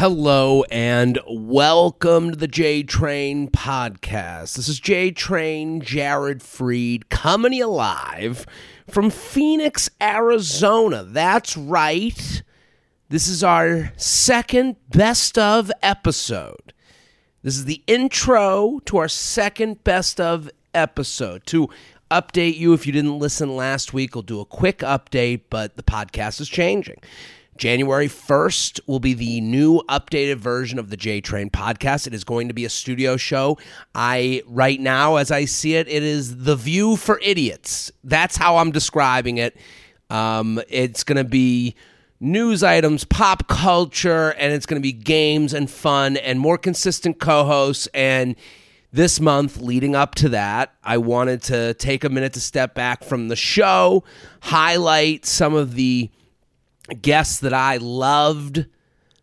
Hello and welcome to the J Train podcast. This is J Train Jared Freid coming to you live from Phoenix, Arizona. That's right. This is our second best of episode. This is the intro to our second best of episode. To update you, if you didn't listen last week, I'll do a quick update, but the podcast is changing. January 1st will be the new updated version of the J Train podcast. It is going to be a studio show. I, right now, as I see it, it is The View for Idiots. That's how I'm describing it. Um, it's going to be news items, pop culture, and it's going to be games and fun and more consistent co hosts. And this month, leading up to that, I wanted to take a minute to step back from the show, highlight some of the guests that I loved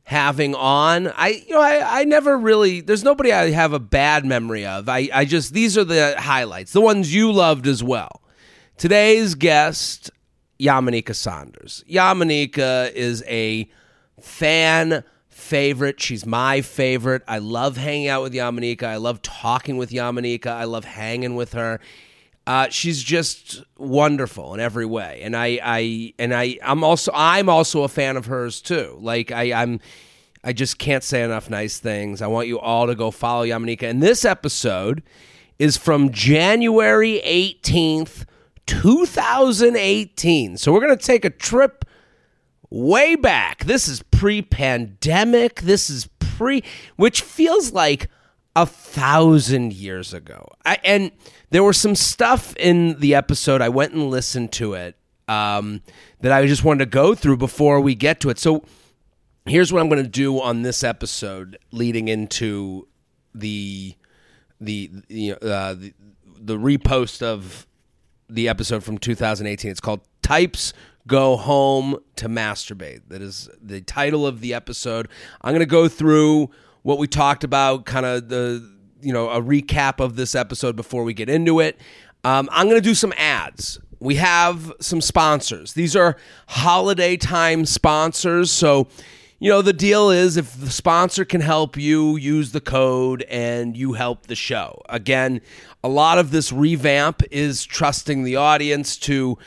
having on. I you know I, I never really there's nobody I have a bad memory of. I, I just these are the highlights, the ones you loved as well. Today's guest, Yamaneika Saunders. Yamaneika is a fan favorite. She's my favorite. I love hanging out with Yamaneika. I love talking with Yamaneika. I love hanging with her. Uh, she's just wonderful in every way, and I, I, and I, I'm also, I'm also a fan of hers too. Like I, I'm, I just can't say enough nice things. I want you all to go follow Yamaneika. And this episode is from January 18th, 2018. So we're gonna take a trip way back. This is pre-pandemic. This is pre, which feels like a thousand years ago. I, and there was some stuff in the episode. I went and listened to it um, that I just wanted to go through before we get to it. So here's what I'm going to do on this episode, leading into the the the, uh, the the repost of the episode from 2018. It's called "Types Go Home to Masturbate." That is the title of the episode. I'm going to go through what we talked about, kind of the you know a recap of this episode before we get into it. Um, I'm going to do some ads. We have some sponsors. These are holiday time sponsors, so you know the deal is if the sponsor can help you use the code and you help the show. Again, a lot of this revamp is trusting the audience to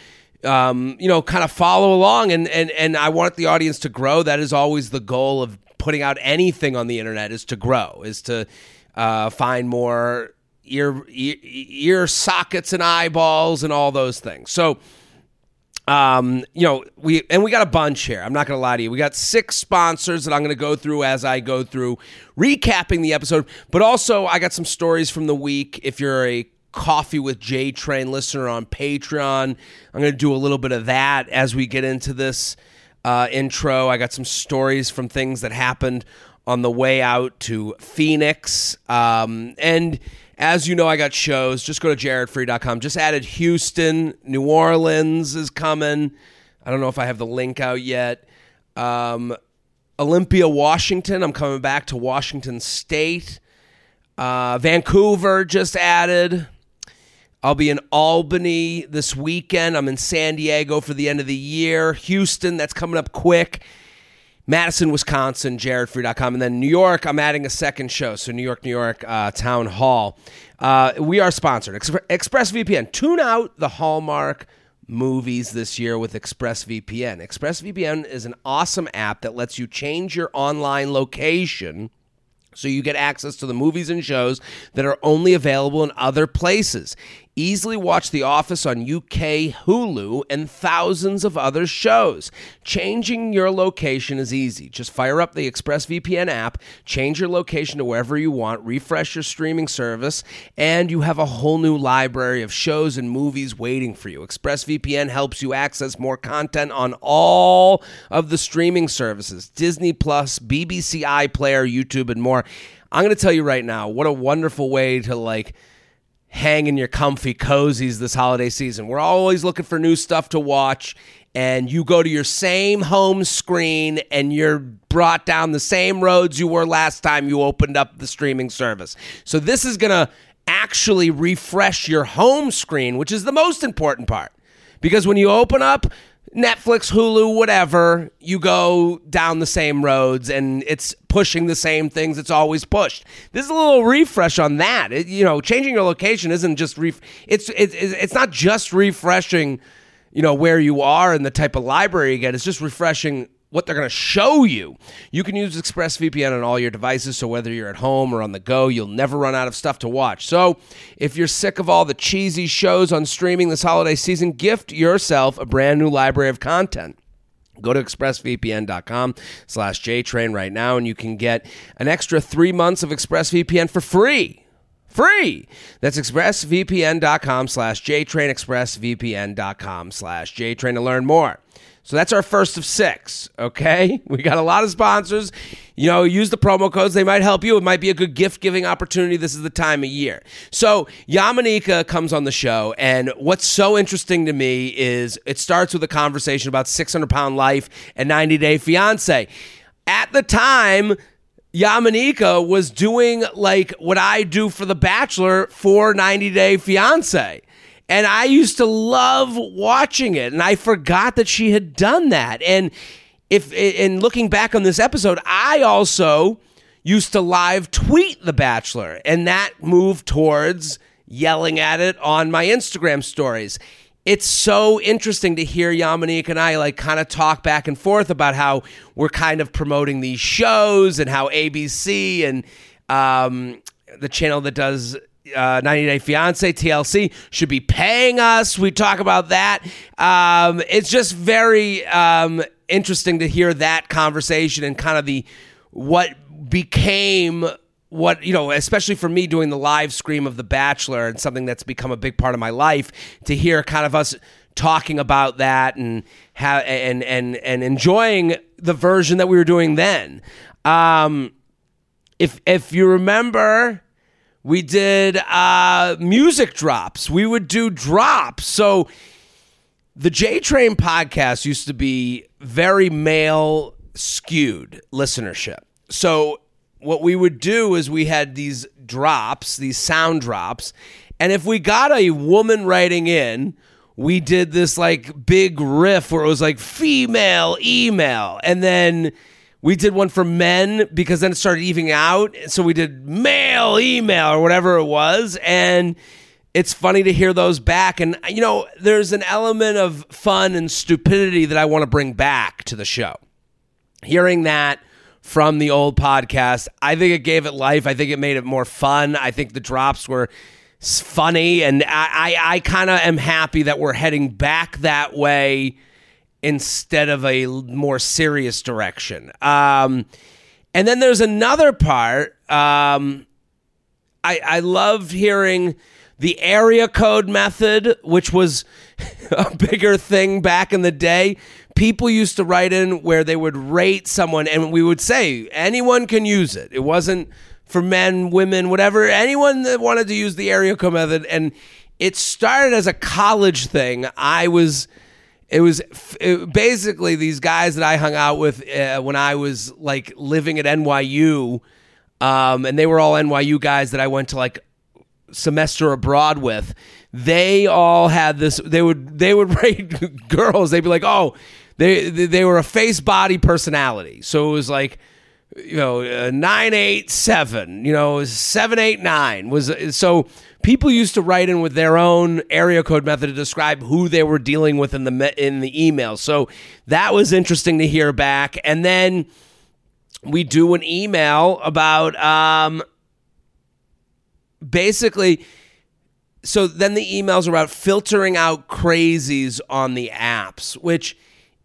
um, you know, kind of follow along and, and and I want the audience to grow. That is always the goal of putting out anything on the internet is to grow, is to uh, find more ear, ear ear sockets and eyeballs and all those things. So, um, you know, we and we got a bunch here. I'm not going to lie to you. We got six sponsors that I'm going to go through as I go through recapping the episode. But also, I got some stories from the week. If you're a Coffee with J Train listener on Patreon, I'm going to do a little bit of that as we get into this uh, intro. I got some stories from things that happened on the way out to Phoenix. Um, and as you know, I got shows. Just go to jaredfreid.com. Just added Houston, New Orleans is coming. I don't know if I have the link out yet. Um, Olympia, Washington. I'm coming back to Washington State. Uh, Vancouver just added. I'll be in Albany this weekend. I'm in San Diego for the end of the year. Houston, that's coming up quick. Madison, Wisconsin, jaredfreid.com. And then New York, I'm adding a second show. So New York, New York, uh, Town Hall. Uh, we are sponsored. Ex- ExpressVPN. Tune out the Hallmark movies this year with ExpressVPN. ExpressVPN is an awesome app that lets you change your online location so you get access to the movies and shows that are only available in other places. Easily watch The Office on UK Hulu and thousands of other shows. Changing your location is easy. Just fire up the ExpressVPN app, change your location to wherever you want, refresh your streaming service, and you have a whole new library of shows and movies waiting for you. ExpressVPN helps you access more content on all of the streaming services Disney Plus, BBC iPlayer, YouTube, and more. I'm going to tell you right now what a wonderful way to like hang in your comfy cozies this holiday season. We're always looking for new stuff to watch, and you go to your same home screen and you're brought down the same roads you were last time you opened up the streaming service. So this is going to actually refresh your home screen, which is the most important part. Because when you open up Netflix, Hulu, whatever, you go down the same roads and it's pushing the same things it's always pushed. This is a little refresh on that. It, you know, changing your location isn't just ref- it's, it's it's not just refreshing, you know, where you are and the type of library you get. It's just refreshing what they're going to show you. You can use ExpressVPN on all your devices, so whether you're at home or on the go, you'll never run out of stuff to watch. So, if you're sick of all the cheesy shows on streaming this holiday season, gift yourself a brand new library of content. Go to expressvpn.com slash jtrain right now, and you can get an extra three months of ExpressVPN for free. Free. That's expressvpn.com slash jtrain, expressvpn.com slash jtrain to learn more. So that's our first of six. Okay. We got a lot of sponsors. You know, use the promo codes. They might help you. It might be a good gift giving opportunity. This is the time of year. So Yamaneika comes on the show. And what's so interesting to me is it starts with a conversation about 600 pound life and 90 day fiance. At the time, Yamaneika was doing like what I do for The Bachelor for 90 Day Fiance. And I used to love watching it, and I forgot that she had done that. And if in looking back on this episode, I also used to live tweet The Bachelor, and that moved towards yelling at it on my Instagram stories. It's so interesting to hear Yamaneika and I like kind of talk back and forth about how we're kind of promoting these shows and how ABC and um, the channel that does uh, 90 Day Fiance, TLC, should be paying us. We talk about that. Um, it's just very um, interesting to hear that conversation and kind of the what became what you know especially for me doing the live stream of the bachelor and something that's become a big part of my life to hear kind of us talking about that and have and and and enjoying the version that we were doing then um if if you remember we did uh, music drops. We would do drops. So the J Train podcast used to be very male skewed listenership. So what we would do is we had these drops, these sound drops, and if we got a woman writing in, we did this like big riff where it was like female email and then we did one for men because then it started evening out. So we did male email, or whatever it was. And it's funny to hear those back. And, you know, there's an element of fun and stupidity that I want to bring back to the show. Hearing that from the old podcast, I think it gave it life. I think it made it more fun. I think the drops were funny. And I, I, I kind of am happy that we're heading back that way instead of a more serious direction. Um, and then there's another part. Um, I, I love hearing the area code method, which was a bigger thing back in the day. People used to write in where they would rate someone, and we would say anyone can use it. It wasn't for men, women, whatever. Anyone that wanted to use the area code method, and it started as a college thing. I was it was it, basically these guys that I hung out with uh, when I was like living at NYU, um, and they were all NYU guys that I went to like semester abroad with. They all had this. They would they would rate girls. They'd be like, oh, they they were a face body personality. So it was like you know, uh, 987, you know, 789 was so people used to write in with their own area code method to describe who they were dealing with in the in the email. So that was interesting to hear back. And then we do an email about um basically so then the emails are about filtering out crazies on the apps, which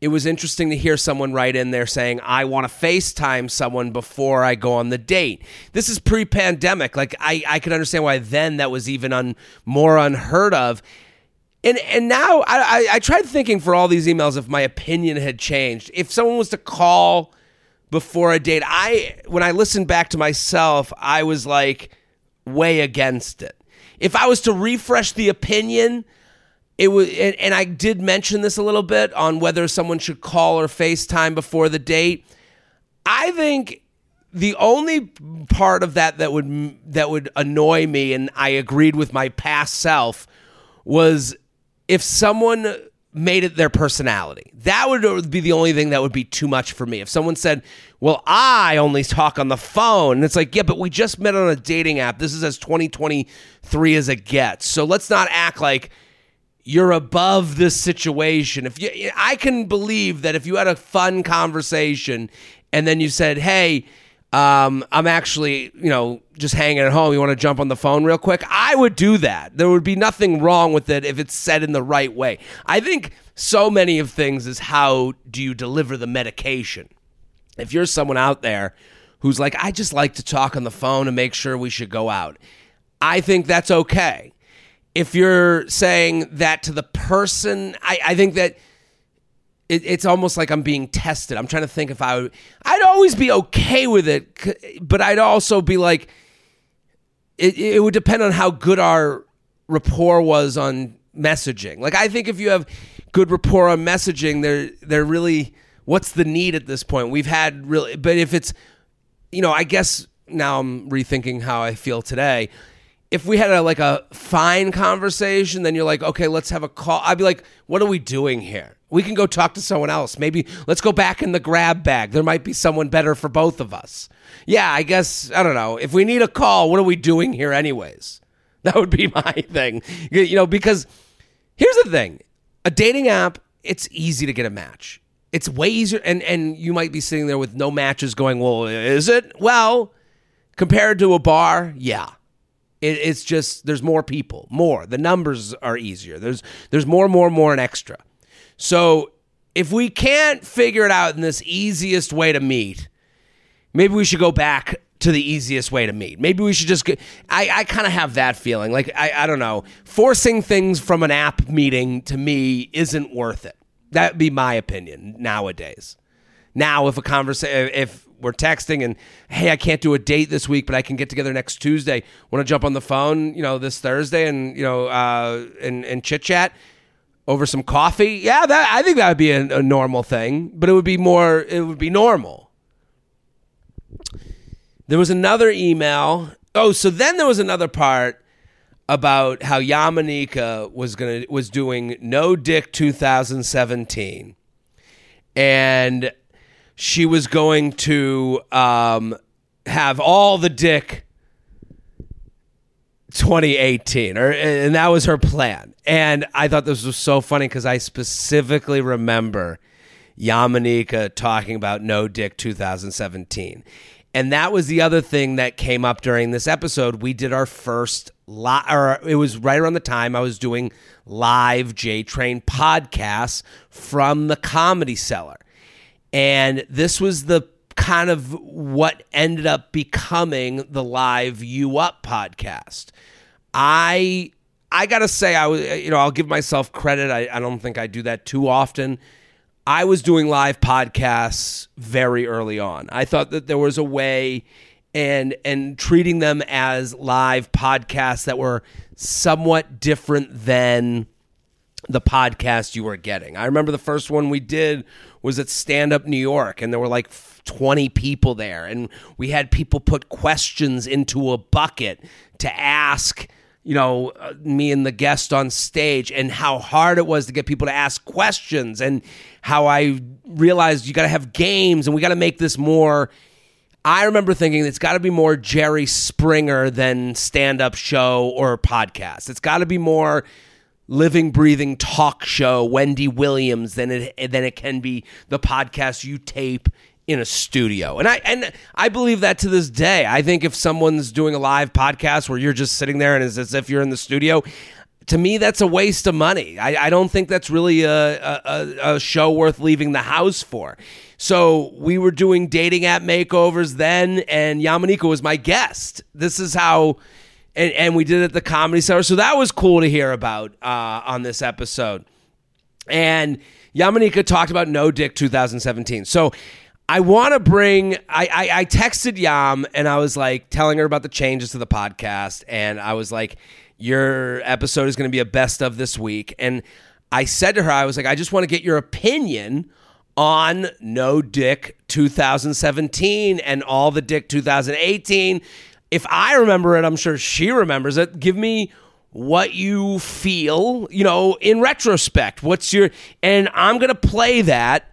it was interesting to hear someone write in there saying, I want to FaceTime someone before I go on the date. This is pre pandemic. Like, I, I can understand why then that was even un, more unheard of. And, and now I, I, I tried thinking for all these emails if my opinion had changed. If someone was to call before a date, I when I listened back to myself, I was like way against it. If I was to refresh the opinion, it was and, and, I did mention this a little bit on whether someone should call or FaceTime before the date. I think the only part of that that would that would annoy me and I agreed with my past self was if someone made it their personality. That would uh, be the only thing that would be too much for me. If someone said, "Well, I only talk on the phone," and it's like, "Yeah, but we just met on a dating app. This is as 2023 as it gets." So let's not act like you're above this situation. If you I can believe that if you had a fun conversation and then you said, "Hey, um, I'm actually, you know, just hanging at home. You want to jump on the phone real quick? I would do that. There would be nothing wrong with it if it's said in the right way. I think so many of things is how do you deliver the medication. If you're someone out there who's like, I just like to talk on the phone and make sure we should go out, I think that's okay. If you're saying that to the person, I, I think that it, it's almost like I'm being tested. I'm trying to think if I would. I'd always be okay with it, but I'd also be like, it, it would depend on how good our rapport was on messaging. Like I think if you have good rapport on messaging, they're they're really what's the need at this point? We've had really, but if it's, you know, I guess now I'm rethinking how I feel today. If we had a like a fine conversation, then you're like, okay, let's have a call. I'd be like, what are we doing here? We can go talk to someone else. Maybe let's go back in the grab bag. There might be someone better for both of us. Yeah, I guess, I don't know. If we need a call, what are we doing here, anyways? That would be my thing. You know, because here's the thing a dating app, it's easy to get a match. It's way easier. And, and you might be sitting there with no matches going, well, is it? Well, compared to a bar, yeah. It, it's just, there's more people, more. The numbers are easier. There's, there's more, more, more, and extra. So if we can't figure it out in this easiest way to meet, maybe we should go back to the easiest way to meet. Maybe we should just get. I, I kind of have that feeling. Like, I, I don't know. Forcing things from an app meeting to me isn't worth it. That'd be my opinion nowadays. Now, if a conversation, if we're texting and, hey, I can't do a date this week, but I can get together next Tuesday. Want to jump on the phone, you know, this Thursday and, you know, uh, and, and chit chat? over some coffee. Yeah, that I think that would be a, a normal thing, but it would be more. It would be normal. There was another email. Oh, so then there was another part about how Yamaneika was gonna was doing No Dick 2017, and she was going to um, have all the dick 2018 or and that was her plan. And i thought this was so funny because i specifically remember yamaneika talking about no dick 2017 and that was the other thing that came up during this episode. We did our first live or it was right around the time i was doing live j train podcasts from the comedy cellar and this was the kind of what ended up becoming the live you up podcast. I i gotta say i was you know i'll give myself credit. I, I don't think i do that too often. I was doing live podcasts very early on. I thought that there was a way and and treating them as live podcasts that were somewhat different than the podcast you were getting. I remember the first one we did was at Stand Up New York, and there were like 20 people there. And we had people put questions into a bucket to ask, you know, uh, me and the guest on stage, and how hard it was to get people to ask questions, and how I realized you got to have games, and we got to make this more. I remember thinking it's got to be more Jerry Springer than stand up show or podcast. It's got to be more living, breathing talk show, Wendy Williams, than it than it can be the podcast you tape in a studio. And I and I believe that to this day. I think if someone's doing a live podcast where you're just sitting there and it's as if you're in the studio, to me that's a waste of money. I, I don't think that's really a, a, a show worth leaving the house for. So we were doing dating app makeovers then, and Yamaneika was my guest. This is how. And, and we did it at the comedy cellar. So that was cool to hear about uh, on this episode. And Yamaneika talked about No Dick 2017. So I want to bring. I, I, I texted Yam and I was like telling her about the changes to the podcast, and I was like, "Your episode is going to be a best of this week." And I said to her, I was like, "I just want to get your opinion on No Dick 2017 and All the Dick 2018. If I remember it, I'm sure she remembers it. Give me what you feel, you know, in retrospect. What's your, and I'm going to play that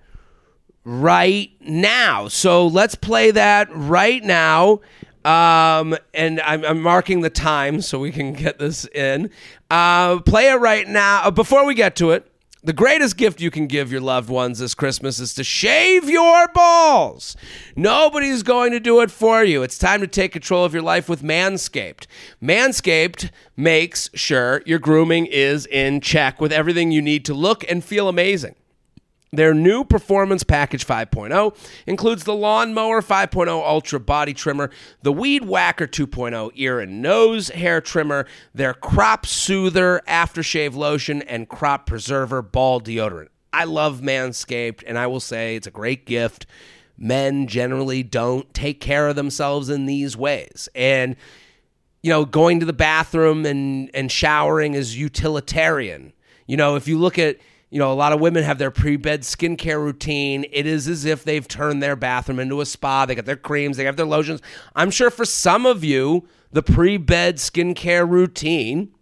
right now. So let's play that right now. Um, and I'm, I'm marking the time so we can get this in. Uh, play it right now. Uh, before we get to it, the greatest gift you can give your loved ones this Christmas is to shave your balls. Nobody's going to do it for you. It's time to take control of your life with Manscaped. Manscaped makes sure your grooming is in check with everything you need to look and feel amazing. Their new Performance Package 5.0 includes the Lawnmower 5.0 Ultra Body Trimmer, the Weed Whacker 2.0 Ear and Nose Hair Trimmer, their Crop Soother Aftershave Lotion, and Crop Preserver Ball Deodorant. I love Manscaped, and I will say it's a great gift. Men generally don't take care of themselves in these ways. And, you know, going to the bathroom and, and showering is utilitarian. You know, if you look at you know, a lot of women have their pre bed skincare routine. It is as if they've turned their bathroom into a spa. They got their creams, they have their lotions. I'm sure for some of you, the pre bed skincare routine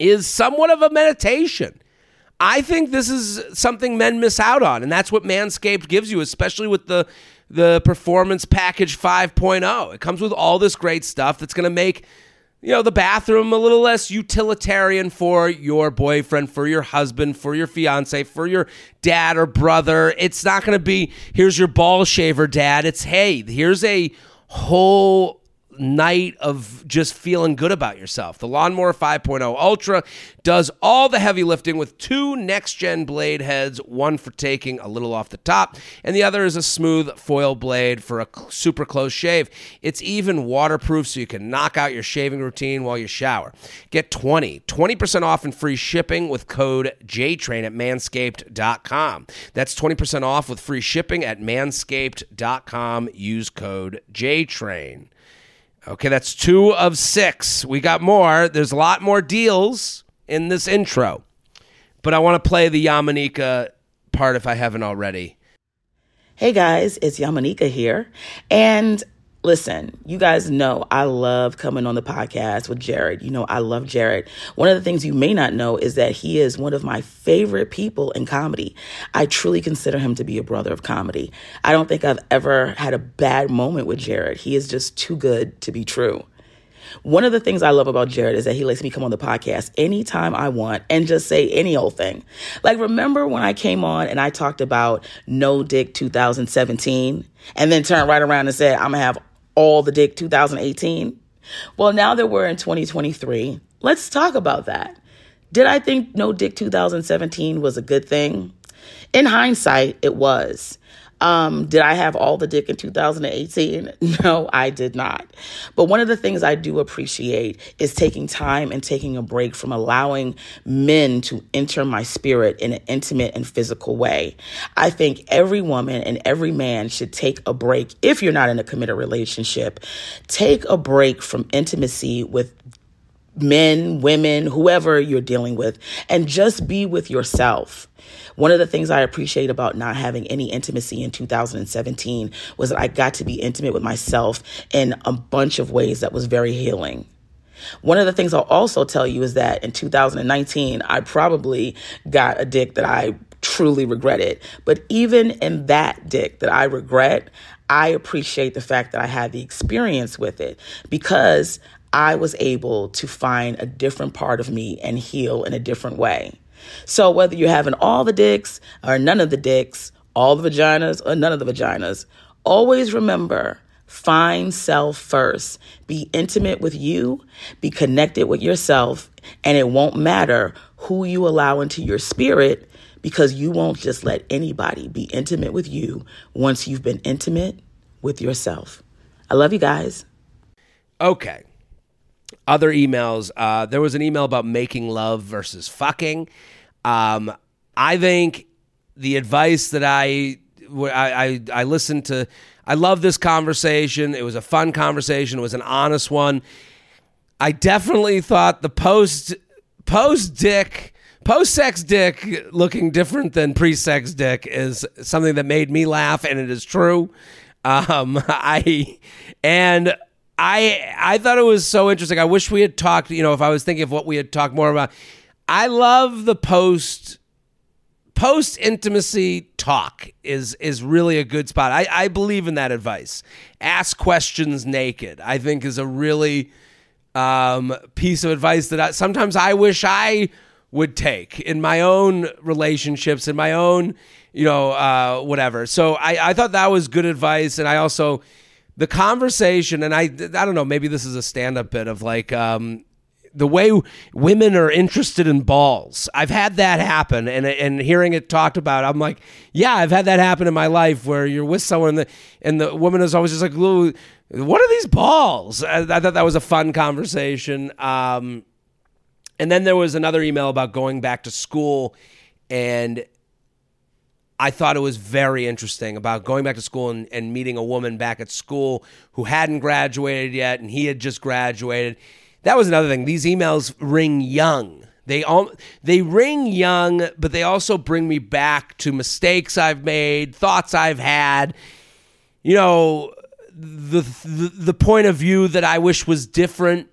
is somewhat of a meditation. I think this is something men miss out on, and that's what Manscaped gives you, especially with the the Performance Package 5.0. It comes with all this great stuff that's going to make you know, the bathroom a little less utilitarian for your boyfriend, for your husband, for your fiance, for your dad or brother. It's not going to be, here's your ball shaver, dad. It's, hey, here's a whole night of just feeling good about yourself. The Lawnmower 5.0 Ultra does all the heavy lifting with two next gen blade heads, one for taking a little off the top, and the other is a smooth foil blade for a super close shave. It's even waterproof so you can knock out your shaving routine while you shower. Get 20, 20% off and free shipping with code JTRAIN at manscaped.com. That's 20% off with free shipping at manscaped.com. Use code JTRAIN. Okay, that's two of six. We got more. There's a lot more deals in this intro. But I want to play the Yamaneika part if I haven't already. Hey guys, it's Yamaneika here. And Listen, you guys know I love coming on the podcast with Jared. You know, I love Jared. One of the things you may not know is that he is one of my favorite people in comedy. I truly consider him to be a brother of comedy. I don't think I've ever had a bad moment with Jared. He is just too good to be true. One of the things I love about Jared is that he lets me come on the podcast anytime I want and just say any old thing. Like, remember when I came on and I talked about No Dick 2017 and then turned right around and said, I'm to have all the dick 2018? Well, now that we're in 2023, let's talk about that. Did I think No Dick 2017 was a good thing? In hindsight, it was. Um, did I have all the dick in 2018? No, I did not. But one of the things I do appreciate is taking time and taking a break from allowing men to enter my spirit in an intimate and physical way. I think every woman and every man should take a break, if you're not in a committed relationship, take a break from intimacy with men, women, whoever you're dealing with, and just be with yourself. One of the things I appreciate about not having any intimacy in 2017 was that I got to be intimate with myself in a bunch of ways that was very healing. One of the things I'll also tell you is that in 2019, I probably got a dick that I truly regretted. But even in that dick that I regret, I appreciate the fact that I had the experience with it because I was able to find a different part of me and heal in a different way. So whether you're having all the dicks or none of the dicks, all the vaginas or none of the vaginas, always remember find self first. Be intimate with you, be connected with yourself, and it won't matter who you allow into your spirit because you won't just let anybody be intimate with you once you've been intimate with yourself. I love you guys. Okay. Other emails. Uh, there was an email about making love versus fucking. Um, I think the advice that I, I, I, I listened to, I love this conversation. It was a fun conversation. It was an honest one. I definitely thought the post post dick post sex dick looking different than pre sex dick is something that made me laugh, and it is true. Um, I and I I thought it was so interesting. I wish we had talked. You know, if I was thinking of what we had talked more about, I love the post post intimacy talk is is really a good spot. I, I believe in that advice. Ask questions naked. I think is a really um, piece of advice that I, sometimes I wish I would take in my own relationships, in my own, you know, uh, whatever. So I, I thought that was good advice, and I also the conversation, and I I don't know, maybe this is a stand up bit of like um, the way women are interested in balls. I've had that happen, and and hearing it talked about, I'm like, yeah, I've had that happen in my life where you're with someone, and the, and the woman is always just like, what are these balls? I, I thought that was a fun conversation. Um, and then there was another email about going back to school, and I thought it was very interesting about going back to school and, and meeting a woman back at school who hadn't graduated yet, and he had just graduated that was another thing. These emails ring young. They all they ring young, but they also bring me back to mistakes I've made, thoughts I've had. You know, the, the the point of view that I wish was different.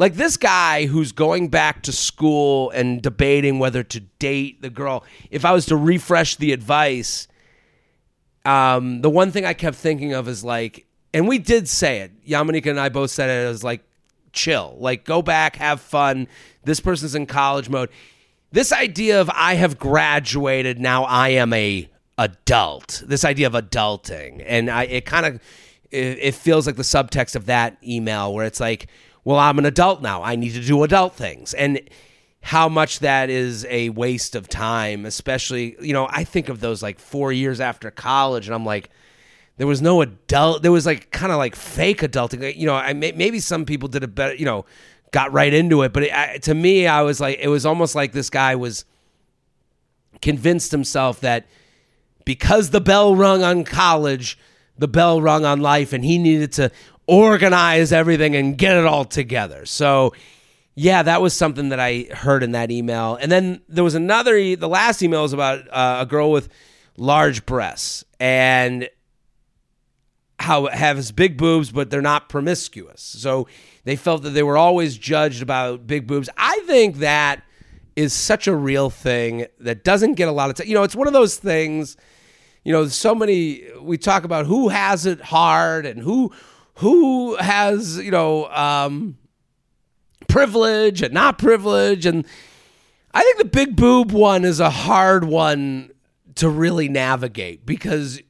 Like this guy who's going back to school and debating whether to date the girl. If I was to refresh the advice, um, the one thing I kept thinking of is like, and we did say it. Yamaneika and I both said it. It was like chill. Like go back, have fun. This person's in college mode. This idea of I have graduated, now I am a adult. This idea of adulting. And I it kind of it, it feels like the subtext of that email where it's like, well, I'm an adult now. I need to do adult things. And how much that is a waste of time, especially, you know, I think of those like 4 years after college and I'm like there was no adult. There was like kind of like fake adulting. You know, I maybe some people did it better. You know, got right into it. But it, I, to me, I was like, it was almost like this guy was convinced himself that because the bell rung on college, the bell rung on life, and he needed to organize everything and get it all together. So. Yeah, that was something that I heard in that email. And then there was another, the last email was about uh, a girl with large breasts. And how has big boobs, but they're not promiscuous. So they felt that they were always judged about big boobs. I think that is such a real thing that doesn't get a lot of time. You know, it's one of those things. You know, so many we talk about who has it hard and who who has you know um, privilege and not privilege, and I think the big boob one is a hard one to really navigate because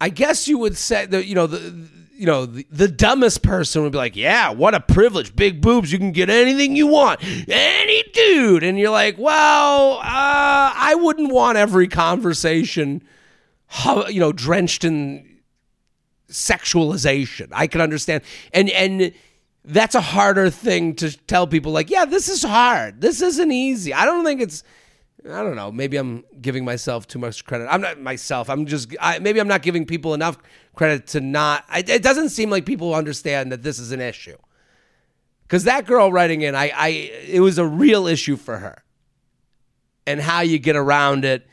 I guess you would say that you know the you know the, the, dumbest person would be like, "Yeah, what a privilege, big boobs, you can get anything you want, any dude." And you're like, "Well, uh, I wouldn't want every conversation, you know, drenched in sexualization." I can understand, and and that's a harder thing to tell people. Like, yeah, this is hard. This isn't easy. I don't think it's I don't know. Maybe I'm giving myself too much credit. I'm not myself. I'm just I, maybe I'm not giving people enough credit to not. I, it doesn't seem like people understand that this is an issue. Because that girl writing in, I, I, it was a real issue for her, and how you get around it.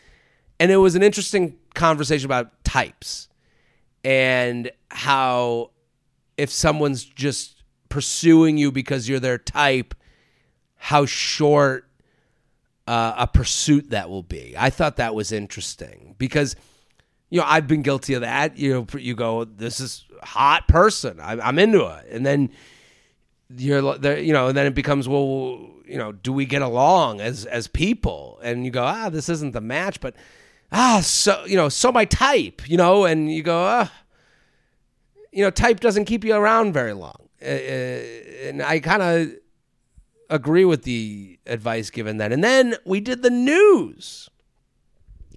And it was an interesting conversation about types and how if someone's just pursuing you because you're their type, how short uh, a pursuit that will be. I thought that was interesting because you know I've been guilty of that. You know, you go, this is hot person, I, I'm into it, and then you're there, you know, and then it becomes well, you know, do we get along as as people? And you go, ah, this isn't the match, but ah, so you know, so my type, you know, and you go, ah, you know, type doesn't keep you around very long, uh, and I kind of agree with the advice given then. And then we did the news.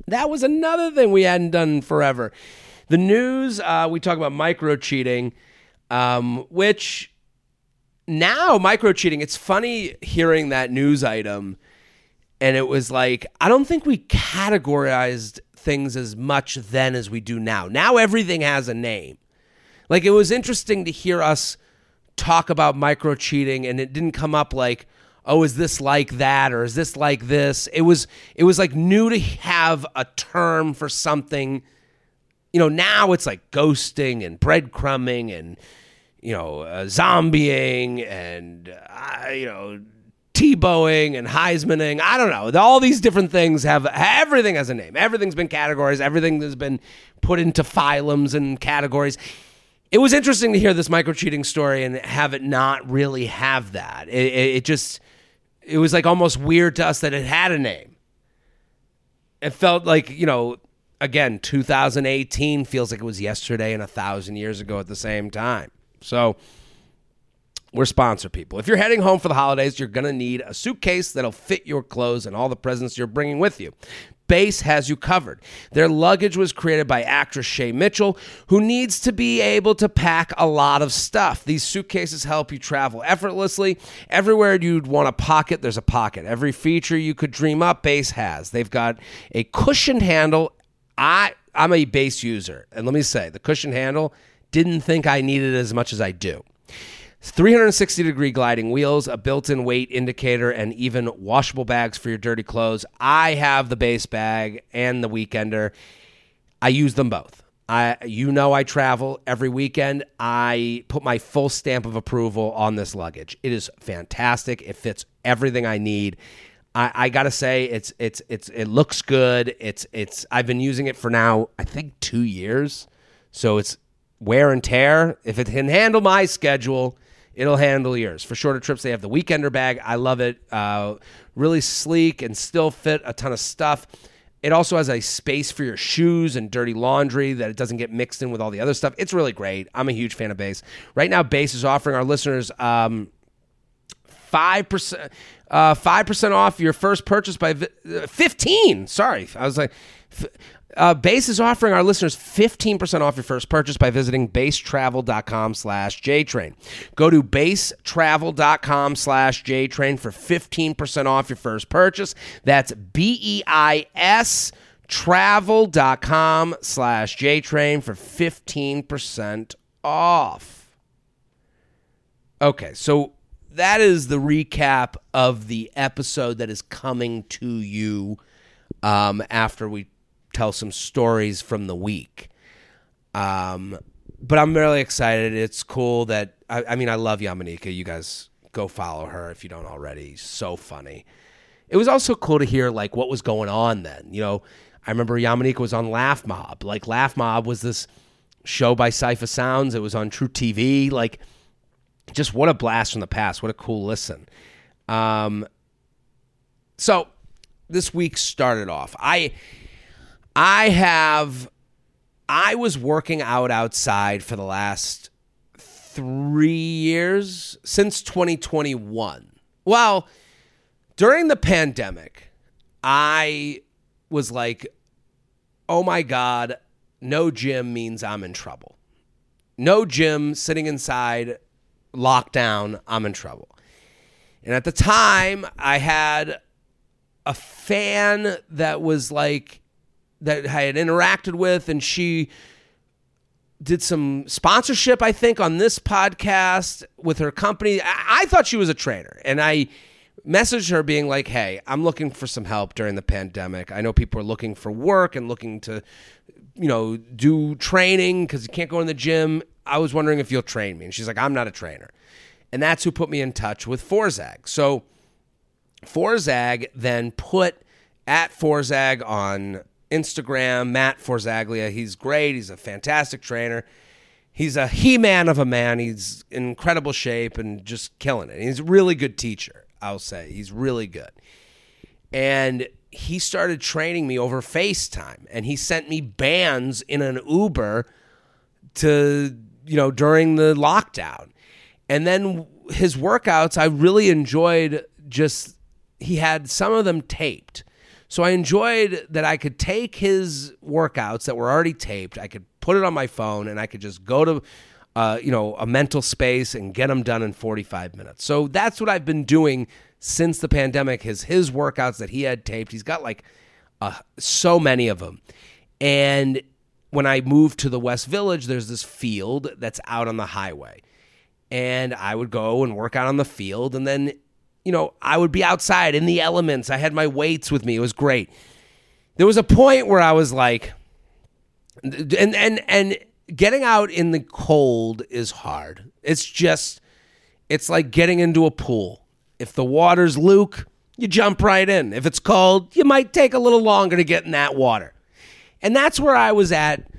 That was another thing we hadn't done forever. The news, uh, we talk about micro cheating, um, which now micro cheating, it's funny hearing that news item. And it was like, I don't think we categorized things as much then as we do now. Now everything has a name. Like it was interesting to hear us talk about micro cheating and it didn't come up like oh is this like that or is this like this it was it was like new to have a term for something you know now it's like ghosting and breadcrumbing and you know, uh, zombieing and, uh, you know, Tebowing and Heismaning. I don't know. All these different things have everything has a name. Everything's been categorized. Everything has been put into phylums and categories. It was interesting to hear this micro cheating story and have it not really have that. It, it, it just, it was like almost weird to us that it had a name. It felt like, you know, again, 2018 feels like it was yesterday and a thousand years ago at the same time. So, we're sponsor people. If you're heading home for the holidays, you're going to need a suitcase that'll fit your clothes and all the presents you're bringing with you. Béis has you covered. Their luggage was created by actress Shay Mitchell, who needs to be able to pack a lot of stuff. These suitcases help you travel effortlessly. Everywhere you'd want a pocket, there's a pocket. Every feature you could dream up, Béis has. They've got a cushioned handle. I I'm a Béis user, and let me say, the cushion handle didn't think I needed it as much as I do. 360 degree gliding wheels, a built in weight indicator, and even washable bags for your dirty clothes. I have the Béis bag and the weekender. I use them both. I, you know, I travel every weekend. I put my full stamp of approval on this luggage. It is fantastic. It fits everything I need. I, I gotta say, it's it's it's it looks good. It's it's. I've been using it for now, I think, two years. So it's wear and tear. If it can handle my schedule, it'll handle yours. For shorter trips, they have the Weekender bag. I love it. Uh, really sleek and still fit a ton of stuff. It also has a space for your shoes and dirty laundry that it doesn't get mixed in with all the other stuff. It's really great. I'm a huge fan of Béis. Right now, Béis is offering our listeners um, five percent, uh, five percent off your first purchase by vi- uh, fifteen. Sorry, I was like. F- uh, Béis is offering our listeners 15% off your first purchase by visiting beistravel.com slash jtrain. Go to beistravel.com slash jtrain for 15% off your first purchase. That's B-E-I-S travel.com slash jtrain for 15% off. Okay, so that is the recap of the episode that is coming to you um, after we tell some stories from the week. Um, but I'm really excited. It's cool that I, I mean I love Yamaneika. You guys go follow her if you don't already. So funny. It was also cool to hear like what was going on then. You know, I remember Yamaneika was on Laugh Mob. Like Laugh Mob was this show by Cipha Sounds. It was on truTV. Like, just what a blast from the past. What a cool listen. Um, so this week started off. I I have I was working out outside for the last 3 years since 2021. Well, during the pandemic, I was like, "Oh my god, no gym means I'm in trouble." No gym, sitting inside, lockdown, I'm in trouble. And at the time, I had a fan that was like that I had interacted with, and she did some sponsorship, I think, on this podcast with her company. I, I thought she was a trainer, and I messaged her being like, "Hey, I'm looking for some help during the pandemic. I know people are looking for work and looking to, you know, do training because you can't go in the gym. I was wondering if you'll train me." And she's like, "I'm not a trainer," and that's who put me in touch with Forzag. So Forzag then put at Forzag on Instagram, Matt Forzaglia. He's great. He's a fantastic trainer. He's a he man of a man. He's in incredible shape and just killing it. He's a really good teacher, I'll say. He's really good. And he started training me over FaceTime and he sent me bands in an Uber to, you know, during the lockdown. And then his workouts, I really enjoyed just, he had some of them taped. So I enjoyed that I could take his workouts that were already taped, I could put it on my phone, and I could just go to, uh, you know, a mental space and get them done in 45 minutes. So that's what I've been doing since the pandemic. His his workouts that he had taped, he's got like uh, so many of them, and when I moved to the West Village, there's this field that's out on the highway. And I would go and work out on the field. And then you know, I would be outside in the elements. I had my weights with me. It was great. There was a point where I was like, and and and getting out in the cold is hard. It's just, it's like getting into a pool. If the water's luke, you jump right in. If it's cold, you might take a little longer to get in that water. And that's where I was at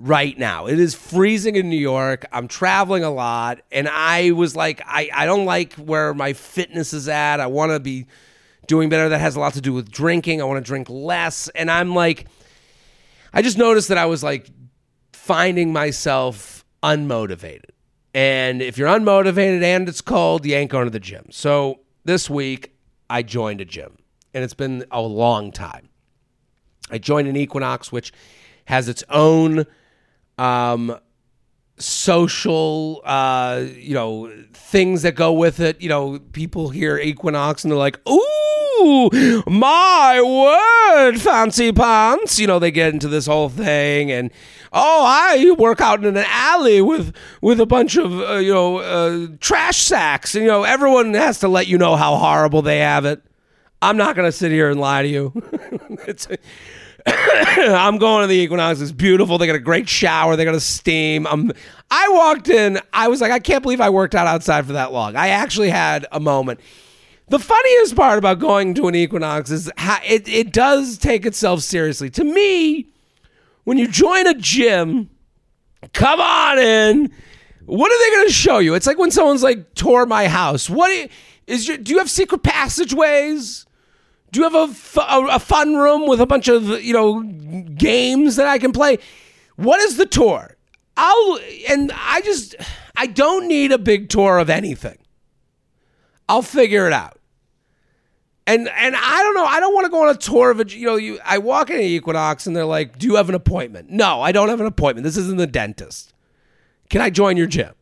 right now. It is freezing in New York. I'm traveling a lot. And I was like, I, I don't like where my fitness is at. I want to be doing better. That has a lot to do with drinking. I want to drink less. And I'm like, I just noticed that I was like finding myself unmotivated. And if you're unmotivated and it's cold, you ain't going to the gym. So this week, I joined a gym, and it's been a long time. I joined an Equinox, which has its own um, social, uh, you know, things that go with it. You know, people hear Equinox and they're like, "Ooh, my word, fancy pants!" You know, they get into this whole thing, and oh, I work out in an alley with with a bunch of uh, you know uh, trash sacks, and you know, everyone has to let you know how horrible they have it. I'm not going to sit here and lie to you. it's I'm going to the Equinox. It's beautiful. They got a great shower. They got a steam. I'm, I walked in. I was like, I can't believe I worked out outside for that long. I actually had a moment. The funniest part about going to an Equinox is how it, it does take itself seriously. To me, when you join a gym, come on in. What are they going to show you? It's like when someone's like, tour my house. What is your, do you have secret passageways? Do you have a, fun room with a bunch of you know games that I can play? What is the tour? I'll and I just I don't need a big tour of anything. I'll figure it out. And and I don't know. I don't want to go on a tour of a you know you. I walk in an Equinox and they're like, "Do you have an appointment?" No, I don't have an appointment. This isn't the dentist. Can I join your gym?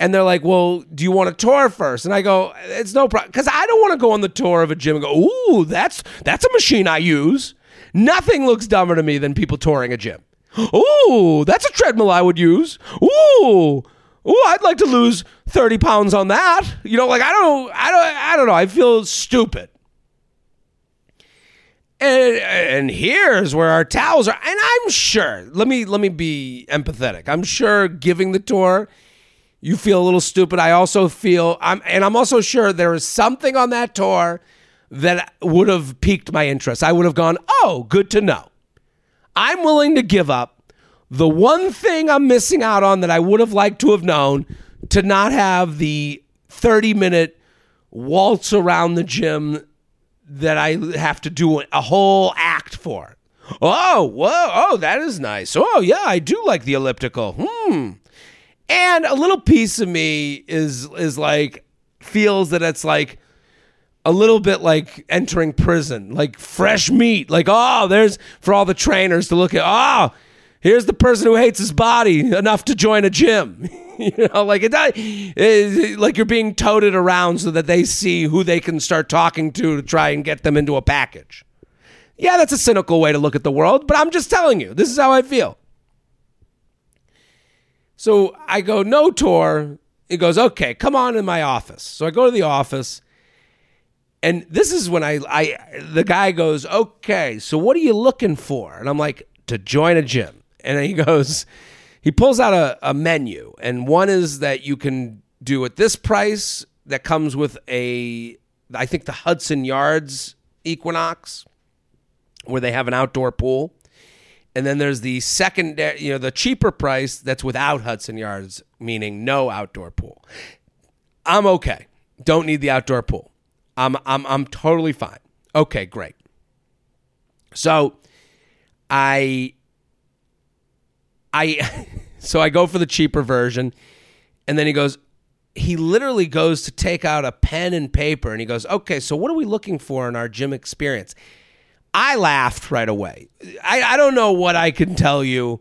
And they're like, "Well, do you want a tour first? And I go, "It's no problem," because I don't want to go on the tour of a gym and go, "Ooh, that's that's a machine I use." Nothing looks dumber to me than people touring a gym. Ooh, that's a treadmill I would use. Ooh, ooh, I'd like to lose thirty pounds on that. You know, like I don't, I don't, I don't know. I feel stupid. And, and here's where our towels are. And I'm sure. Let me let me be empathetic. I'm sure giving the tour you feel a little stupid. I also feel I'm and I'm also sure there is something on that tour that would have piqued my interest. I would have gone, "Oh, good to know." I'm willing to give up the one thing I'm missing out on that I would have liked to have known to not have the 30 minute waltz around the gym that I have to do a whole act for. Oh, whoa, oh, that is nice. Oh, yeah, I do like the elliptical. Hmm. And a little piece of me is is like feels that it's like a little bit like entering prison, like fresh meat. Like, oh, there's for all the trainers to look at. Oh, here's the person who hates his body enough to join a gym. you know, like it, it, like you're being toted around so that they see who they can start talking to to try and get them into a package. Yeah, that's a cynical way to look at the world, but I'm just telling you, this is how I feel. So I go, no tour. He goes, okay, come on in my office. So I go to the office. And this is when I, I the guy goes, okay, so what are you looking for? And I'm like, to join a gym. And he goes, he pulls out a, a menu. And one is that you can do at this price that comes with a, I think the Hudson Yards Equinox, where they have an outdoor pool. And then there's the second, you know, the cheaper price that's without Hudson Yards, meaning no outdoor pool. I'm okay. Don't need the outdoor pool. I'm I'm I'm totally fine. Okay, great. So I I so I go for the cheaper version and then he goes he literally goes to take out a pen and paper and he goes, "Okay, so what are we looking for in our gym experience?" I laughed right away. I, I don't know what I can tell you.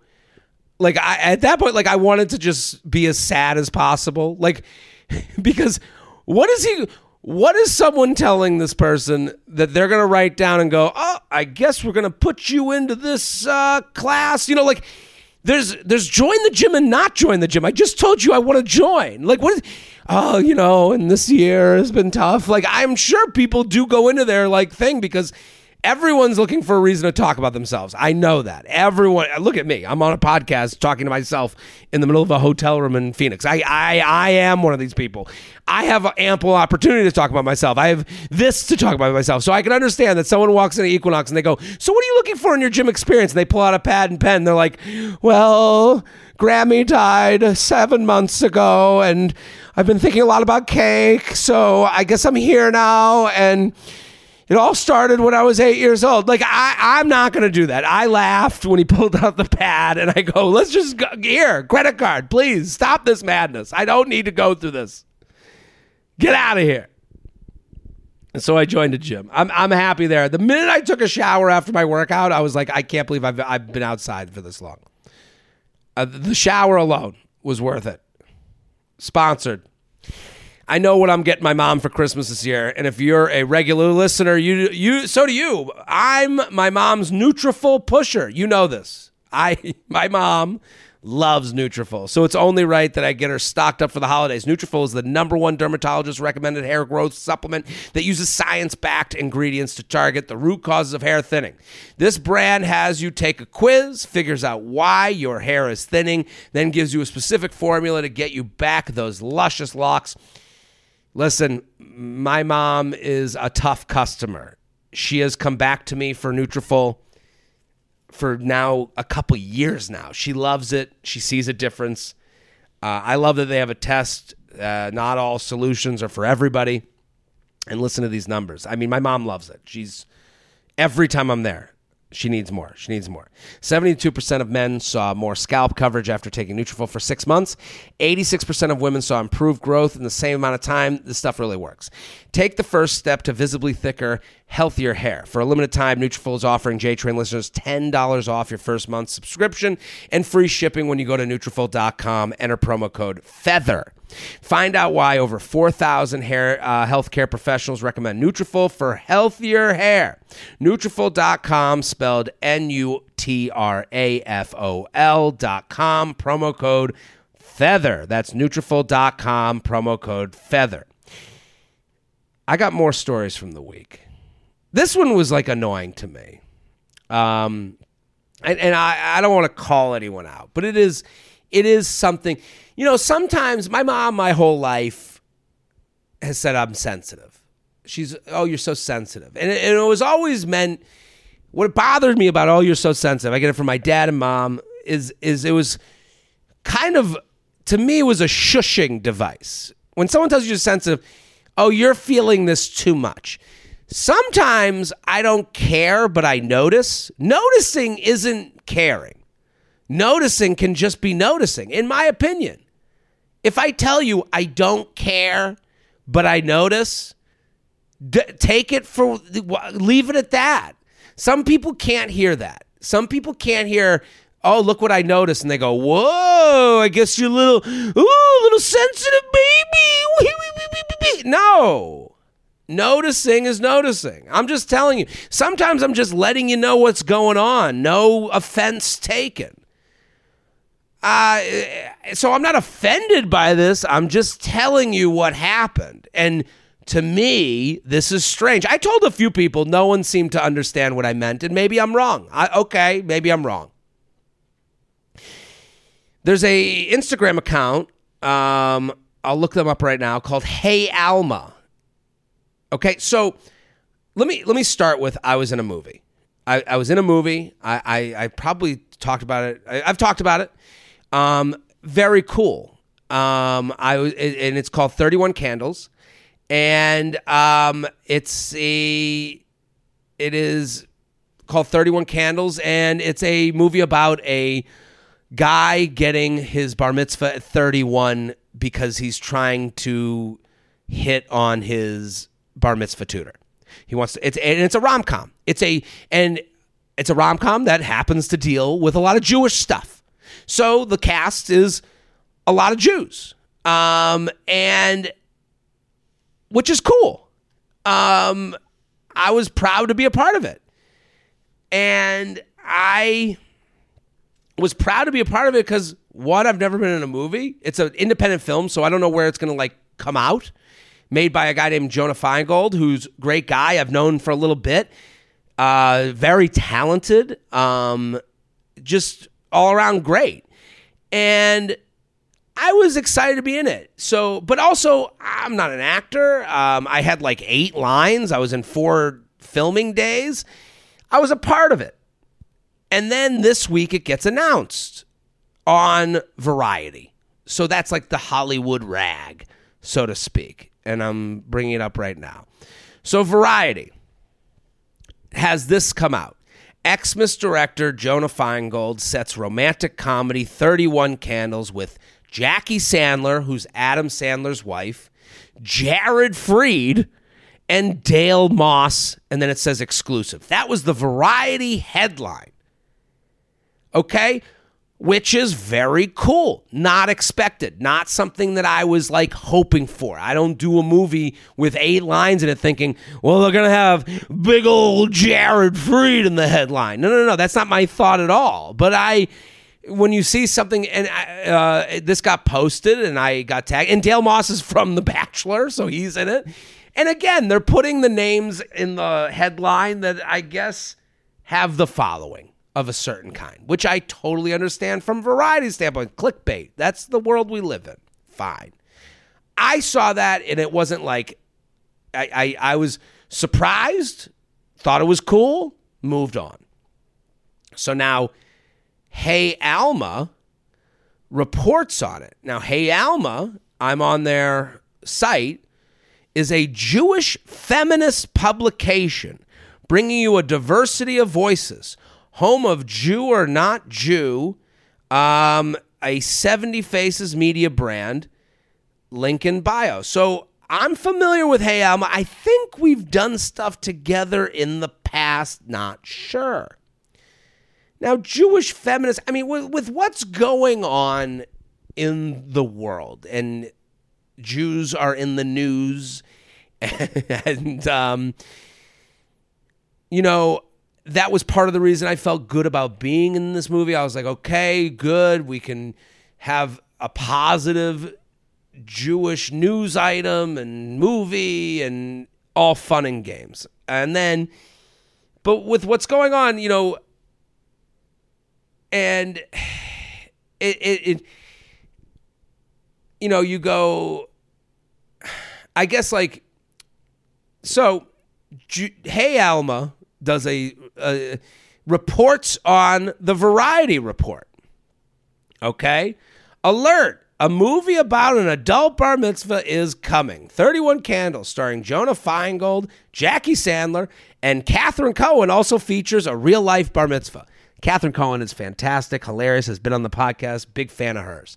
Like I, at that point, like I wanted to just be as sad as possible. Like because what is he? What is someone telling this person that they're gonna write down and go? Oh, I guess we're gonna put you into this uh, class. You know, like there's there's join the gym and not join the gym. I just told you I want to join. Like what? Is, oh, you know, and this year has been tough. Like I'm sure people do go into their like thing because Everyone's looking for a reason to talk about themselves. I know that. Everyone, look at me. I'm on a podcast talking to myself in the middle of a hotel room in Phoenix. I, I, I am one of these people. I have ample opportunity to talk about myself. I have this to talk about myself. So I can understand that someone walks into Equinox and they go, So what are you looking for in your gym experience? And they pull out a pad and pen. And They're like, Well, Grammy died seven months ago and I've been thinking a lot about cake. So I guess I'm here now. And it all started when I was eight years old. Like I, I'm not going to do that. I laughed when he pulled out the pad, and I go, "Let's just go here, credit card, please stop this madness. I don't need to go through this. Get out of here." And so I joined a gym. I'm I'm happy there. The minute I took a shower after my workout, I was like, I can't believe I've I've been outside for this long. Uh, the shower alone was worth it. Sponsored. I know what I'm getting my mom for Christmas this year, and if you're a regular listener, you you so do you. I'm my mom's Nutrafol pusher. You know this. I my mom loves Nutrafol, so it's only right that I get her stocked up for the holidays. Nutrafol is the number one dermatologist recommended hair growth supplement that uses science-backed ingredients to target the root causes of hair thinning. This brand has you take a quiz, figures out why your hair is thinning, then gives you a specific formula to get you back those luscious locks Listen, my mom is a tough customer. She has come back to me for Nutrafol for now a couple years now. She loves it. She sees a difference. Uh, I love that they have a test. Uh, not all solutions are for everybody. And listen to these numbers. I mean, my mom loves it. She's every time I'm there. She needs more. She needs more. 72% of men saw more scalp coverage after taking Nutrafol for six months. 86% of women saw improved growth in the same amount of time. This stuff really works. Take the first step to visibly thicker, healthier hair. For a limited time, Nutrafol is offering JTrain listeners $10 off your first month subscription and free shipping when you go to Nutrafol.com. Enter promo code FEATHER. Find out why over 4,000 hair uh, healthcare professionals recommend Nutrafol for healthier hair. Nutrafol.com, spelled N-U-T-R-A-F-O-L dot com, promo code FEATHER. That's Nutrafol.com, promo code FEATHER. I got more stories from the week. This one was like annoying to me. Um, and, and I, I don't want to call anyone out, but it is it is something you know, sometimes my mom, my whole life, has said I'm sensitive. She's, oh, you're so sensitive. And it, and it was always meant, what bothered me about, oh, you're so sensitive, I get it from my dad and mom, is, is it was kind of, to me, it was a shushing device. When someone tells you you're sensitive, oh, you're feeling this too much. Sometimes I don't care, but I notice. Noticing isn't caring. Noticing can just be noticing, in my opinion. If I tell you I don't care, but I notice, d- take it for, leave it at that. Some people can't hear that. Some people can't hear, oh, look what I noticed. And they go, whoa, I guess you're a little, ooh, little sensitive baby. No. Noticing is noticing. I'm just telling you. Sometimes I'm just letting you know what's going on. No offense taken. Uh, so I'm not offended by this. I'm just telling you what happened. And to me, this is strange. I told a few people, no one seemed to understand what I meant, and maybe I'm wrong. I, okay, maybe I'm wrong. There's a Instagram account. Um, I'll look them up right now called Hey Alma. Okay, so let me let me start with I was in a movie. I, I was in a movie. I, I, I probably talked about it. I, I've talked about it. Um, very cool. Um, I was, and it's called Thirty One Candles, and um, it's a, it is called Thirty One Candles, and it's a movie about a guy getting his bar mitzvah at thirty one because he's trying to hit on his bar mitzvah tutor. He wants to. It's and it's a rom com. It's a and it's a rom com that happens to deal with a lot of Jewish stuff. So the cast is a lot of Jews, um, and which is cool. Um, I was proud to be a part of it, and I was proud to be a part of it because one, I've never been in a movie. It's an independent film, so I don't know where it's going to like come out. Made by a guy named Jonah Feingold, who's great guy I've known for a little bit. Uh, very talented. Um, just all around great. And I was excited to be in it. So, but also, I'm not an actor. Um, I had like eight lines. I was in four filming days. I was a part of it. And then this week it gets announced on Variety. So that's like the Hollywood rag, so to speak. And I'm bringing it up right now. So Variety has this come out. Xmas director Jonah Feingold sets romantic comedy 31 Candles with Jackie Sandler, who's Adam Sandler's wife, Jared Freid, and Dale Moss. And then it says exclusive. That was the Variety headline. Okay? Which is very cool. Not expected. Not something that I was like hoping for. I don't do a movie with eight lines in it thinking, well, they're going to have big old Jared Freid in the headline. No, no, no. That's not my thought at all. But I when you see something and uh, this got posted and I got tagged and Dale Moss is from The Bachelor, so he's in it. And again, they're putting the names in the headline that I guess have the following of a certain kind, which I totally understand from variety standpoint. Clickbait. That's the world we live in. Fine. I saw that and it wasn't like I, I, I was surprised, thought it was cool, moved on. So now Hey Alma reports on it. Now, Hey Alma, I'm on their site, is a Jewish feminist publication bringing you a diversity of voices, home of Jew or not Jew, um, a 70 Faces media brand, link in bio. So I'm familiar with Hey Alma. I think we've done stuff together in the past, not sure. Now, Jewish feminists, I mean, with, with what's going on in the world, and Jews are in the news, and, um, you know, that was part of the reason I felt good about being in this movie. I was like, okay, good. We can have a positive Jewish news item and movie and all fun and games. And then, but with what's going on, you know, and it, it, it you know you go i guess like so hey alma does a, a reports on the variety report okay alert a movie about an adult bar mitzvah is coming. 31 Candles, starring Jonah Feingold, Jackie Sandler, and Catherine Cohen, also features a real life bar mitzvah. Catherine Cohen is fantastic, hilarious, has been on the podcast, big fan of hers.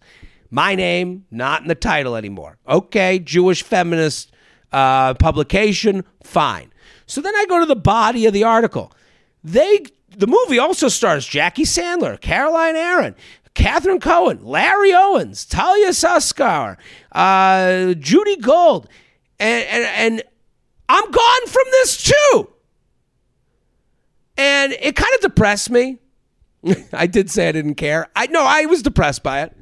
My name, not in the title anymore. Okay, Jewish feminist uh, publication, fine. So then I go to the body of the article. They the movie also stars Jackie Sandler, Caroline Aaron, Catherine Cohen, Larry Owens, Talia Suskauer, uh, Judy Gold, and, and and I'm gone from this too. And it kind of depressed me. I did say I didn't care. I no, I was depressed by it.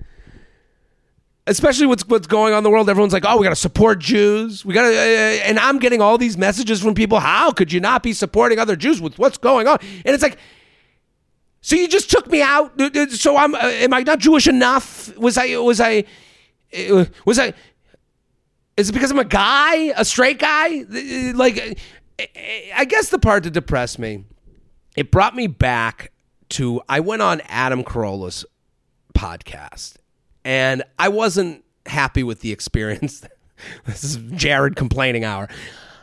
Especially what's what's going on in the world. Everyone's like, "Oh, we got to support Jews. We got to," uh, and I'm getting all these messages from people. How could you not be supporting other Jews with what's going on? And it's like, so you just took me out. So I'm. Uh, am I not Jewish enough? Was I? Was I? Uh, was I? Is it because I'm a guy, a straight guy? Like, I guess the part that depressed me, it brought me back to I went on Adam Carolla's podcast and I wasn't happy with the experience. this is Jared complaining hour.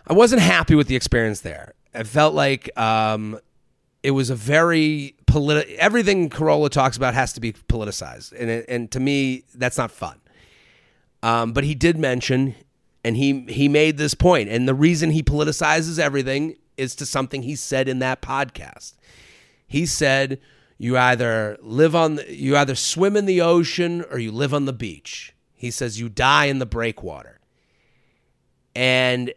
I wasn't happy with the experience there. I felt like um, it was a very political. Everything Carolla talks about has to be politicized, and it, and to me, that's not fun. Um, but he did mention, and he he made this point, and the reason he politicizes everything is to something he said in that podcast. He said, "You either live on, you either swim in the ocean or you live on the beach." He says, "You die in the breakwater," and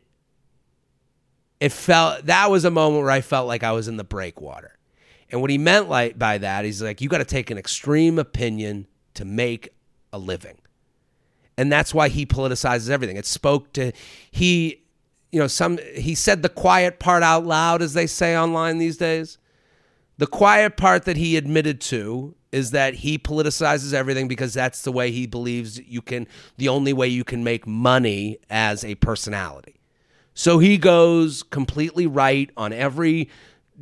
it felt that was a moment where I felt like I was in the breakwater. And what he meant like by that, he's like, you got to take an extreme opinion to make a living. And that's why he politicizes everything. It spoke to he you know, some he said the quiet part out loud, as they say online these days. The quiet part that he admitted to is that he politicizes everything because that's the way he believes you can, the only way you can make money as a personality. So he goes completely right on every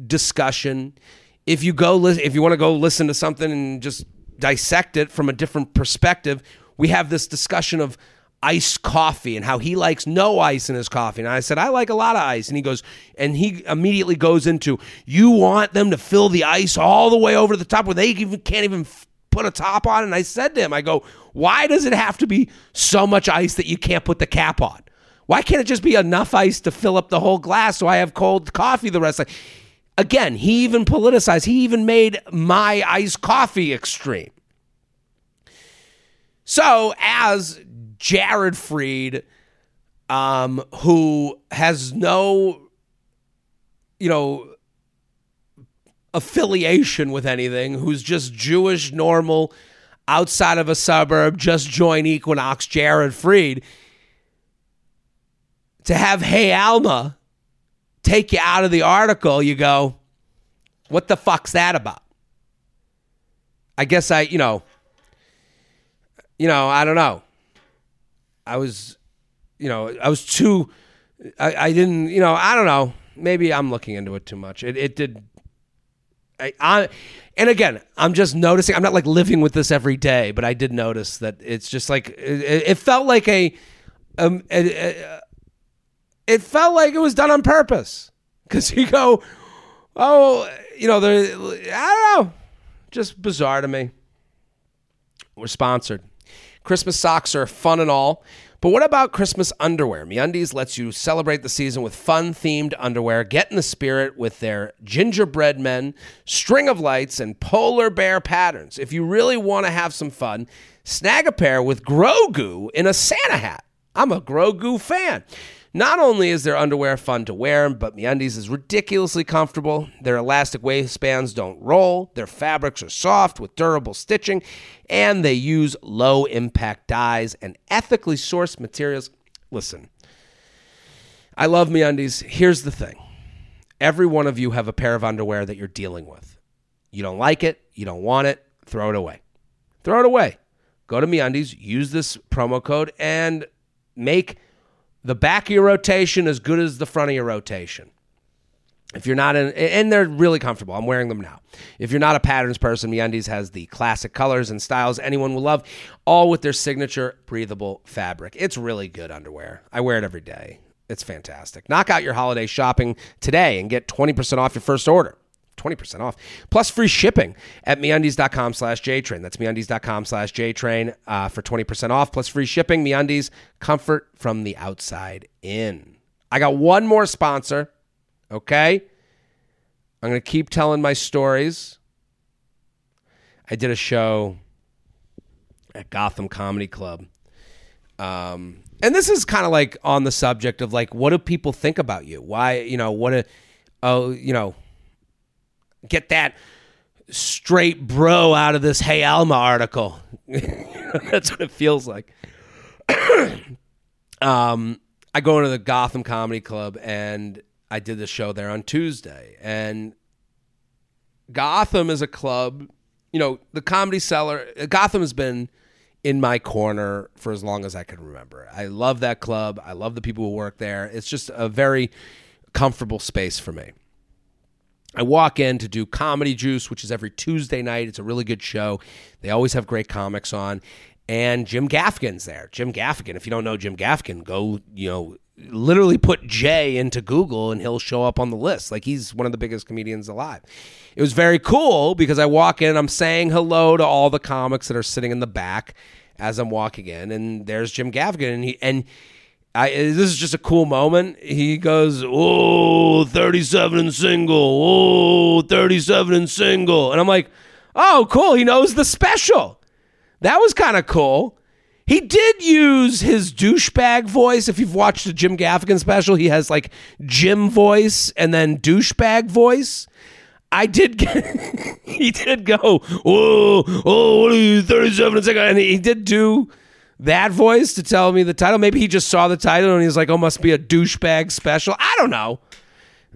discussion. If you go, if you want to go listen to something and just dissect it from a different perspective, we have this discussion of iced coffee and how he likes no ice in his coffee. And I said, I like a lot of ice. And he goes, and he immediately goes into, you want them to fill the ice all the way over the top where they even can't even put a top on. And I said to him, I go, why does it have to be so much ice that you can't put the cap on? Why can't it just be enough ice to fill up the whole glass so I have cold coffee the rest of the Again, he even politicized. He even made my iced coffee extreme. So, as Jared Freid, um, who has no, you know, affiliation with anything, who's just Jewish, normal, outside of a suburb, just join Equinox, Jared Freid, to have Hey Alma take you out of the article, you go, what the fuck's that about? I guess I, you know, you know, I don't know. I was, you know, I was too, I, I didn't, you know, I don't know. Maybe I'm looking into it too much. It, it did. I, I, and again, I'm just noticing. I'm not like living with this every day, but I did notice that it's just like it, it felt like a, um, a, a, it felt like it was done on purpose. Because you go, oh, you know, I don't know, just bizarre to me. We're sponsored. Christmas socks are fun and all, but what about Christmas underwear? MeUndies lets you celebrate the season with fun-themed underwear. Get in the spirit with their gingerbread men, string of lights, and polar bear patterns. If you really want to have some fun, snag a pair with Grogu in a Santa hat. I'm a Grogu fan. Not only is their underwear fun to wear, but MeUndies is ridiculously comfortable. Their elastic waistbands don't roll, their fabrics are soft with durable stitching, and they use low impact dyes and ethically sourced materials. Listen, I love MeUndies. Here's the thing. Every one of you have a pair of underwear that you're dealing with. You don't like it, you don't want it, throw it away. Throw it away. Go to MeUndies, use this promo code, and make the back of your rotation as good as the front of your rotation. If you're not in, and they're really comfortable. I'm wearing them now. If you're not a patterns person, MeUndies has the classic colors and styles anyone will love, all with their signature breathable fabric. It's really good underwear. I wear it every day. It's fantastic. Knock out your holiday shopping today and get 20% off your first order. 20% off. Plus free shipping at meundies.com slash jtrain. That's meundies.com slash jtrain uh, for 20% off plus free shipping. Meundies comfort from the outside in. I got one more sponsor okay? I'm going to keep telling my stories. I did a show at gotham comedy club. Um, and this is kind of like on the subject of like what do people think about you? Why you know what a oh you know get that straight bro out of this Hey Alma article. That's what it feels like. um, I go into the Gotham Comedy Club and I did the show there on Tuesday. And Gotham is a club, you know, the comedy cellar. Gotham has been in my corner for as long as I can remember. I love that club. I love the people who work there. It's just a very comfortable space for me. I walk in to do Comedy Juice, which is every Tuesday night. It's a really good show. They always have great comics on. And Jim Gaffigan's there. Jim Gaffigan, if you don't know Jim Gaffigan, go, you know, literally put Jay into Google and he'll show up on the list. Like he's one of the biggest comedians alive. It was very cool because I walk in, and I'm saying hello to all the comics that are sitting in the back as I'm walking in, and there's Jim Gaffigan, and he and I, this is just a cool moment. He goes, Oh, 37 and single. Oh, 37 and single. And I'm like, Oh, cool. He knows the special. That was kind of cool. He did use his douchebag voice. If you've watched the Jim Gaffigan special, he has like Jim voice and then douchebag voice. I did get, he did go, oh, oh, what are you, 37 and single? And he did do that voice to tell me the title. Maybe he just saw the title and he's like, "Oh, must be a douchebag special." I don't know.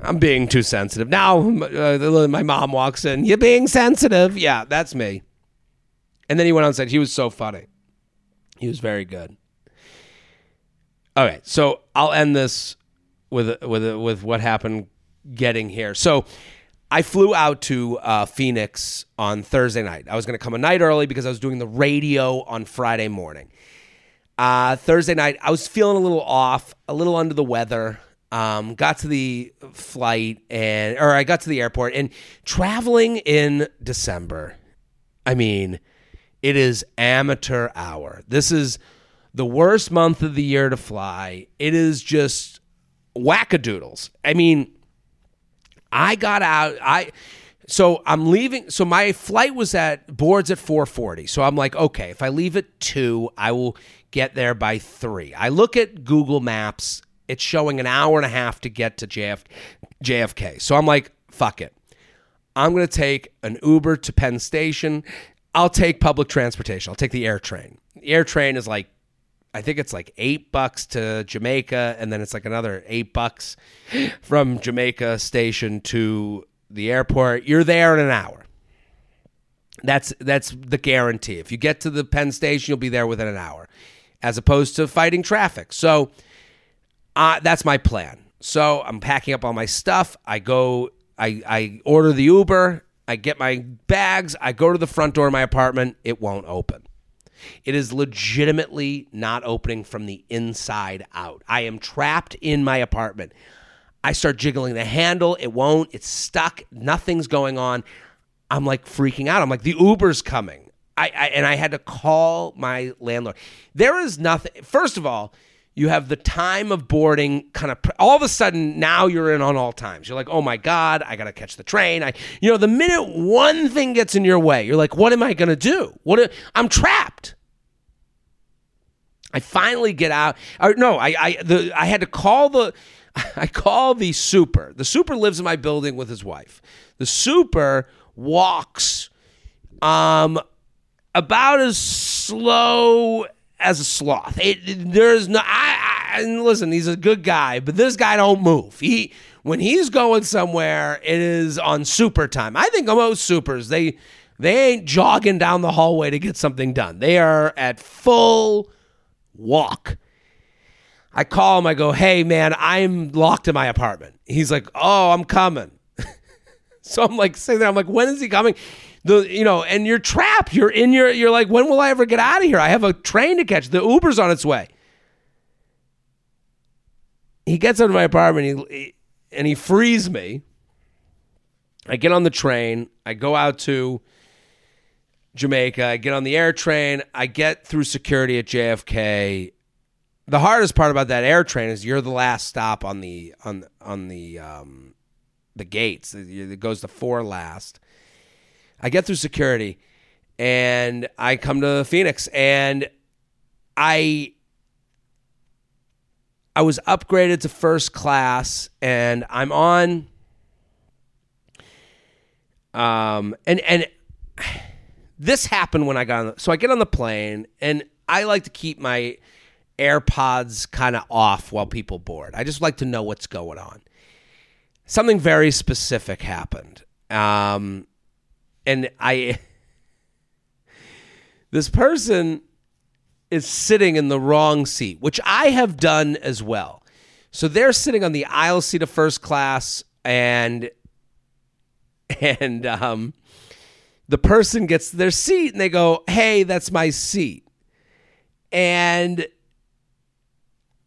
I'm being too sensitive now. Uh, my mom walks in. You're being sensitive. Yeah, that's me. And then he went on said he was so funny. He was very good. All right, so I'll end this with with with what happened getting here. So I flew out to uh, Phoenix on Thursday night. I was going to come a night early because I was doing the radio on Friday morning. Uh, Thursday night, I was feeling a little off, a little under the weather. Um, got to the flight and, or I got to the airport and traveling in December. I mean, it is amateur hour. This is the worst month of the year to fly. It is just wackadoodles. I mean, I got out. I so I'm leaving. So my flight was at boards at 4:40. So I'm like, okay, if I leave at two, I will get there by three. I look at Google Maps. It's showing an hour and a half to get to JF, JFK. So I'm like, fuck it. I'm going to take an Uber to Penn Station. I'll take public transportation. I'll take the air train. The air train is like, I think it's like eight bucks to Jamaica, and then it's like another eight bucks from Jamaica station to the airport. You're there in an hour. That's that's the guarantee. If you get to the Penn station, you'll be there within an hour, as opposed to fighting traffic. So uh, that's my plan. So I'm packing up all my stuff. I go. I I order the Uber. I get my bags. I go to the front door of my apartment. It won't open. It is legitimately not opening from the inside out. I am trapped in my apartment. I start jiggling the handle. It won't. It's stuck. Nothing's going on. I'm like freaking out. I'm like, the Uber's coming. I, I and I had to call my landlord. There is nothing. First of all, you have the time of boarding kind of all of a sudden now you're in on all times. You're like oh my god i gotta catch the train. I you know the minute one thing gets in your way you're like what am i gonna do? What i'm trapped. I finally get out or no i i the i had to call the i call the super. The super lives in my building with his wife. The super walks um about as slow as a sloth. It, there's no. I, I listen. He's a good guy, but this guy don't move. He when he's going somewhere, it is on super time. I think most supers they they ain't jogging down the hallway to get something done. They are at full walk. I call him. I go, "Hey, man, I'm locked in my apartment." He's like, "Oh, I'm coming." so I'm like sitting there. I'm like, "When is he coming?" The you know, and you're trapped. You're in your. You're like, when will I ever get out of here? I have a train to catch. The Uber's on its way. He gets out of my apartment. He, and he frees me. I get on the train. I go out to Jamaica. I get on the air train. I get through security at JFK. The hardest part about that air train is you're the last stop on the on on the um, the gates. It goes to four last. I get through security and I come to Phoenix and I I was upgraded to first class and I'm on um and and this happened when I got on the, so I get on the plane and I like to keep my AirPods kind of off while people board. I just like to know what's going on. Something very specific happened. Um, and I this person is sitting in the wrong seat, which I have done as well. So they're sitting on the aisle seat of first class and and um the person gets their seat and they go, "Hey, that's my seat." And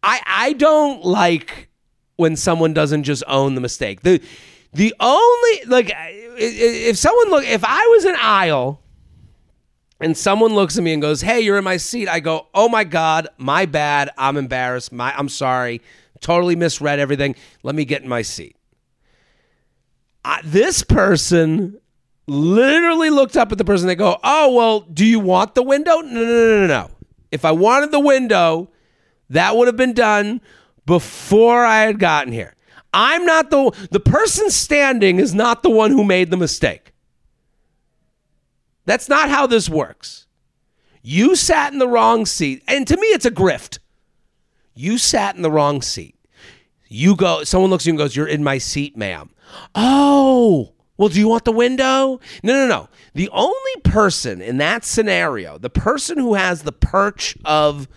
I I don't like when someone doesn't just own the mistake. The the only like if someone look if I was an aisle and someone looks at me and goes, "Hey, you're in my seat," I go, "Oh my god, my bad. I'm embarrassed. My I'm sorry. Totally misread everything. Let me get in my seat." I, this person literally looked up at the person. They go, "Oh well, do you want the window?" No, no, no, no, no. If I wanted the window, that would have been done before I had gotten here. I'm not the the person standing is not the one who made the mistake. That's not how this works. You sat in the wrong seat. And to me, it's a grift. You sat in the wrong seat. You go, someone looks at you and goes, You're in my seat, ma'am. Oh, well, do you want the window? No, no, no. The only person in that scenario, the person who has the perch of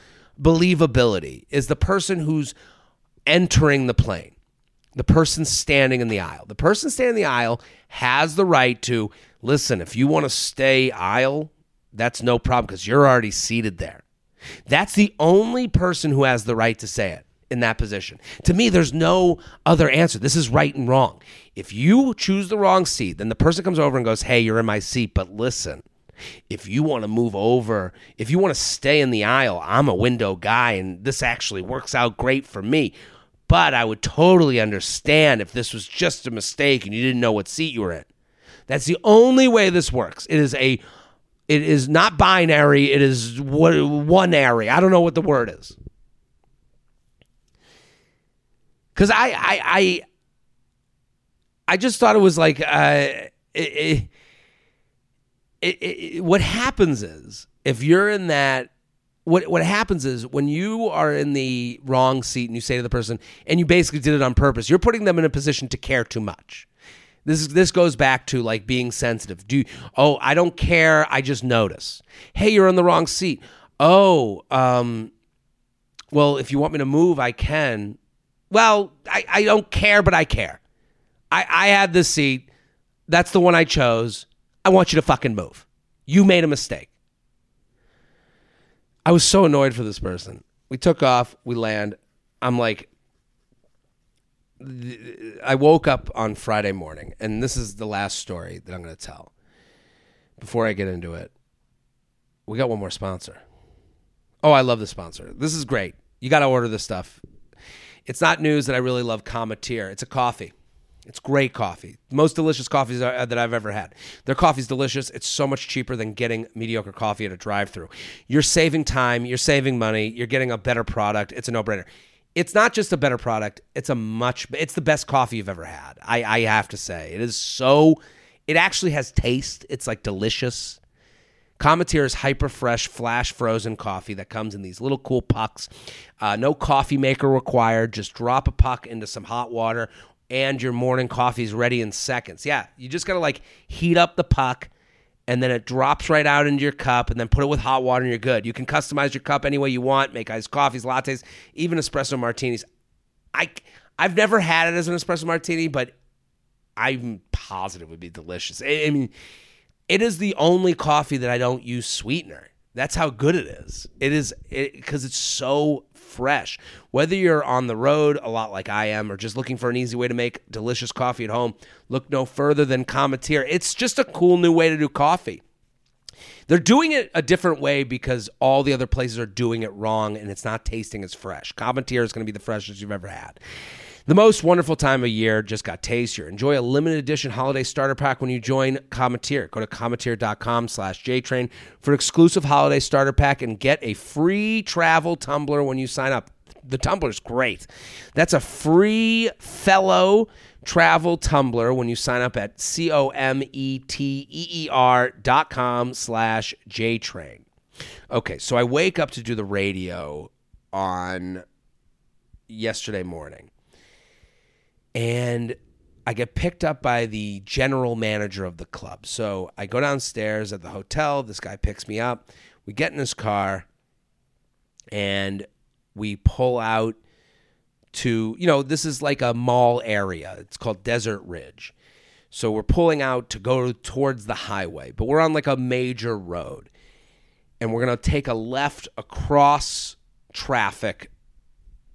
believability, is the person who's entering the plane, the person standing in the aisle. The person standing in the aisle has the right to listen, if you want to stay aisle, that's no problem because you're already seated there. That's the only person who has the right to say it in that position. To me, there's no other answer. This is right and wrong. If you choose the wrong seat, then the person comes over and goes, Hey, you're in my seat, but listen, if you want to move over, if you want to stay in the aisle, I'm a window guy and this actually works out great for me. But I would totally understand if this was just a mistake and you didn't know what seat you were in. That's the only way this works. It is a it is not binary, it is one area. I don't know what the word is. Cuz I I I I just thought it was like uh it, it, it, what happens is if you're in that what what happens is when you are in the wrong seat and you say to the person and you basically did it on purpose you're putting them in a position to care too much. This is this goes back to like being sensitive. Do you, oh i don't care i just notice. Hey you're in the wrong seat. Oh um well if you want me to move i can. Well i, I don't care but i care. I i had this seat. That's the one i chose. I want you to fucking move. You made a mistake I was so annoyed for this person. We took off, we land. I'm like, I woke up on Friday morning, and this is the last story that I'm going to tell. Before I get into it, we got one more sponsor. Oh, I love the sponsor. This is great. You got to order this stuff. It's not news that I really love Cometeer. It's a coffee. It's great coffee. Most delicious coffees that I've ever had. Their coffee's delicious. It's so much cheaper than getting mediocre coffee at a drive-through. You're saving time, you're saving money, you're getting a better product. It's a no-brainer. It's not just a better product, it's a much it's the best coffee you've ever had. I I have to say. It is so it actually has taste. It's like delicious. Cometeer is hyper fresh, flash frozen coffee that comes in these little cool pucks. Uh, no coffee maker required. Just drop a puck into some hot water and your morning coffee is ready in seconds. Yeah, you just got to like heat up the puck and then it drops right out into your cup and then put it with hot water and you're good. You can customize your cup any way you want, make iced coffees, lattes, even espresso martinis. I I've never had it as an espresso martini, but I'm positive it would be delicious. I, I mean, it is the only coffee that I don't use sweetener. That's how good it is. It is because it, it's so fresh. Whether you're on the road a lot like I am or just looking for an easy way to make delicious coffee at home, look no further than Cometeer. It's just a cool new way to do coffee. They're doing it a different way because all the other places are doing it wrong and it's not tasting as fresh. Cometeer is going to be the freshest you've ever had. The most wonderful time of year just got tastier. Enjoy a limited edition holiday starter pack when you join Cometeer. Go to cometeer.com slash JTrain for exclusive holiday starter pack and get a free travel tumbler when you sign up. The tumbler's great. That's a free fellow travel tumbler when you sign up at C-O-M-E-T-E-E-R dot com slash JTrain. Okay, so I wake up to do the radio on yesterday morning and I get picked up by the general manager of the club. So I go downstairs at the hotel. This guy picks me up. We get in his car and we pull out to, you know, this is like a mall area. It's called Desert Ridge. So we're pulling out to go towards the highway, but we're on like a major road. And we're going to take a left across traffic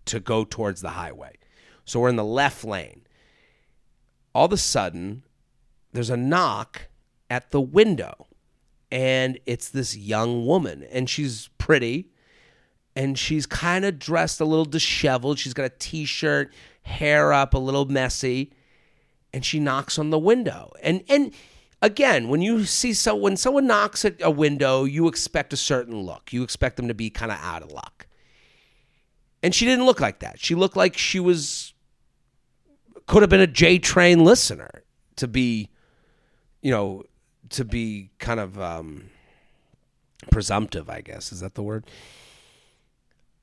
to go towards the highway. So we're in the left lane. All of a sudden, there's a knock at the window, and it's this young woman, and she's pretty, and she's kind of dressed a little disheveled. She's got a t shirt, hair up, a little messy, and she knocks on the window. And, and, again, when you see so when someone knocks at a window, you expect a certain look. You expect them to be kind of out of luck. And she didn't look like that. She looked like she was could have been a J Train listener to be, you know, to be kind of um, presumptive, I guess. Is that the word?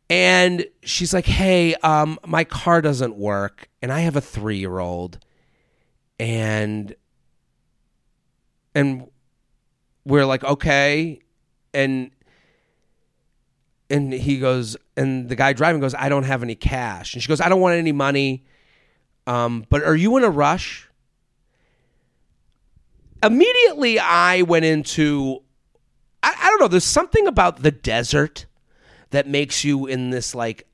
And she's like, "Hey, um, my car doesn't work, and I have a three-year-old, and and we're like, okay, and and he goes, and the guy driving goes, I don't have any cash, and she goes, I don't want any money, um, but are you in a rush? Immediately, I went into, I, I don't know. There's something about the desert that makes you in this like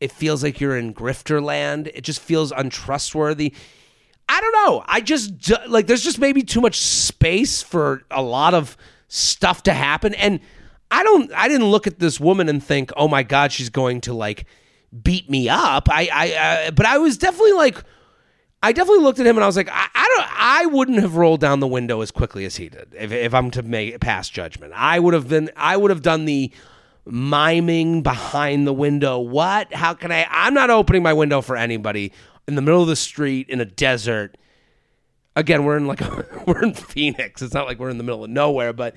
it feels like you're in grifter land. It just feels untrustworthy. I don't know. I just like there's just maybe too much space for a lot of stuff to happen and I don't I didn't look at this woman and think, "Oh my god, she's going to like beat me up." I I uh, but I was definitely like I definitely looked at him and I was like, I, I, don't, I wouldn't have rolled down the window as quickly as he did. If, if I'm to make pass judgment, I would have been, I would have done the miming behind the window. What? How can I? I'm not opening my window for anybody in the middle of the street in a desert. Again, we're in like we're in Phoenix. It's not like we're in the middle of nowhere, but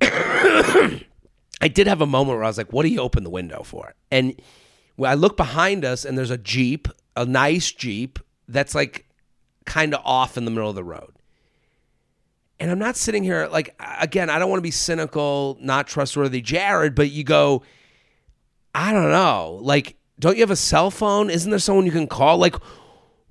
I did have a moment where I was like, "What do you open the window for?" And I look behind us, and there's a jeep, a nice jeep that's like kind of off in the middle of the road. And I'm not sitting here like again, I don't want to be cynical, not trustworthy Jared, but you go, I don't know. Like, don't you have a cell phone? Isn't there someone you can call? Like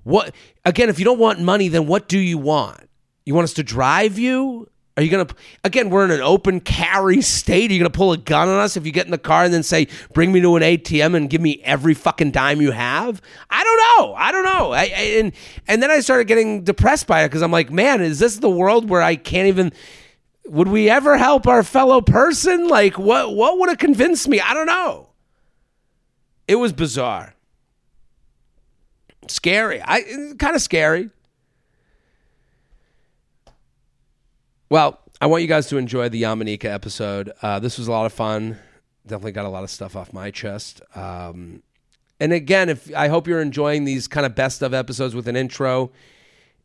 what again, if you don't want money, then what do you want? You want us to drive you? Are you going to, again, we're in an open carry state. Are you going to pull a gun on us if you get in the car and then say, bring me to an ATM and give me every fucking dime you have? I don't know. I don't know. I, I, and, and then I started getting depressed by it because I'm like, man, is this the world where I can't even, would we ever help our fellow person? Like, what, what would have convinced me? I don't know. It was bizarre. Scary. I, kind of scary. Well, I want you guys to enjoy the Yamaneika episode. Uh, this was a lot of fun. Definitely got a lot of stuff off my chest. Um, and again, if I hope you're enjoying these kind of best of episodes with an intro.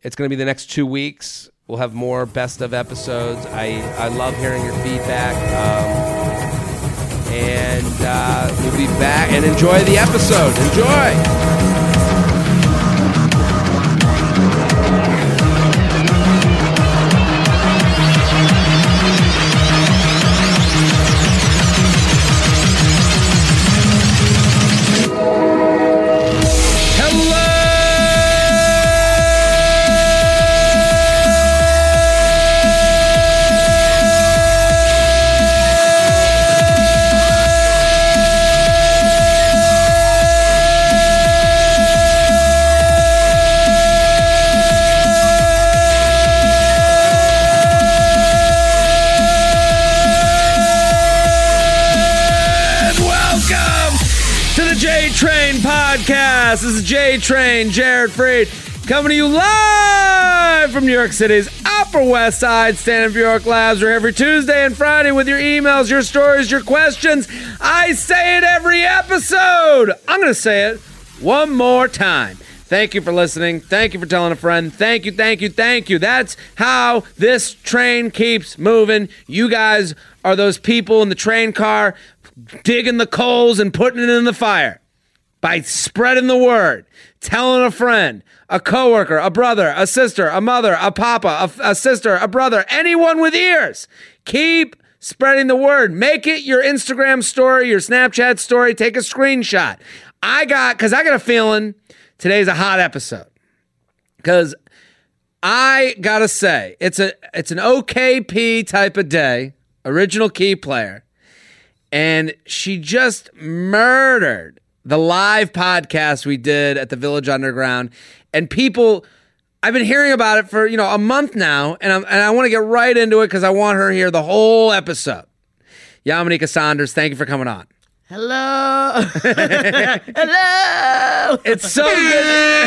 It's going to be the next two weeks. We'll have more best of episodes. I, I love hearing your feedback. Um, and uh, we'll be back and enjoy the episode. Enjoy. Podcast. This is J Train, Jared Freid, coming to you live from New York City's Upper West Side Stand Up York Labs. We're every Tuesday and Friday with your emails, your stories, your questions. I say it every episode. I'm going to say it one more time. Thank you for listening. Thank you for telling a friend. Thank you, thank you, thank you. That's how this train keeps moving. You guys are those people in the train car digging the coals and putting it in the fire by spreading the word, telling a friend, a coworker, a brother, a sister, a mother, a papa, a, a, sister, a brother, anyone with ears. Keep spreading the word. Make it your Instagram story, your Snapchat story. Take a screenshot. I got, because I got a feeling today's a hot episode. Because I gotta say, it's a it's an OKP type of day, original key player, and she just murdered the live podcast we did at the Village Underground, and people. I've been hearing about it for you know a month now, and, I'm, and I want to get right into it because I want her here the whole episode. Yamaneika Saunders, thank you for coming on. Hello. Hello. It's so good.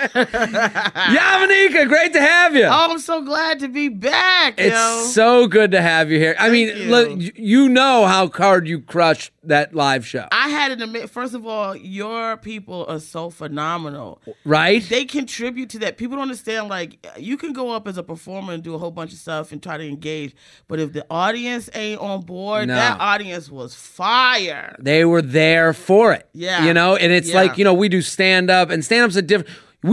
Yamaneika, great to have you. Oh, I'm so glad to be back. It's yo. so good to have you here. I mean, you. look, you know how hard you crushed that live show, I had an admit. First of all, your people are so phenomenal. right? They contribute to that. People don't understand. Like you can go up as a performer and do a whole bunch of stuff and try to engage, but if the audience ain't on board, No. that audience was fire. they were there for it. Yeah. You know, and it's Yeah. like, you know, we do stand up and stand up's a different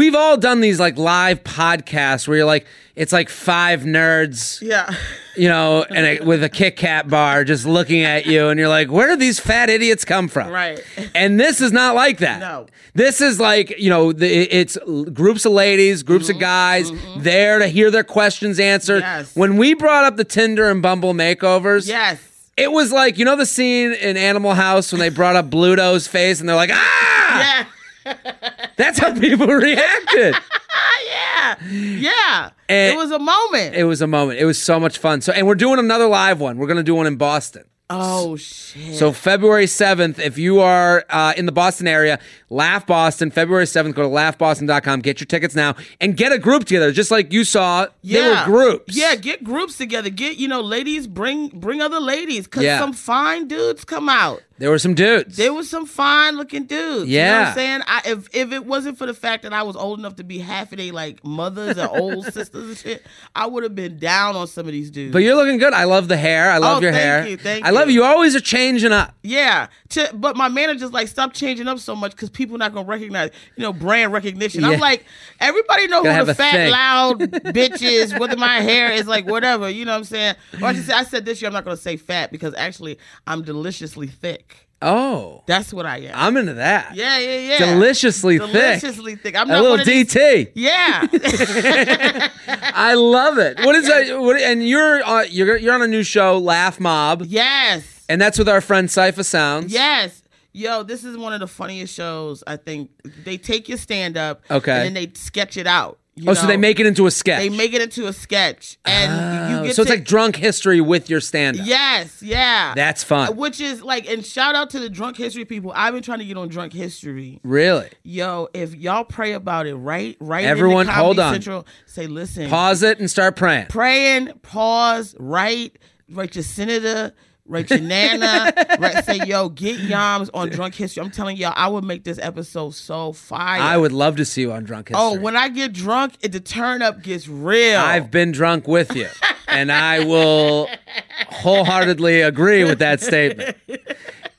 we've all done these like live podcasts where you're like it's like five nerds, Yeah. you know, and a, with a Kit Kat bar just looking at you and you're like, where do these fat idiots come from? Right. And this is not like that. No. This is like, you know, the, it's groups of ladies, groups of guys there to hear their questions answered. Mm-hmm. Yes. When we brought up the Tinder and Bumble makeovers, Yes. it was like, you know, the scene in Animal House when they brought up Bluto's face and they're like, ah! Yeah. That's how people reacted. yeah. Yeah. And- it was a moment. It was a moment. It was so much fun. So, and we're doing another live one. We're going to do one in Boston. oh shit. So February 7th, if you are uh, in the Boston area, Laugh Boston, February 7th, go to laughboston.com, get your tickets now, and get a group together. Just like you saw, they were groups. Yeah, get groups together. Get you know, ladies bring bring other ladies because Yeah. some fine dudes come out. There were some dudes. There was some fine looking dudes. you know what Yeah. I'm saying. I, if if it wasn't for the fact that I was old enough to be half of they like mothers and old sisters and shit, I would have been down on some of these dudes. but you're looking good. I love the hair. I love Oh, your thank hair. you, thank you. I love you. you. Always are changing up. Yeah, to, but my manager's like, stop changing up so much because people not gonna recognize, you know, brand recognition. Yeah. I'm like, everybody know Gotta who the fat, thing. loud bitch is. Whether my hair is like whatever, you know what I'm saying? Or I say, I said this year I'm not gonna say fat because actually I'm deliciously thick. Oh, That's what I am. I'm into that. yeah, yeah, yeah. Deliciously thick. Deliciously thick. I'm A not little of these- DT. Yeah. I love it. What is that? What, and you're uh, you're you're on a new show, Laugh Mob, yes. and that's with our friend Cipha Sounds. Yes. Yo, this is one of the funniest shows. I think they take your stand up, Okay. and then they sketch it out. You Oh, so they make it into a sketch. They make it into a sketch, and Oh, you get so it's to, like drunk history with your stand-up. yes, yeah, That's fun. Which is like, and shout out to the drunk history people. I've been trying to get on drunk history. Really? Yo, if y'all pray about it, right, right. Everyone, in the hold on. Central, say, listen, Pause it and start praying. praying, pause, write, write your senator, your nana, say, yo, get yams on drunk history. I'm telling y'all, I would make this episode so fire. I would love to see you on drunk oh, history. Oh, when I get drunk, it, the turn up gets real. I've been drunk with you, and I will wholeheartedly agree with that statement.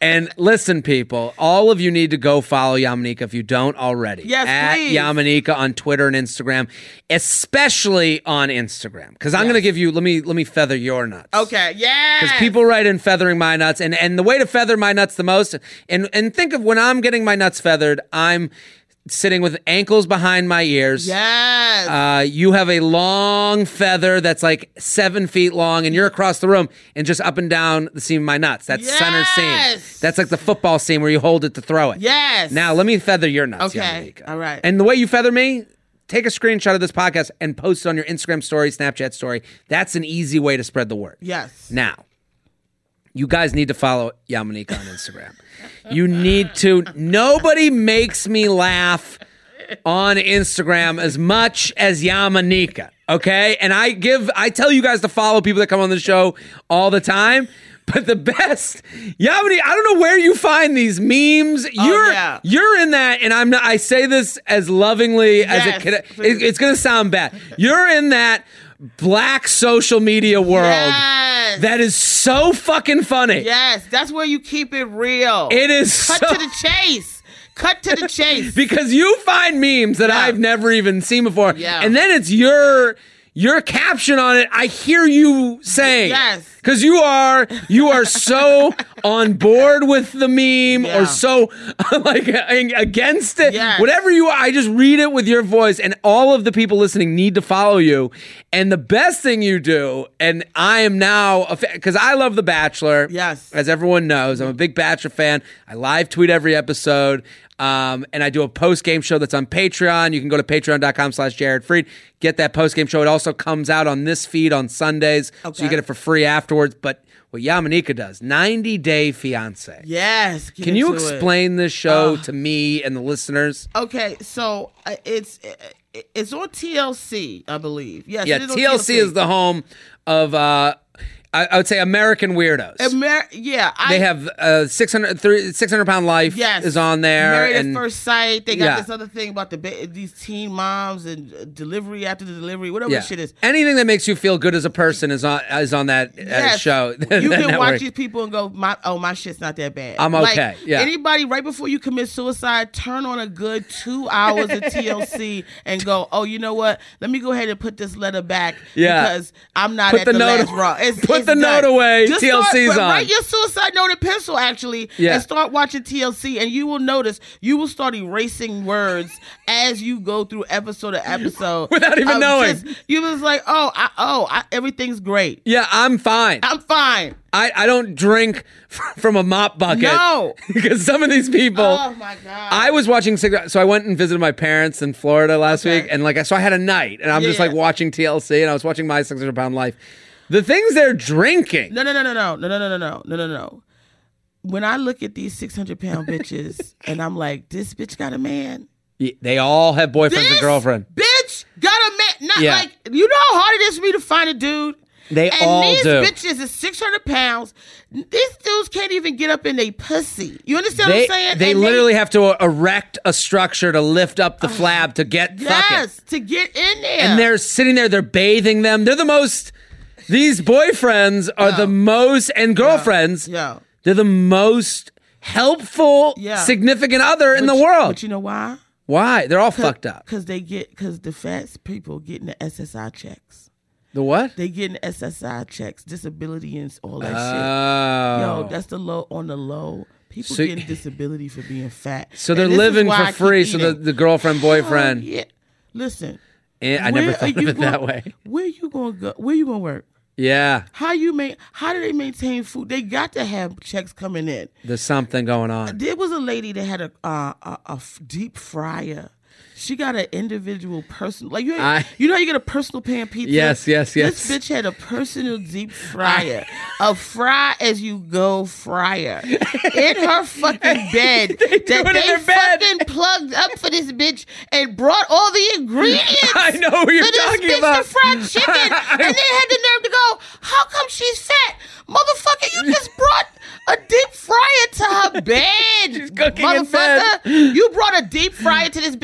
And listen, people, all of you need to go follow Yamaneika if you don't already. Yes, At please. Yamaneika on Twitter and Instagram, especially on Instagram. Because I'm going to give you, let me let me feather your nuts. okay, yeah. Because people write in feathering my nuts, and, and the way to feather my nuts the most, and and think of when I'm getting my nuts feathered, I'm sitting with ankles behind my ears. Yes. Uh, you have a long feather that's like seven feet long, and you're across the room and just up and down the seam of my nuts. That's center seam. Yes. That's like the football seam where you hold it to throw it. yes. Now let me feather your nuts. Okay, Yamaneika. all right. And the way you feather me, take a screenshot of this podcast and post it on your Instagram story, Snapchat story. That's an easy way to spread the word. Yes. Now, you guys need to follow Yamaneika on Instagram. you need to. Nobody makes me laugh on Instagram as much as Yamaneika. Okay, and I give, I tell you guys to follow people that come on the show all the time. But the best, Yamini, I don't know where you find these memes. Oh, you're yeah. you're in that, and I'm not. I say this as lovingly as it can. It, it's gonna sound bad. You're in that black social media world Yes. that is so fucking funny. Yes. That's where you keep it real. It is Cut so, to the chase. Cut to the chase. because you find memes that Yeah. I've never even seen before, Yeah. and then it's your your caption on it. I hear you saying, Yes. because you are you are so on board with the meme Yeah. or so like against it. Yes. Whatever you are, I just read it with your voice, and all of the people listening need to follow you. And the best thing you do, and I am now because I love The Bachelor. Yes. as everyone knows, I'm a big Bachelor fan. I live tweet every episode. Um, and I do a post game show that's on Patreon. You can go to patreon.com slash Jared Freid. Get that post game show. It also comes out on this feed on Sundays. So you get it for free afterwards. But what Yamaneika does, 90 Day Fiance. yes. Can you into it. explain this show to me and the listeners? Okay, so uh, it's uh, it's on TLC, I believe. Yes, Yeah, on TLC is the home of uh, I, I would say American weirdos. Amer- yeah, I, they have uh, 600, three- 600 pound life Yes, is on there. Married and at first sight. They got Yeah. this other thing about the ba- these teen moms and uh, delivery after the delivery, whatever yeah. shit is. Anything that makes you feel good as a person is on is on that uh, show. you that can network. watch these people and go, my oh my shit's not that bad. I'm Like, okay, yeah. Anybody right before you commit suicide, turn on a good two hours of TLC and go, oh, you know what? Let me go ahead and put this letter back Yeah. because I'm not Put at the the, note- last raw. It's, put the note away. Just TLC's start, on. Write your suicide note in pencil, actually, Yeah. and start watching TLC, and you will notice you will start erasing words as you go through episode to episode Without even knowing. just- you was like, oh, I, oh, I, everything's great. Yeah, I'm fine. I'm fine. I, I don't drink from a mop bucket. No. because some of these people. Oh my god. I was watching so I went and visited my parents in Florida last Okay. week, and like so I had a night, and I'm just like watching TLC, and I was watching My 600 Pound Life. The things they're drinking. no, no, no, no, no, no, no, no, no, no, no, no. When I look at these six hundred pound bitches, and I'm like, this bitch got a man. Y- They all have boyfriends This and girlfriend. bitch got a man. Not Yeah. like you know how hard it is for me to find a dude. They all and all these do. bitches is six hundred pounds. These dudes can't even get up in their pussy. You understand They, what I'm saying? they And literally have to uh, erect a structure to lift up the flab to get fucking. yes to get in there. And they're sitting there, they're bathing them. They're the most. These boyfriends are the most, and girlfriends. yeah. They're the most helpful, Yeah. significant other in the But- world. But you know why? Why? They're all fucked up. Because they get because the fat people getting the SSI checks. The what? They getting SSI checks, disability and all that shit. Oh. Yo, that's the low on the low. People So- getting disability for being fat. so they're living for free. So the, the girlfriend, boyfriend. Oh, yeah. Listen. Eh, I never thought of you it that way. Where you gonna go? Where you gonna work? Yeah. How you make? How do they maintain food? They got to have checks coming in. There's something going on. There was a lady that had a uh, a, a deep fryer. She got an individual personal, like you. I- you know, how you get a personal pan pizza. Yes, yes, yes. This bitch had a personal deep fryer, a fry as you go fryer in her fucking bed do that they their bed. fucking plugged up for this bitch and brought all the ingredients. I know who you're for this talking bitch about. to fried chicken, and they had the nerve to go, "How come she's fat, motherfucker? You just brought a deep fryer to her bed, She's cooking in motherfucker. You brought a deep fryer to this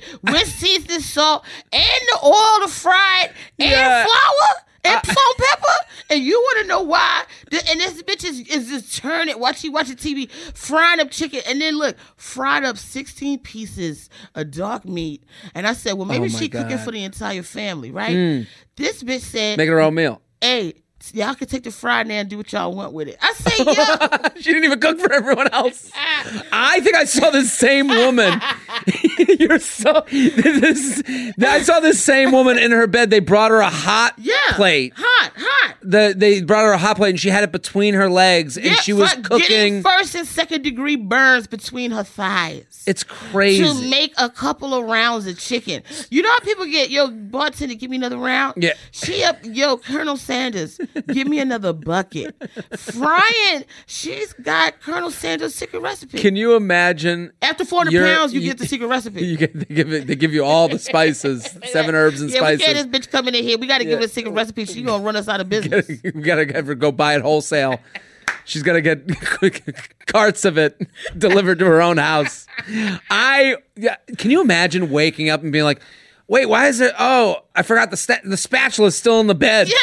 bed with seasoning salt and the oil to fry it and Yeah. flour." And salt pepper, and you want to know why? The- And this bitch is, is just turning, watch she watching TV, frying up chicken, and then look, fried up sixteen pieces of dark meat. And I said, well, maybe Oh she cooking God. Mm. for the entire family, right? This bitch said, Make her own meal. hey, y'all can take the fried now and do what y'all want with it. I say, yeah. she didn't even cook for everyone else. Ah. I think I saw the same woman. You're so this. I saw the same woman in her bed. They brought her a hot yeah. plate. Hot, hot. The they brought her a hot plate and she had it between her legs and she was cooking. first and second degree burns between her thighs. It's crazy. to make a couple of rounds of chicken. You know how people get, yo, bartender, give me another round? Yeah. She up, yo, Colonel Sanders, give me another bucket. Frying, she's got Colonel Sanders' secret recipe. Can you imagine? After 400 pounds, you, you- get the secret recipe. You get, they give it, they give you all the spices, seven herbs and yeah, spices. can't this bitch coming in here. We got to give her a secret recipe. She gonna run us out of business. we gotta have her go buy it wholesale. She's gotta get carts of it delivered to her own house. I yeah, can you imagine waking up and being like, "Wait, why is it? Oh, I forgot the sta- the spatula's still in the bed." yes.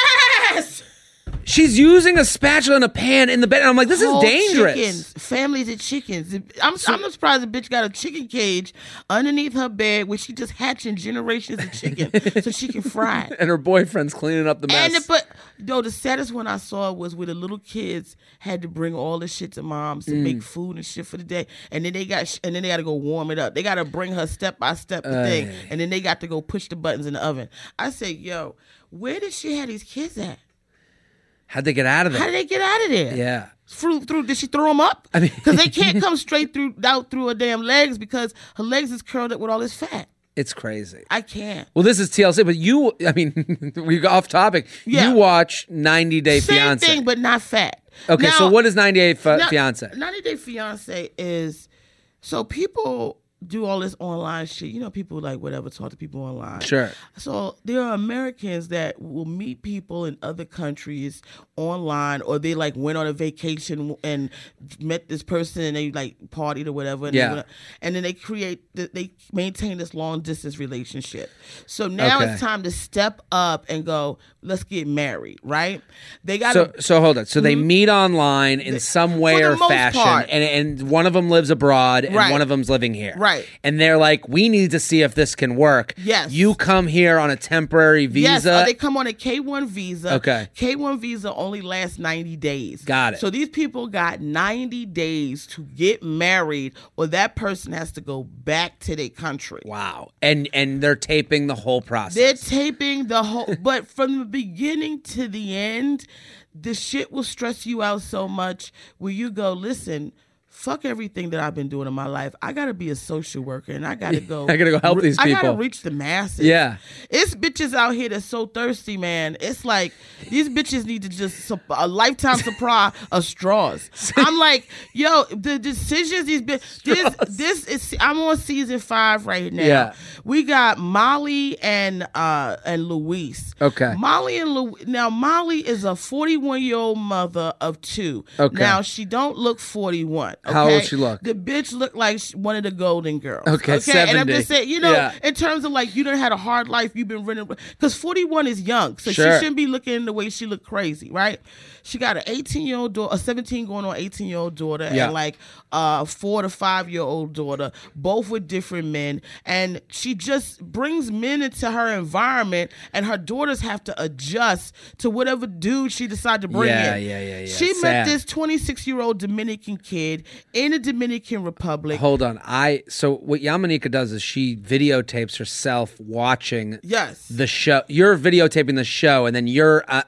She's using a spatula and a pan in the bed, and I'm like, "This Whole is dangerous." Chickens, families of chickens. I'm, I'm surprised the bitch got a chicken cage underneath her bed where she just hatching generations of chicken so she can fry it. And her boyfriend's cleaning up the mess. And the, but though the saddest one I saw was where the little kids had to bring all the shit to moms to Mm. make food and shit for the day, and then they got and then they got to go warm it up. They got to bring her step by step the thing, and then they got to go push the buttons in the oven. I said, yo, where did she have these kids at? How'd they get out of there? How did they get out of there? Yeah. Through, through, did she throw them up? I mean- because they can't come straight through out through her damn legs because her legs is curled up with all this fat. It's crazy. I can't. Well, this is TLC, but you, I mean, we got off topic. Yeah. You watch 90 Day Same Fiance. thing, but not fat. okay, so what is 90 Day Fi- Now, Fiance? 90 Day Fiance is so people do all this online shit. You know, people like whatever talk to people online. Sure. So there are Americans that will meet people in other countries online, or they like went on a vacation and met this person and they like partied or whatever. And Yeah. and then they create, they maintain this long distance relationship. So now Okay. it's time to step up and go. Let's get married, right? They got So so hold on. So they meet online in some way Mm-hmm. or fashion, part. and and one of them lives abroad, and Right. one of them's living here. Right. And they're like, we need to see if this can work. Yes. You come here on a temporary visa. Yes, uh, they come on a K one visa. Okay. K one visa only lasts ninety days. Got it. So these people got ninety days to get married, or that person has to go back to their country. wow. And and they're taping the whole process. They're taping the whole, but from the beginning to the end, the shit will stress you out so much where you go, listen, fuck everything that I've been doing in my life. I gotta be a social worker and I gotta go. I gotta go help these people. I gotta reach the masses. Yeah. it's bitches out here that's so thirsty, man. It's like these bitches need to just sup- a lifetime supply of straws. I'm like, yo, the decisions these bitches. This this is. I'm on season five right now. Yeah. We got Molly and uh and Luis. Okay. Molly and Lu- now Molly is a 41 year old mother of two. Okay. Now she don't look 41. How old she look? The bitch looked like one of the Golden Girls. Okay, seventy. And I'm just saying, you know, Yeah. in terms of like you done had a hard life, you've been running because 41 is young, so Sure. she shouldn't be looking the way she looked crazy, right? She got an 18 year old daughter, a 17 going on 18 year old daughter, Yeah. and like a four to five year old daughter, both with different men, and she just brings men into her environment, and her daughters have to adjust to whatever dude she decide to bring Yeah, in. yeah, yeah, yeah. She Sad. met this 26 year old Dominican kid in the Dominican Republic. Hold on. I so what Yamaneika does is she videotapes herself watching Yes. the show. You're videotaping the show, and then you're uh,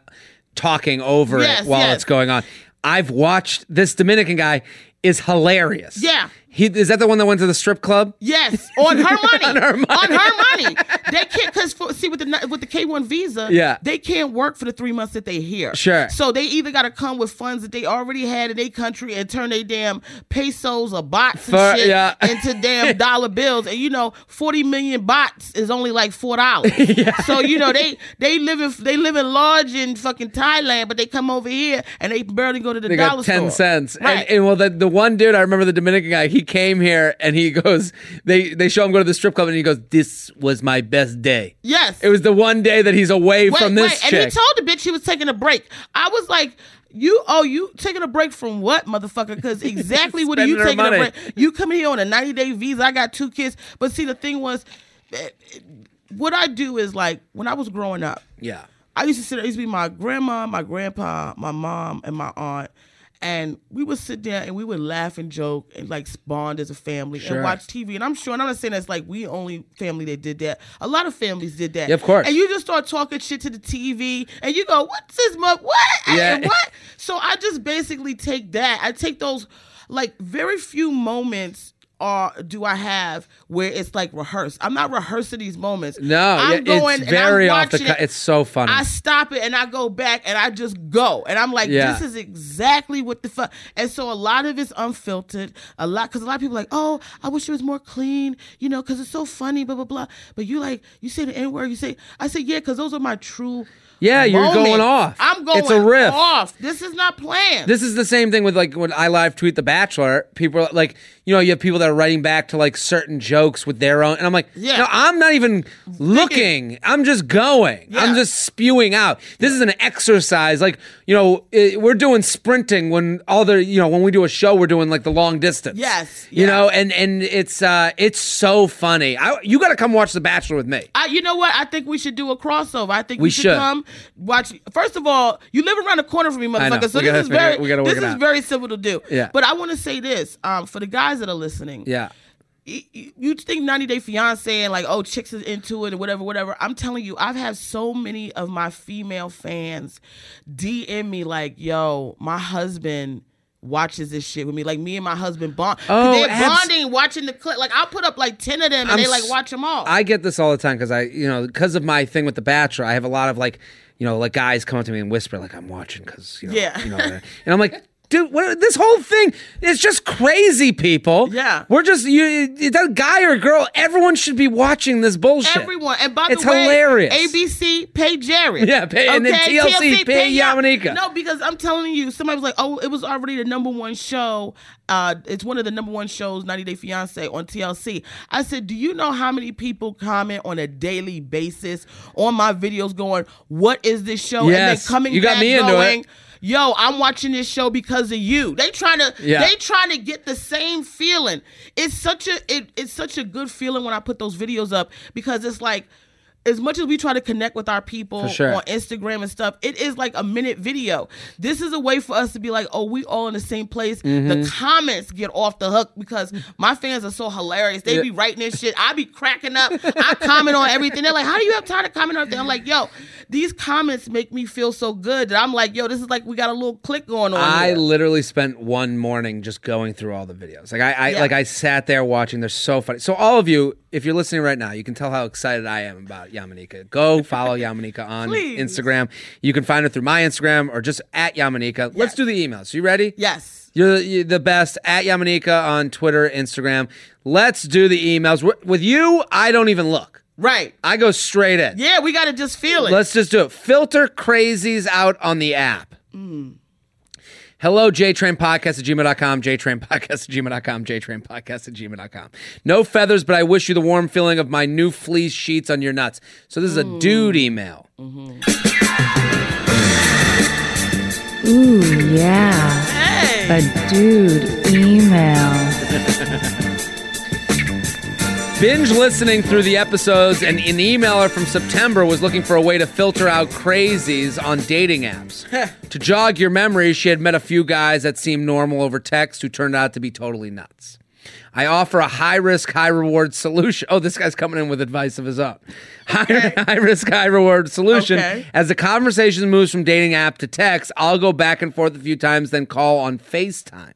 talking over Yes, it while yes. it's going on. I've watched this Dominican guy is hilarious. Yeah. He is that the one that went to the strip club? Yes, on her money. On her money. On her money. They can't because see with the with the K one visa, Yeah. they can't work for the three months that they here. Sure. So they either got to come with funds that they already had in their country and turn their damn pesos or bots and shit yeah. into damn dollar bills. And you know, forty million bots is only like four dollars. So you know they they live in they live in large in fucking Thailand, but they come over here and they barely go to the They dollar got ten store. cents. Right. And, and well, the, the one dude I remember, the Dominican guy, he came here and he goes, they they show him go to the strip club and he goes, "This was my best day." yes. It was the one day that he's away Wait, from this wait, chick. and he told the bitch he was taking a break. I was like, "You, oh, you taking a break from what, motherfucker? Because exactly what are you taking a break? You coming here on a ninety day visa? I got two kids, but see, the thing was, eh, what I do is like when I was growing up, yeah. I used to sit. There, it used to be my grandma, my grandpa, my mom, and my aunt. And we would sit there and we would laugh and joke and like bond as a family Sure. and watch TV. And I'm sure, and I'm not saying that's like we only family that did that. A lot of families did that. Yeah, of course. And you just start talking shit to the TV and you go, "What's this? Mo- what? Yeah. And what?" So I just basically take that. I take those like very few moments. Or do I have where it's like rehearsed? I'm not rehearsing these moments. No, I'm going it's very off the cut. it. It's so funny. I stop it and I go back and I just go and I'm like, Yeah. this is exactly what the fuck. And so a lot of it's unfiltered. A lot because a lot of people are like, oh, I wish it was more clean, you know, because it's so funny, blah blah blah. But you like, you say the n word, you say, I say yeah, because those are my true. Yeah, you're going off. I'm going It's a riff. off. This is not planned. This is the same thing with like when I live tweet The Bachelor. People are like, you know, you have people that are writing back to like certain jokes with their own, and I'm like, Yeah. no, I'm not even looking. I'm just going. I'm just spewing out. This is an exercise. Like, you know, eh, we're doing sprinting when all the, you know, when we do a show, we're doing like the long distance. Yes, you yeah. know, and and it's uh it's so funny. I, you got to come watch The Bachelor with me. I, you know what? I think we should do a crossover. I think We we, should, should. come watch. First of all, you live around the corner from me, motherfucker. So this is very, we this it is out. very simple to do. Yeah. But I want to say this um, for the guys that are listening. Yeah. You think 90 Day Fiance and like, oh, chicks is into it or whatever, whatever. I'm telling you, I've had so many of my female fans DM me like, yo, my husband watches this shit with me. Like me and my husband bond. Oh, they're abs- bonding, watching the clip. Like I'll put up like 10 of them and I'm they like watch them all. I get this all the time because I, you know, because of my thing with The Bachelor, I have a lot of like, you know, like guys come up to me and whisper like I'm watching because, you know, Yeah. you know, and I'm like, dude, what, this whole thing is just crazy, people. Yeah. we're just you. That guy or girl, everyone should be watching this bullshit. Everyone, and by it's the way, hilarious. ABC pay Jared. Yeah, pay- and then TLC pay Ya- Yamaneika. No, because I'm telling you, somebody was like, "Oh, it was already the number one show. Uh, it's one of the number one shows, 90 Day Fiance on TLC." I said, "Do you know how many people comment on a daily basis on my videos, going, "What is this show?" Yes, and then coming you got back me into it. Yo, I'm watching this show because of you. They trying to Yeah. they trying to get the same feeling. It's such a it, it's such a good feeling when I put those videos up because it's like as much as we try to connect with our people sure. on Instagram and stuff, it is like a minute video. This is a way for us to be like, oh, we all in the same place. Mm-hmm. The comments get off the hook because my fans are so hilarious. They be writing this shit. I be cracking up. I comment on everything. They're like, how do you have time to comment on everything? I'm like, yo, these comments make me feel so good that I'm like, yo, this is like we got a little click going on. I here. literally spent one morning just going through all the videos. Like I, I Yeah. like I sat there watching. They're so funny. So all of you, if you're listening right now, you can tell how excited I am about Yamaneika. Go follow Yamaneika on Please. Instagram. You can find her through my Instagram or just at Yamaneika. Let's do the emails. You ready? yes. You're, you're the best at Yamaneika on Twitter, Instagram. Let's do the emails. With you, I don't even look. Right. I go straight in. Yeah, we got to just feel it. Let's just do it. Filter crazies out on the app. Mm. Hello, JTrain Podcast at gmail.com, JTrainPodcast at gmail.com, JTrainPodcast at gmail.com. No feathers, but I wish you the warm feeling of my new fleece sheets on your nuts. So this is a dude email. Ooh, yeah. hey. A dude email. Binge listening through the episodes, and an emailer from September was looking for a way to filter out crazies on dating apps. to jog your memory, she had met a few guys that seemed normal over text who turned out to be totally nuts. I offer a high risk, high reward solution. Oh, this guy's coming in with advice of his own. High, high risk, high reward solution. Okay. As the conversation moves from dating app to text, I'll go back and forth a few times, then call on FaceTime.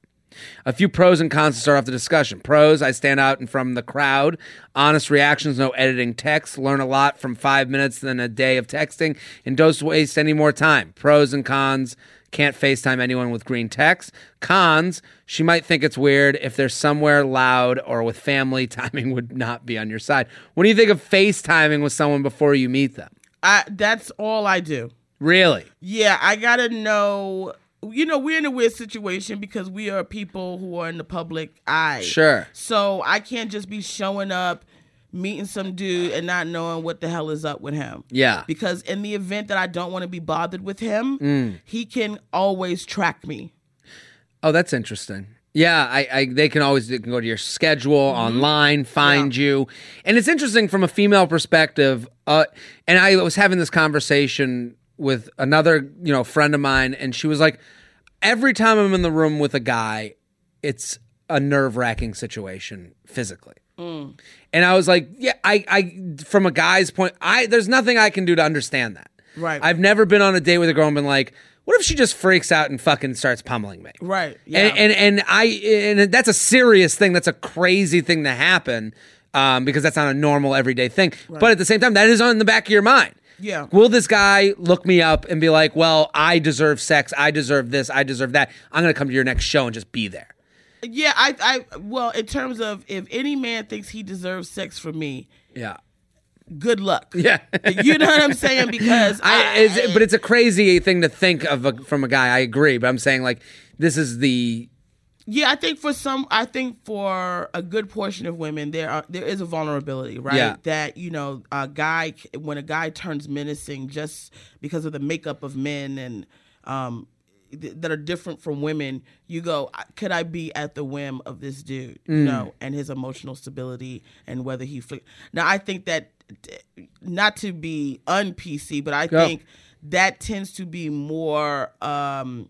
A few pros and cons to start off the discussion. Pros, I stand out and from the crowd. Honest reactions, no editing text. Learn a lot from five minutes than a day of texting and don't waste any more time. Pros and cons, can't FaceTime anyone with green text. Cons, she might think it's weird if they're somewhere loud or with family, timing would not be on your side. What do you think of FaceTiming with someone before you meet them? I, that's all I do. Really? Yeah, I gotta know. You know, we're in a weird situation because we are people who are in the public eye. Sure. So I can't just be showing up, meeting some dude, and not knowing what the hell is up with him. Yeah. Because in the event that I don't want to be bothered with him, Mm. he can always track me. Oh, that's interesting. Yeah, I, I they can always they can go to your schedule Mm-hmm. online, find you, and it's interesting from a female perspective. Uh, and I was having this conversation with another you know friend of mine, and she was like, every time I'm in the room with a guy, it's a nerve wracking situation physically. Mm. And I was like, yeah, I, I, from a guy's point, I, there's nothing I can do to understand that. Right. I've never been on a date with a girl and been like, what if she just freaks out and fucking starts pummeling me? Right. Yeah. And, and and I and that's a serious thing. That's a crazy thing to happen um, because that's not a normal everyday thing. But at the same time, that is on the back of your mind. Yeah. Will this guy look me up and be like, "Well, I deserve sex. I deserve this. I deserve that. I'm gonna come to your next show and just be there." yeah, I, I, well, in terms of if any man thinks he deserves sex from me, Yeah. good luck. Yeah. you know what I'm saying? Because I, it's, but it's a crazy thing to think of a, from a guy. I agree, but I'm saying like this is the Yeah, I think for some, I think for a good portion of women, there are there is a vulnerability, right? Yeah. That you know, a guy when a guy turns menacing just because of the makeup of men and um th- that are different from women, you go, could I be at the whim of this dude? You know, and his emotional stability and whether he. Fl- now, I think that not to be un PC, but I think that tends to be more. um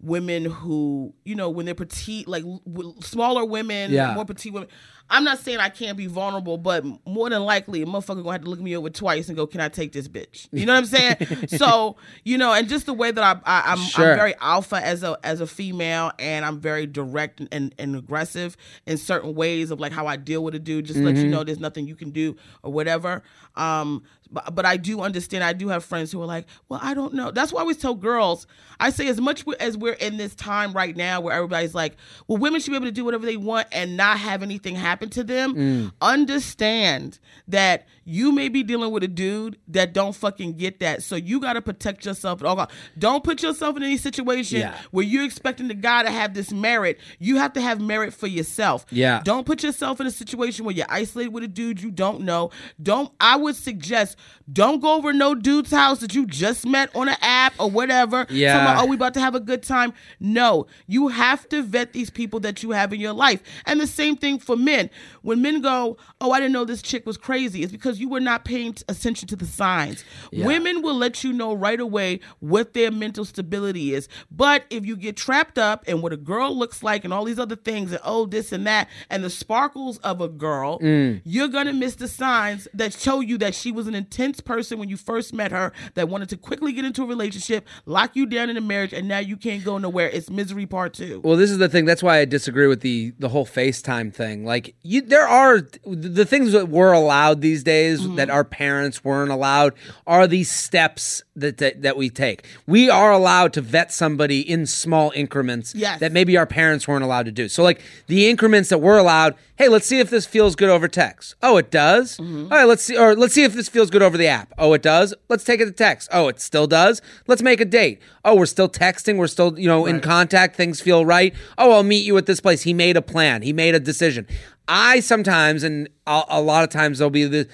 women who you know when they're petite like w- smaller women Yeah. more petite women. I'm not saying i can't be vulnerable but more than likely a motherfucker gonna have to look me over twice and go can i take this bitch? You know what i'm saying? So you know and just the way that i, I i'm Sure. i'm very alpha as a as a female and i'm very direct and, and, and aggressive in certain ways of like how i deal with a dude just to let you know there's nothing you can do or whatever. Um but, but I do understand. I do have friends who are like, "Well, I don't know." That's why I always tell girls. I say as much as we're in this time right now where everybody's like, well, women should be able to do whatever they want and not have anything happen to them. Mm. Understand that you may be dealing with a dude that don't fucking get that. So you got to protect yourself at all costs. Don't put yourself in any situation Yeah. where you're expecting the guy to have this merit. You have to have merit for yourself. Yeah. Don't put yourself in a situation where you're isolated with a dude you don't know. Don't I would suggest don't go over no dude's house that you just met on an app or whatever. Yeah. About, oh, we about to have a good time. No. You have to vet these people that you have in your life. And the same thing for men. When men go, Oh, I didn't know this chick was crazy, it's because you were not paying attention to the signs. Women will let you know right away what their mental stability is. But if you get trapped up and what a girl looks like and all these other things and oh this and that and the sparkles of a girl, mm. you're gonna miss the signs that show you that she was an intense person when you first met her that wanted to quickly get into a relationship, lock you down in a marriage, and now you can't go nowhere. It's misery part two. Well, this is the thing. That's why I disagree with the the whole FaceTime thing. Like, you, there are the things that we're allowed these days Mm-hmm. that our parents weren't allowed. Are these steps that, that that we take? We are allowed to vet somebody in small increments Yes. that maybe our parents weren't allowed to do. So, like the increments that we're allowed. Hey, let's see if this feels good over text. Oh, it does. Mm-hmm. All right, let's see. Or let's see if this feels good over the app. Oh, it does. Let's take it to text. Oh, it still does. Let's make a date. Oh, we're still texting. We're still you know in contact. Things feel right. Oh, I'll meet you at this place. He made a plan. He made a decision. I sometimes, and a, a lot of times, there'll be the.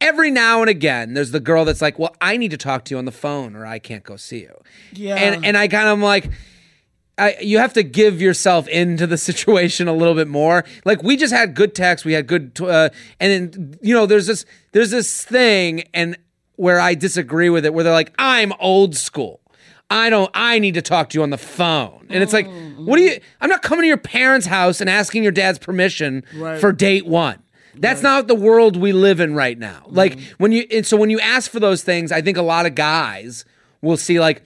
Every now and again, there's the girl that's like, "Well, I need to talk to you on the phone, or I can't go see you." Yeah. and and I kind of am like, I, you have to give yourself into the situation a little bit more. Like we just had good text, we had good, uh, and then you know, there's this, there's this thing, and where I disagree with it, where they're like, I'm old school. I don't. I need to talk to you on the phone, and it's like, what do you? I'm not coming to your parents' house and asking your dad's permission Right. for date one. That's not the world we live in right now. Mm-hmm. Like when you, and so when you ask for those things, I think a lot of guys will see like,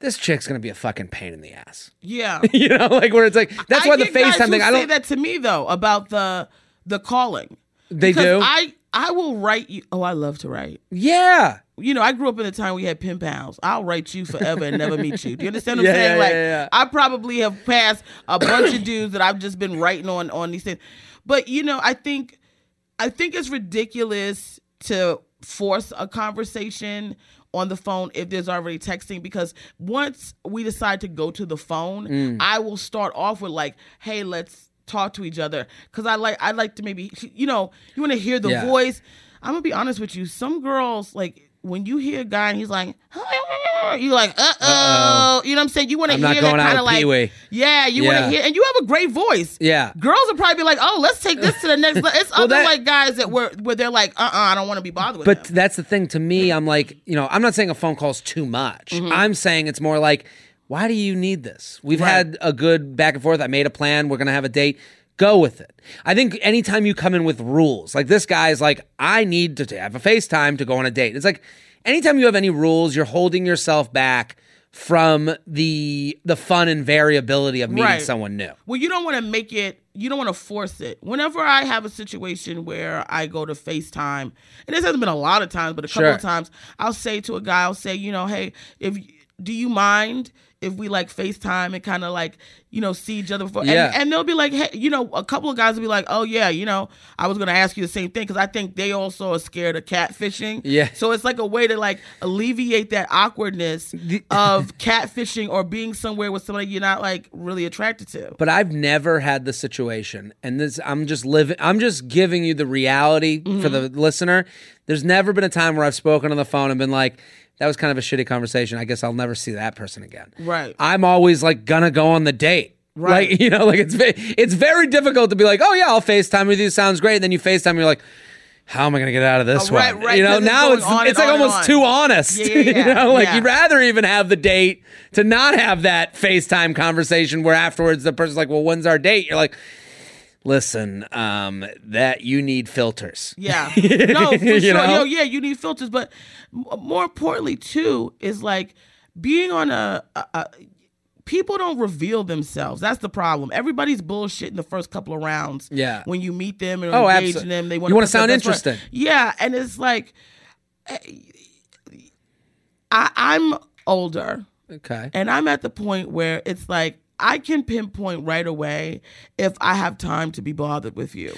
this chick's gonna be a fucking pain in the ass. Yeah. you know, like where it's like that's I why the FaceTime thing. I don't. Say that to me though about the the calling. They Because do? I I will write you. Oh, I love to write. yeah, You know, I grew up in a time we had pen pals. I'll write you forever and never meet you. Do you understand what Yeah, I'm saying? yeah, like, yeah, yeah. I probably have passed a bunch of dudes that I've just been writing on on these things. But you know, I think I think it's ridiculous to force a conversation on the phone if there's already texting because once we decide to go to the phone, Mm. I will start off with like, "Hey, let's talk to each other." Cuz I like I like to maybe you know, you want to hear the Yeah. voice. I'm going to be honest with you. Some girls like when you hear a guy and he's like, you're like, uh oh, you know what I'm saying? You want to hear that kind of like, Pee-wee. yeah, you want to hear, and you have a great voice. Yeah. girls will probably be like, oh, let's take this to the next. level. It's other that- like guys that were where they're like, uh, uh I don't want to be bothered with. But them. that's the thing. To me, I'm like, you know, I'm not saying a phone call's too much. Mm-hmm. I'm saying it's more like, why do you need this? We've Right. had a good back and forth. I made a plan. We're gonna have a date. Go with it. I think anytime you come in with rules, like this guy is like, I need to have a FaceTime to go on a date. It's like, anytime you have any rules, you're holding yourself back from the the fun and variability of meeting Right. someone new. Well, you don't want to make it. You don't want to force it. Whenever I have a situation where I go to FaceTime, and this hasn't been a lot of times, but a couple Sure. of times, I'll say to a guy, I'll say, you know, hey, if do you mind if we like FaceTime and kind of like you know see each other before? Yeah. And, and they'll be like, hey, you know, a couple of guys will be like, oh yeah, you know, I was gonna ask you the same thing because I think they also are scared of catfishing. Yeah. So it's like a way to like alleviate that awkwardness of catfishing or being somewhere with somebody you're not like really attracted to. but I've never had the situation, and this I'm just living. I'm just giving you the reality for mm-hmm. the listener. There's never been a time where I've spoken on the phone and been like, "That was kind of a shitty conversation. I guess I'll never see that person again." Right. I'm always like gonna go on the date. Right. Like you know, like it's it's very difficult to be like, "Oh yeah, I'll Facetime with you. Sounds great." And then you Facetime, you're like. How am I gonna get out of this Oh, right, one? right, you know, it's now it's it's like almost too honest. Yeah, yeah, yeah, you know, like you'd rather even have the date to not have that FaceTime conversation where afterwards the person's like, "Well, when's our date?" You're like, "Listen, um, that you need filters." Yeah. No, for sure. know? Yo, yeah, you need filters, but m- more importantly too is like being on a, a, a people don't reveal themselves. That's the problem. Everybody's bullshit in the first couple of rounds. Yeah. When you meet them and Oh, engage abso- in them, they want You wanna sound interesting. Yeah, and it's like I, I'm older. Okay. And I'm at the point where it's like I can pinpoint right away if I have time to be bothered with you.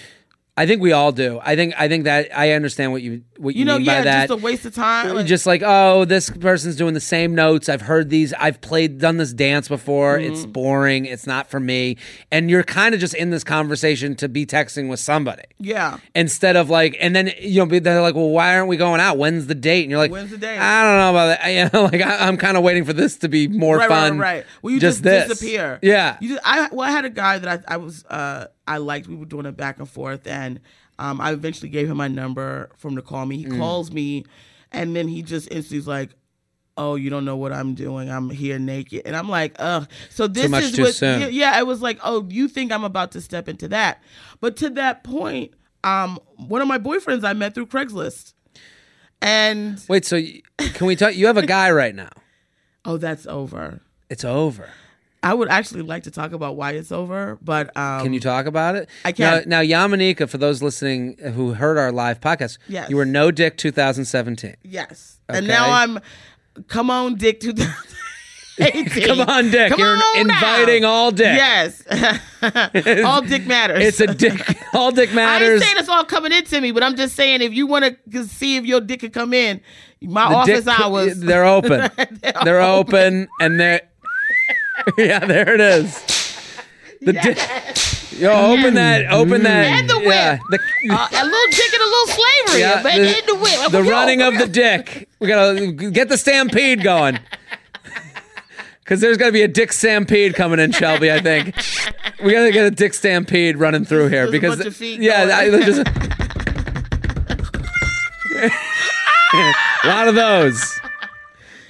I think we all do. I think I think that I understand what you what you, You know, mean yeah, by that. just a waste of time. Like, just like oh this person's doing the same notes i've heard these i've played done this dance before it's Mm-hmm. boring it's not for me and you're kind of just in this conversation to be texting with somebody yeah. instead of like and then you know they're like well why aren't we going out when's the date and you're like When's the date? i don't know about that you know like I, i'm kind of waiting for this to be more right, fun Right, right, Well, you just, just, disappear. yeah You just, I well, I had a guy that I, I was uh I liked. We were doing it back and forth, and um I eventually gave him my number for him to call me. He Mm. calls me, and then he just instantly's like. Oh, you don't know what I'm doing. I'm here naked, and I'm like, ugh. So this much is too what, soon. Yeah, yeah, it was like, oh, you think I'm about to step into that? But to that point, um, one of my boyfriends I met through Craigslist, and wait so can we talk you have a guy right now oh, that's over. it's over I would actually like to talk about why it's over, but um, Can you talk about it? I can. Now, now Yamaneika, for those listening who heard our live podcast, Yes. you were no dick 2017. Yes. And now I'm, come on, Dick 2018. Come on, Dick. Come You're on now. inviting all dick. Yes. all Dick matters. It's a dick. All dick matters. I ain't saying it's all coming into me, but I'm just saying if you want to see if your dick can come in, my The office dick- hours. They're open. they're open, and they're. yeah, there it is. The dick. Yo, open that. Open that. And the whip. Yeah, the, uh, a little dick and a little slavery. Yeah, but the- the whip. the running of the dick. We gotta get the stampede going. Because there's gotta be a dick stampede coming in, Shelby. I think we gotta get a dick stampede running through here There's because bunch of feet yeah. I, just a lot of those.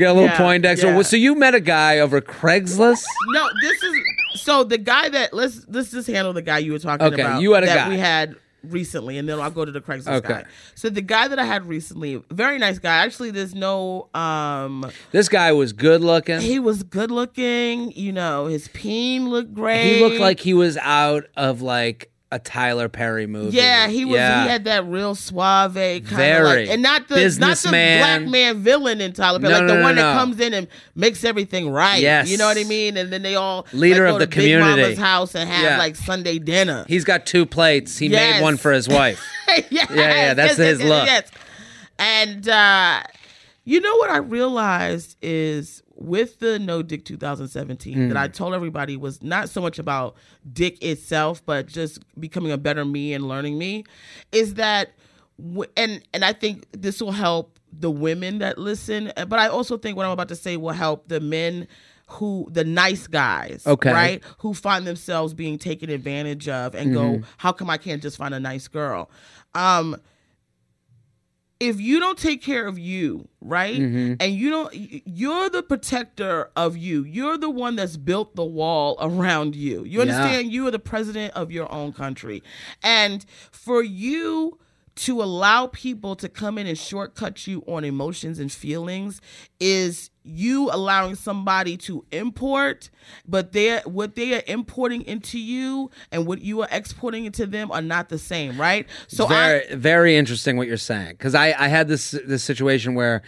You got a little Yeah, Poindexter. yeah. So you met a guy over Craigslist. No, this is so the guy that let's let's just handle the guy you were talking Okay, about. you had a that guy. we had recently, and then I'll go to the Craigslist Okay. guy. So the guy that I had recently, very nice guy. Actually, there's no um This guy was good looking. he was good looking, you know, his peen looked great. He looked like he was out of like a Tyler Perry movie. yeah, he was. Yeah. He had that real suave kind of like, and not the not the black man villain in Tyler Perry, No, like no, the no, one that comes in and makes everything right. Yes. you know what I mean. And then they all Leader like, of go the to Big community. Mama's house and have Yeah. like Sunday dinner. He's got two plates. He Yes. made one for his wife. yes, Yeah, yeah, that's yes, his yes, look. Yes. And uh, you know what I realized is with the No Dick 2017 that I Mm. told everybody was not so much about dick itself, but just becoming a better me and learning me, is that, and and I think this will help the women that listen, but I also think what I'm about to say will help the men who the nice guys Okay. right who find themselves being taken advantage of and Mm-hmm. go how come i can't just find a nice girl um if you don't take care of you right? Mm-hmm. and you don't you're the protector of you. You're the one that's built the wall around you. You understand? You are the president of your own country. And for you to allow people to come in and shortcut you on emotions and feelings is you allowing somebody to import but they're what they are importing into you and what you are exporting into them are not the same right so very I, very interesting what you're saying because I I had this this situation where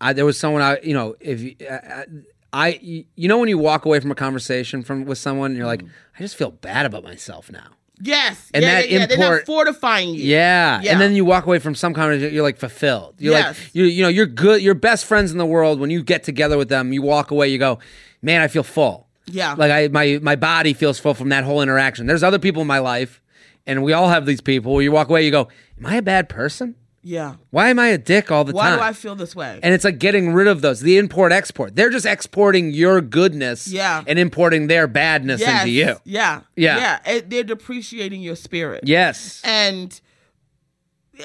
I, there was someone I you know if uh, I you know when you walk away from a conversation from with someone and you're like I just feel bad about myself now. Yes And yeah, that yeah, they're not import- fortifying you Yeah. Yeah. and then you walk away from some conversation, you're like fulfilled. You're Yes. like you you know you're good. Your best friends in the world. When you get together with them, you walk away. You go, man, I feel full. Yeah. like I my my body feels full from that whole interaction. There's other people in my life, and we all have these people where you walk away, you go, am I a bad person? Yeah Why am I a dick all the why time? Why do i feel this way and it's like getting rid of those. The import export. They're just exporting your goodness, Yeah. and importing their badness yes, into you. yeah Yeah. yeah It- they're depreciating your spirit Yes. and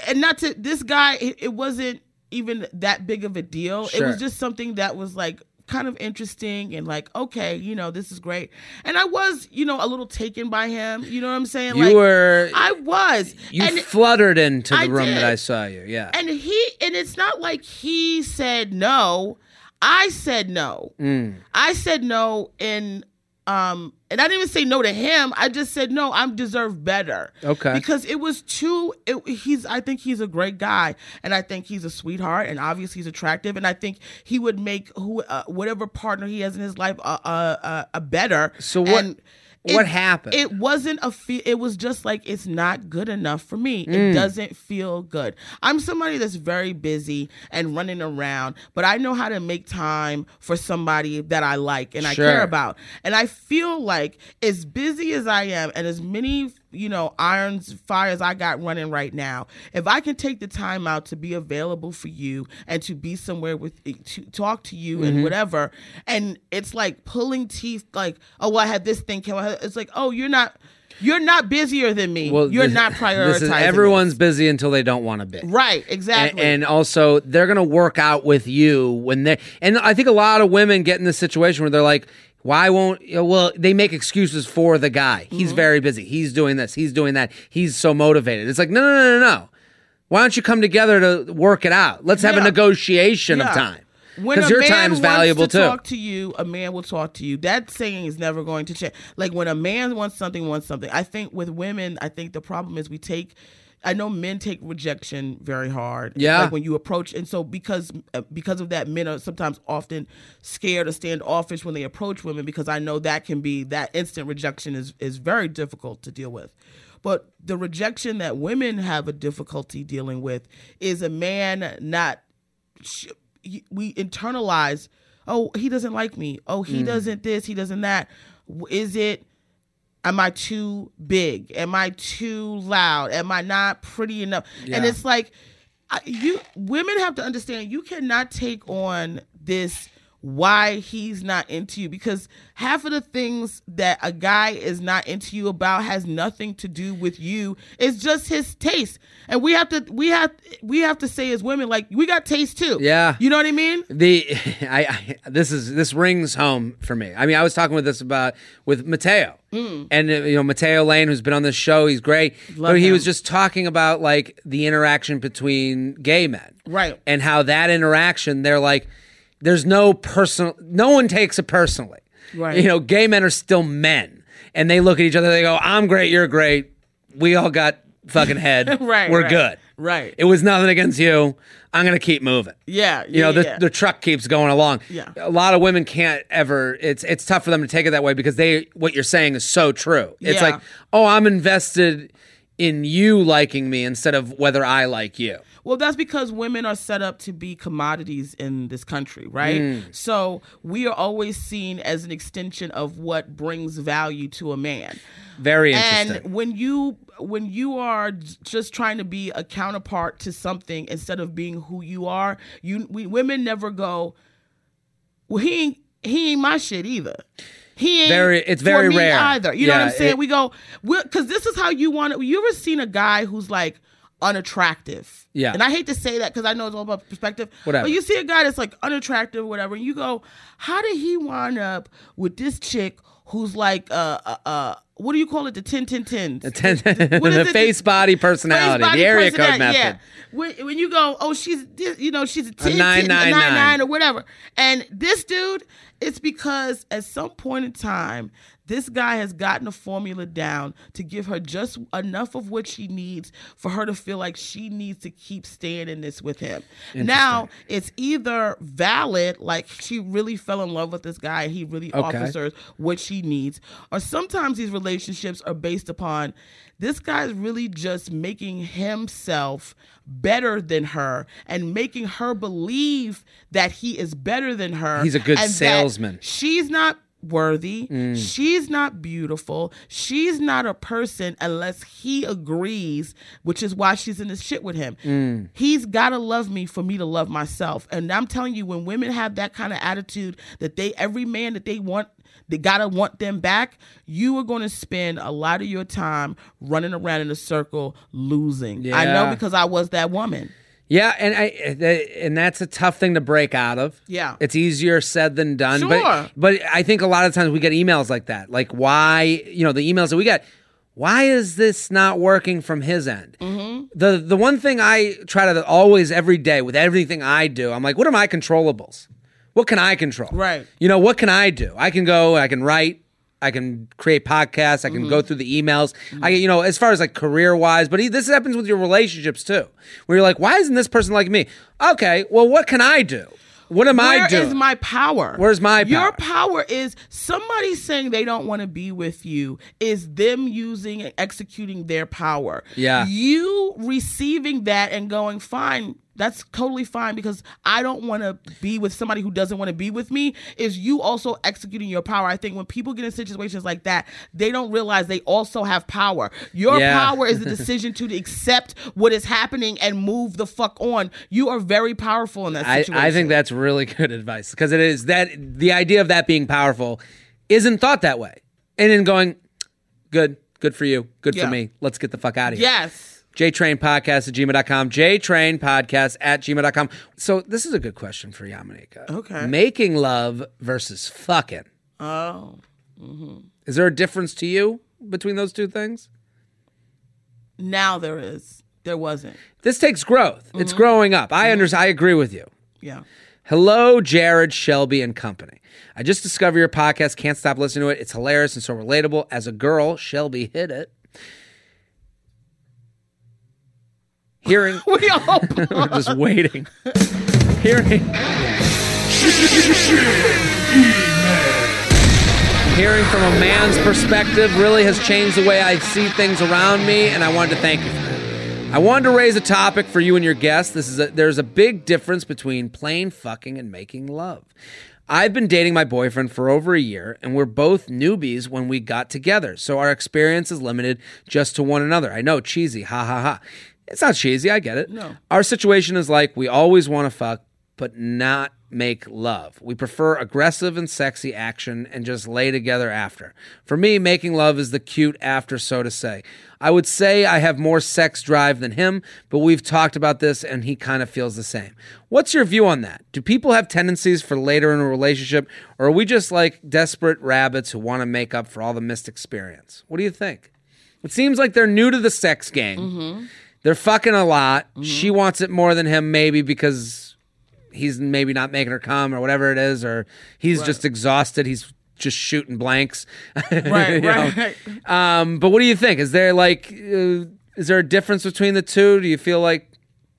and not to this guy it, it wasn't even that big of a deal it was just something that was like kind of interesting and like okay you know this is great and i was you know a little taken by him you know what i'm saying You like were i was you and fluttered into the I room that. I saw you. Yeah. and he and it's not like he said no i said no Mm. i said no in um and I didn't even say no to him. I just said no, I deserve better. Okay. Because it was too it, he's I think he's a great guy and I think he's a sweetheart and obviously he's attractive and I think he would make who uh, whatever partner he has in his life a a, a, a better. So what- And what happened? It wasn't a fe- it was just like it's not good enough for me. Mm. It doesn't feel good. I'm somebody that's very busy and running around, but I know how to make time for somebody that I like and I care about. And I feel like as busy as I am and as many, you know, irons fires I got running right now, if I can take the time out to be available for you and to be somewhere with to talk to you Mm-hmm. and whatever, and it's like pulling teeth like, oh well, I had this thing come out. It's like, oh, you're not you're not busier than me. Well, you're this- not prioritizing. This is, this. everyone's busy until they don't want to be. right, And, exactly. and also, they're going to work out with you when they. And I think a lot of women get in this situation where they're like, "Why won't?" You know, well, they make excuses for the guy. Mm-hmm. He's very busy. He's doing this. He's doing that. He's so motivated. It's like, no, no, no, no, no. Why don't you come together to work it out? Let's have a Yeah. negotiation of time because your time's wants valuable to too. Talk to you, a man will talk to you. That saying is never going to change. Like when a man wants something, wants something. I think with women, I think the problem is we take. I know men take rejection very hard. Yeah. like when you approach, and so because uh, because of that, men are sometimes often scared or standoffish when they approach women because I know that can be that instant rejection is is very difficult to deal with. But the rejection that women have a difficulty dealing with is a man not we internalize oh he doesn't like me oh Mm. he doesn't this he doesn't that. Is it am i too big? Am i too loud? Am i not pretty enough? And it's like you women have to understand you cannot take on this why he's not into you because half of the things that a guy is not into you about has nothing to do with you it's just his taste and we have to we have we have to say as women like we got taste too Yeah. you know what i mean the I, I this is this rings home for me. I mean, I was talking with this about with Mateo, and uh, you know Mateo Lane, who's been on this show. He's great, Love but he him. was just talking about like the interaction between gay men, Right. And how that interaction, they're like, there's no personal, no one takes it personally, Right. You know, gay men are still men, and they look at each other. They go, "I'm great, you're great. We all got fucking head. Right, We're right, good. right. It was nothing against you. I'm gonna keep moving." yeah you know the, yeah. the truck keeps going along Yeah. a lot of women can't ever it's it's tough for them to take it that way because they what you're saying is so true it's Yeah. like oh i'm invested in you liking me instead of whether i like you Well, that's because women are set up to be commodities in this country, right? Mm. So we are always seen as an extension of what brings value to a man. very interesting And when you when you are just trying to be a counterpart to something instead of being who you are, you we, women never go. Well, he ain't he ain't my shit either. He ain't Very- it's for very me rare. either. You know what I'm saying? it- we go because this is how you want it. You ever seen a guy who's like unattractive? Yeah. And I hate to say that because I know it's all about perspective. Whatever. But you see a guy that's like unattractive, whatever, and you go, how did he wind up with this chick who's like uh uh. uh what do you call it? The 10 10 10. the, ten- What is the it? face body personality Face body the area code personality, method Yeah. When, when you go, oh, she's you know she's a 10, 10, nine, a nine, nine, nine. nine or whatever, and this dude, it's because at some point in time, this guy has gotten a formula down to give her just enough of what she needs for her to feel like she needs to keep staying in this with him. Now it's either valid, like she really fell in love with this guy, he really Okay. offers her what she needs, or sometimes these relationships are based upon this guy's really just making himself better than her and making her believe that he is better than her. He's a good and salesman. She's not worthy. Mm. She's not beautiful. She's not a person unless he agrees, which is why she's in this shit with him. Mm. He's got to love me for me to love myself. And I'm telling you, when women have that kind of attitude that they, every man that they want, they gotta want them back, you are going to spend a lot of your time running around in a circle losing. I know because I was that woman. Yeah, and I and that's a tough thing to break out of. Yeah. it's easier said than done. Sure. But but I think a lot of times we get emails like that, like why you know the emails that we get. Why is this not working from his end? Mm-hmm. The the one thing I try to always every day with everything I do, I'm like, what are my controllables? What can I control? Right. You know, what can I do? I can go. I can write. I can create podcasts. I can Mm-hmm. go through the emails. I, you know, as far as like career wise, but he, this happens with your relationships too, where you're like, why isn't this person like me? Okay, well, what can I do? What am I Where doing? is my power? Where's my power? Your power is somebody saying they don't want to be with you is them using and executing their power. Yeah. You receiving that and going, fine, that's totally fine because I don't want to be with somebody who doesn't want to be with me. Is you also executing your power? I think when people get in situations like that, they don't realize they also have power. Your Yeah. power is the decision to accept what is happening and move the fuck on. You are very powerful in that I, situation. I think that's really good advice because it is that the idea of that being powerful isn't thought that way. And then going, good, good for you, good Yeah. for me. Let's get the fuck out of here. Yes. JTrain Podcast at gmail.com. JTrain Podcast at gmail.com. So this is a good question for Yamaneika. Okay. Making love versus fucking. Oh. Is there a difference to you between those two things? Now there is. There wasn't. This takes growth. Mm-hmm. It's growing up. I under, I agree with you. Yeah. Hello, Jared, Shelby, and company. I just discovered your podcast. Can't stop listening to it. It's hilarious and so relatable. As a girl, Shelby hit it. Hearing, We all we're just waiting. Hearing, hearing from a man's perspective really has changed the way I see things around me, and I wanted to thank you for that. I wanted to raise a topic for you and your guests. This is a, there's a big difference between plain fucking and making love. I've been dating my boyfriend for over a year, and we're both newbies when we got together, so our experience is limited just to one another. I know, cheesy, ha ha ha. It's not cheesy, I get it. No. Our situation is like we always want to fuck, but not make love. We prefer aggressive and sexy action and just lay together after. For me, making love is the cute after, so to say. I would say I have more sex drive than him, but we've talked about this and he kind of feels the same. What's your view on that? Do people have tendencies for later in a relationship, or are we just like desperate rabbits who want to make up for all the missed experience? What do you think? It seems like they're new to the sex game. They're fucking a lot. She wants it more than him, maybe because he's maybe not making her come or whatever it is, or he's just exhausted. He's just shooting blanks. Right, right. Um, but what do you think? Is there like, uh, is there a difference between the two? Do you feel like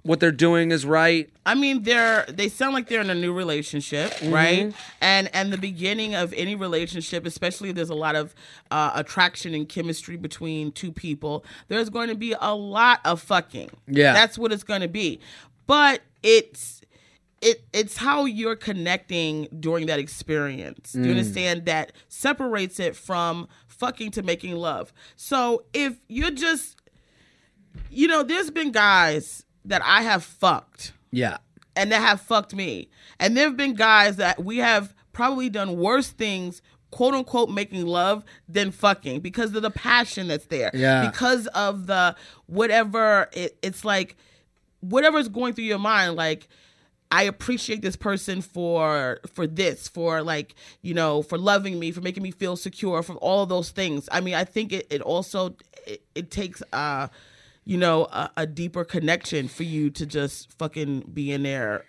what they're doing is right? I mean, they're they sound like they're in a new relationship, Mm-hmm. right? And and the beginning of any relationship, especially if there's a lot of uh, attraction and chemistry between two people, there's going to be a lot of fucking. Yeah. that's what it's going to be. But it's it it's how you're connecting during that experience. Mm. Do you understand that separates it from fucking to making love? So if you're just you know, there's been guys that I have fucked Yeah. and that have fucked me. And there have been guys that we have probably done worse things, quote unquote, making love than fucking because of the passion that's there. Yeah. Because of the whatever it, it's like, whatever's going through your mind, like, I appreciate this person for for this, for like, you know, for loving me, for making me feel secure, for all of those things. I mean, I think it, it also it, it takes uh you know, a, a deeper connection for you to just fucking be in there.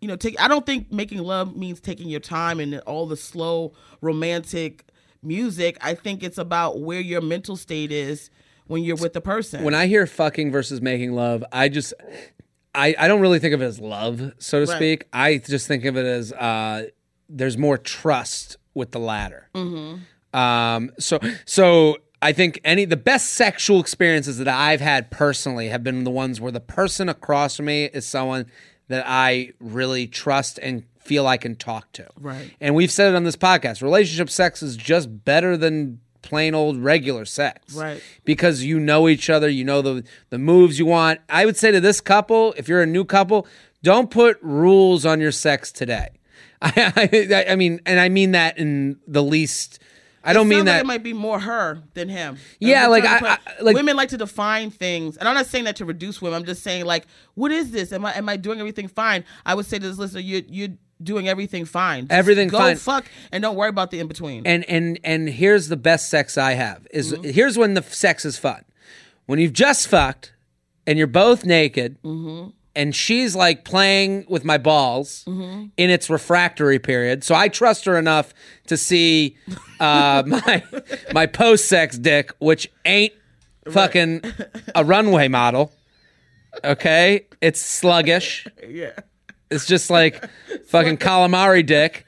You know, take. I don't think making love means taking your time and all the slow romantic music. I think it's about where your mental state is when you're with the person. When I hear fucking versus making love, I just I, I don't really think of it as love, so to Right. speak. I just think of it as uh, there's more trust with the latter. Mm-hmm. Um, so so I think any the best sexual experiences that I've had personally have been the ones where the person across from me is someone that I really trust and feel I can talk to. Right. And we've said it on this podcast. Relationship sex is just better than plain old regular sex. Right. Because you know each other, you know the the moves you want. I would say to this couple, if you're a new couple, don't put rules on your sex today. I, I, I mean, and I mean that in the least. I don't mean Sounds like that. it might be more her than him. Yeah, like, I- I- like- women like to define things, and I'm not saying that to reduce women. I'm just saying like, what is this? Am I am I doing everything fine? I would say to this listener, you you're doing everything fine. Just Everything go fine. fuck and don't worry about the in between. and and and here's the best sex I have is Mm-hmm. here's when the sex is fun. When you've just fucked and you're both naked Mm-hmm. And she's like playing with my balls Mm-hmm. in its refractory period. So I trust her enough to see uh, my my post sex dick, which ain't fucking a runway model. Okay, it's sluggish. Yeah. It's just like fucking calamari dick.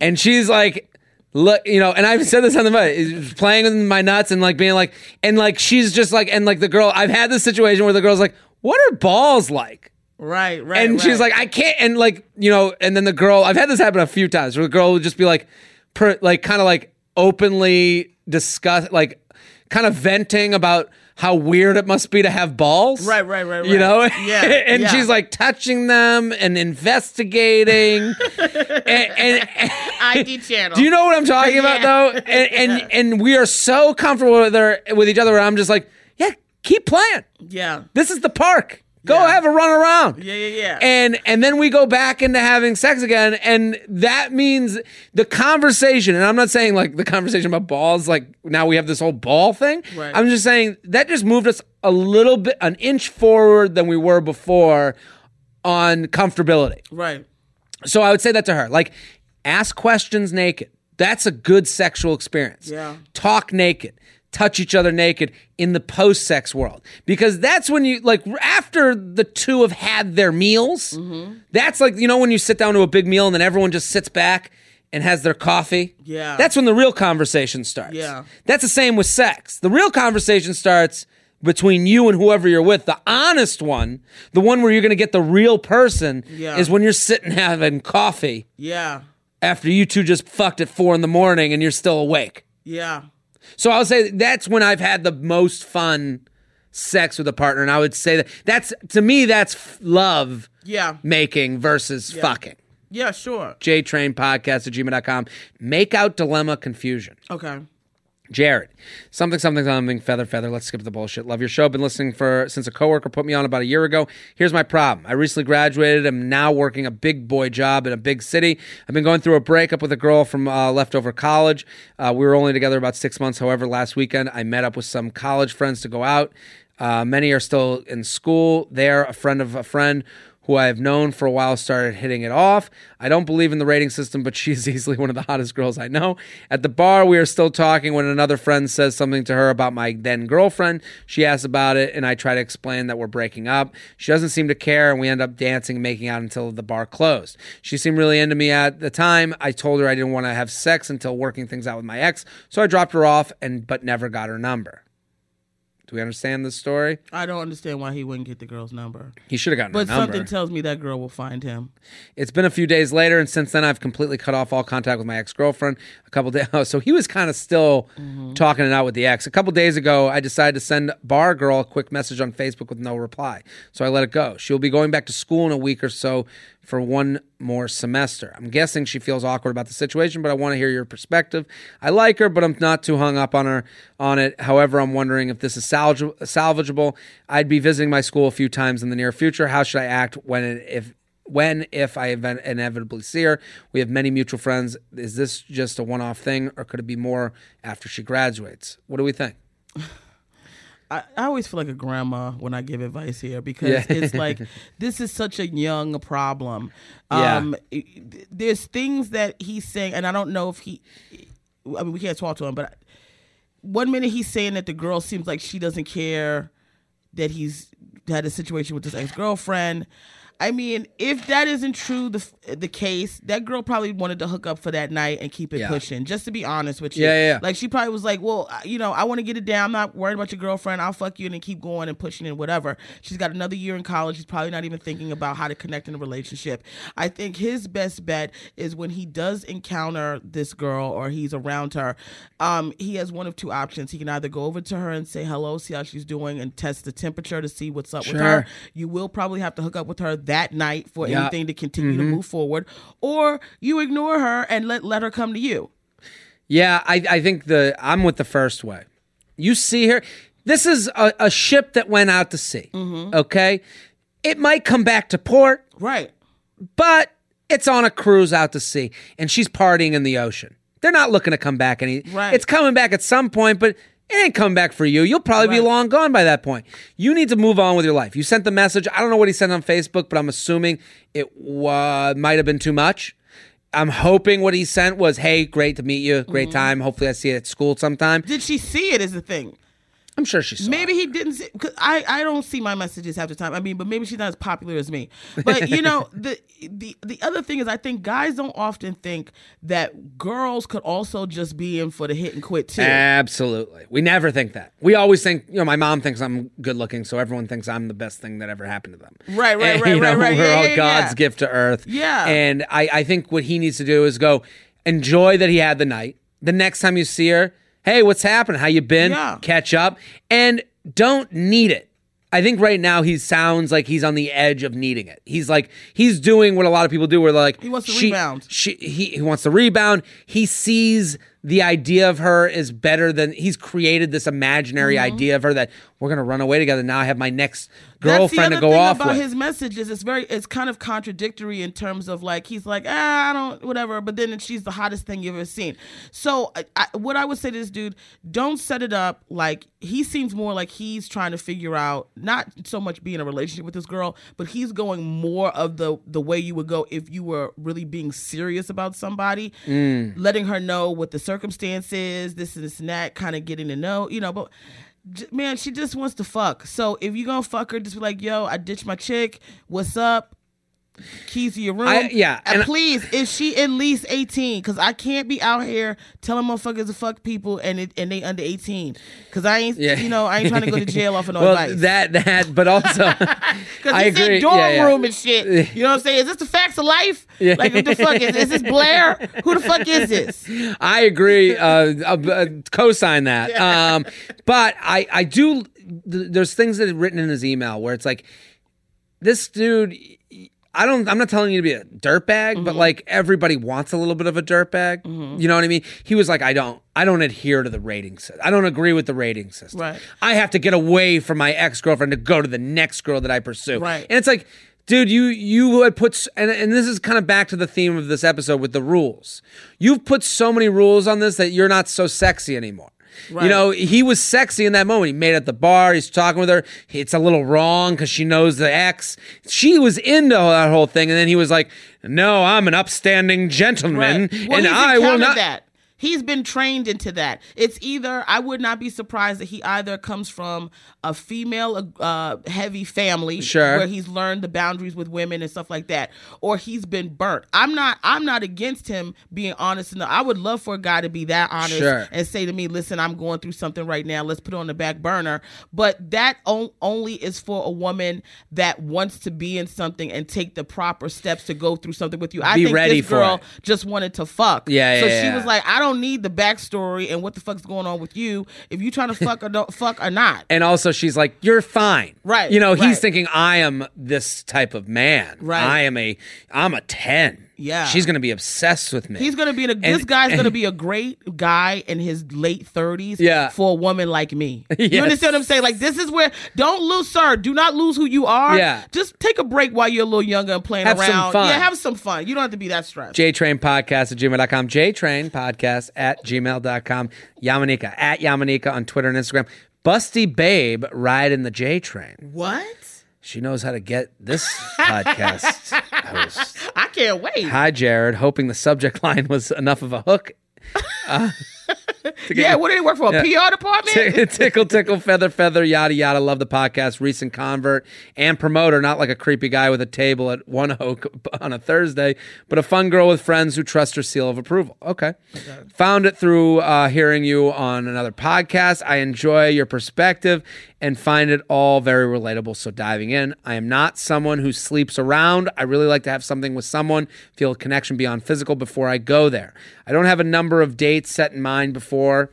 and she's like, look, you know, and I've said this on the mic, playing with my nuts and like being like, and like she's just like, and like the girl, I've had this situation where the girl's like, what are balls like? Right, right. And she's like, I can't, and like, you know, and then the girl, I've had this happen a few times where the girl would just be like, per, like, kind of like openly discuss, like, kind of venting about how weird it must be to have balls. Right, right, right, You know? Yeah, and yeah. she's like touching them and investigating. and, and, ID channel. do you know what I'm talking about though? And, and and we are so comfortable with her with each other where I'm just like, yeah, keep playing. Yeah. This is the park. Go Yeah. have a run around. Yeah, yeah, yeah. And and then we go back into having sex again, and that means the conversation. And I'm not saying like the conversation about balls. Like now we have this whole ball thing. Right. I'm just saying that just moved us a little bit, an inch forward than we were before on comfortability. right. So I would say that to her. Like, ask questions naked. That's a good sexual experience. Yeah. Talk naked. Touch each other naked in the post sex world. Because that's when you, like, after the two have had their meals, Mm-hmm. that's like, you know, when you sit down to a big meal and then everyone just sits back and has their coffee? Yeah. That's when the real conversation starts. Yeah. That's the same with sex. The real conversation starts between you and whoever you're with. The honest one, the one where you're going to get the real person, Yeah. is when you're sitting having coffee Yeah. after you two just fucked at four in the morning and you're still awake. Yeah. So I'll say that's when I've had the most fun sex with a partner. And I would say that that's, to me, that's f- love Yeah. making versus fucking. Yeah, sure. JTrain podcast at gmail.com. Make out dilemma confusion. Okay. Jared, something, something, something, feather, feather. Let's skip the bullshit. Love your show. Been listening for since a coworker put me on about a year ago. Here's my problem. I recently graduated. I'm now working a big boy job in a big city. I've been going through a breakup with a girl from uh, leftover college. Uh, we were only together about six months. However, last weekend I met up with some college friends to go out. Uh, many are still in school. There, a friend of a friend who I have known for a while started hitting it off. I don't believe in the rating system, but she's easily one of the hottest girls I know. At the bar, we are still talking when another friend says something to her about my then girlfriend. She asks about it, and I try to explain that we're breaking up. She doesn't seem to care, and we end up dancing and making out until the bar closed. She seemed really into me at the time. I told her I didn't want to have sex until working things out with my ex, so I dropped her off and but never got her number. Do we understand this story? I don't understand why he wouldn't get the girl's number. He should have gotten But her number. something tells me that girl will find him. It's been a few days later, and since then I've completely cut off all contact with my ex girlfriend. A couple days, oh, so he was kind of still mm-hmm. talking it out with the ex. A couple days ago, I decided to send Bar Girl a quick message on Facebook with no reply, so I let it go. She'll be going back to school in a week or so for one more semester. I'm guessing she feels awkward about the situation, but I want to hear your perspective. I like her, but I'm not too hung up on her on it. However, I'm wondering if this is salvage- salvageable. I'd be visiting my school a few times in the near future. How should I act when it, if when if I event- inevitably see her. We have many mutual friends. Is this just a one-off thing, or could it be more after she graduates? What do we think? I, I always feel like a grandma when I give advice here because Yeah. it's like this is such a young problem. Yeah. Um, it- there's things that he's saying, and I don't know if he. I mean, we can't talk to him, but one minute he's saying that the girl seems like she doesn't care that he's had a situation with his ex girlfriend. I mean, if that isn't true, the the case, that girl probably wanted to hook up for that night and keep it Yeah. pushing. Just to be honest with you, Yeah, yeah, yeah. Like she probably was like, "Well, you know, I want to get it down. I'm not worried about your girlfriend. I'll fuck you and then keep going and pushing and whatever." She's got another year in college. She's probably not even thinking about how to connect in a relationship. I think his best bet is when he does encounter this girl or he's around her. Um, he has one of two options. He can either go over to her and say hello, see how she's doing, and test the temperature to see what's up with her. You will probably have to hook up with her that night for Yeah. anything to continue Mm-hmm. to move forward, or you ignore her and let let her come to you. Yeah, I, I think the I'm with the first way. You see her. This is a, a ship that went out to sea. Okay, it might come back to port, Right. but it's on a cruise out to sea, and she's partying in the ocean. They're not looking to come back any. Right. It's coming back at some point, but it ain't coming back for you. You'll probably be long gone by that point. You need to move on with your life. You sent the message. I don't know what he sent on Facebook, but I'm assuming it uh, might have been too much. I'm hoping what he sent was, "Hey, great to meet you. Great Mm-hmm. time. Hopefully, I see you at school sometime." Did she see it? Is the thing. I'm sure she saw. Maybe it. he didn't see. Cause I I don't see my messages half the time. I mean, but maybe she's not as popular as me. But you know, the the the other thing is, I think guys don't often think that girls could also just be in for the hit and quit too. Absolutely. We never think that. We always think, you know, my mom thinks I'm good looking, so everyone thinks I'm the best thing that ever happened to them. Right, right, And, right, you know, right, right. We're Yeah, all yeah, God's yeah. gift to earth. Yeah. And I, I think what he needs to do is go enjoy that he had the night. The next time you see her, hey, what's happening? How you been? Yeah. Catch up. And don't need it. I think right now he sounds like he's on the edge of needing it. He's like he's doing what a lot of people do, where like He wants to she- rebound. She he, he wants to rebound. He sees the idea of her is better than he's created this imaginary Mm-hmm. idea of her that we're gonna run away together. Now I have my next girlfriend to go thing off about with. his messages. It's very, it's kind of contradictory in terms of like he's like, ah, I don't, whatever. But then she's the hottest thing you've ever seen. So, I, what I would say to this dude, don't set it up like he seems more like he's trying to figure out not so much being in a relationship with this girl, but he's going more of the the way you would go if you were really being serious about somebody, Mm. letting her know what the circumstances, this and this and that, kind of getting to know, you know, but man, she just wants to fuck. So if you gonna fuck her, just be like, yo, I ditched my chick. What's up? Keys to your room. I- yeah, And, please, is she at least 18? Because I can't be out here telling motherfuckers to fuck people and it, and they under 18. Because I ain't, Yeah. you know, I ain't trying to go to jail off of no well, advice. that that, but also Because I he agree. said dorm Yeah, yeah. room and shit. You know what I'm saying? Is this the facts of life? Yeah. Like, what the fuck is, is this Blair? Who the fuck is this? I agree. Uh, uh, uh, co-sign that. Um, but I, I do. Th- there's things that are written in his email where it's like, this dude. I don't. I'm not telling you to be a dirtbag, Mm-hmm. but like everybody wants a little bit of a dirtbag. You know what I mean? He was like, I don't. I don't adhere to the rating system. I don't agree with the rating system. Right. I have to get away from my ex girlfriend to go to the next girl that I pursue. Right. And it's like, dude, you you had put and and this is kind of back to the theme of this episode with the rules. You've put so many rules on this that you're not so sexy anymore. You know, he was sexy in that moment. He made it at the bar. He's talking with her. It's a little wrong because she knows the ex. She was into that whole thing, and then he was like, "No, I'm an upstanding gentleman, Right. Well, and I will not." that. He's been trained into that. It's either I would not be surprised that he either comes from a female uh, heavy family Sure. where he's learned the boundaries with women and stuff like that, or he's been burnt. I'm not. I'm not against him being honest enough. I would love for a guy to be that honest Sure. and say to me, "Listen, I'm going through something right now. Let's put it on the back burner." But that on- only is for a woman that wants to be in something and take the proper steps to go through something with you. I Be think ready this girl just wanted to fuck. Yeah, So yeah, she yeah. was like, I don't need the backstory and what the fuck's going on with you. If you trying to fuck or don't fuck or not. And also, she's like, "You're fine." Right, You know, he's right. thinking, "I am this type of man. Right. I am a. I'm a ten. Yeah. She's gonna be obsessed with me. He's gonna be in a this guy's and- gonna be a great guy in his late thirties Yeah. for a woman like me. Yes. You understand what I'm saying? Like this is where don't lose sir, do not lose who you are. Yeah. Just take a break while you're a little younger and playing Have some around. fun. Yeah, have some fun. You don't have to be that stressed. JTrain podcast at gmail.com. JTrain podcast at gmail.com. Yamaneika at Yamaneika on Twitter and Instagram. Busty Babe ride in the J Train. what? She knows how to get this podcast host. I can't wait. Hi, Jared. Hoping the subject line was enough of a hook. yeah, what did he work for? A PR department? Tick- tickle, tickle, feather, feather, yada, yada. Love the podcast. Recent convert and promoter, not like a creepy guy with a table at One Oak on a Thursday, but a fun girl with friends who trust her seal of approval. Okay. Found it through uh, hearing you on another podcast. I enjoy your perspective and find it all very relatable. So diving in, I am not someone who sleeps around. I really like to have something with someone, feel a connection beyond physical before I go there. I don't have a number of dates set in mind before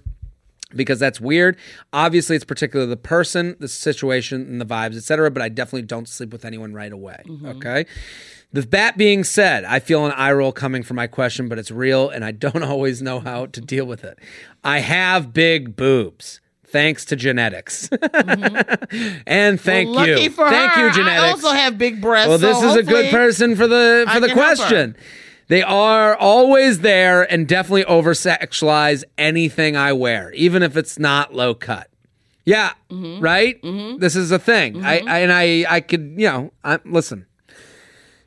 because that's weird. Obviously, it's particularly the person, the situation, and the vibes, etc. But I definitely don't sleep with anyone right away. Mm-hmm. Okay. The that being said, I feel an eye roll coming from my question, but it's real, and I don't always know how to deal with it. I have big boobs. Thanks to genetics, mm-hmm. and thank Well, you, thank her, you, genetics. I also have big breasts. Well, this so is a good person for the for I the can help her. question. They are always there and definitely over sexualize anything I wear, even if it's not low cut. Yeah, mm-hmm. right. Mm-hmm. This is a thing. I, I and I I could you know I, listen.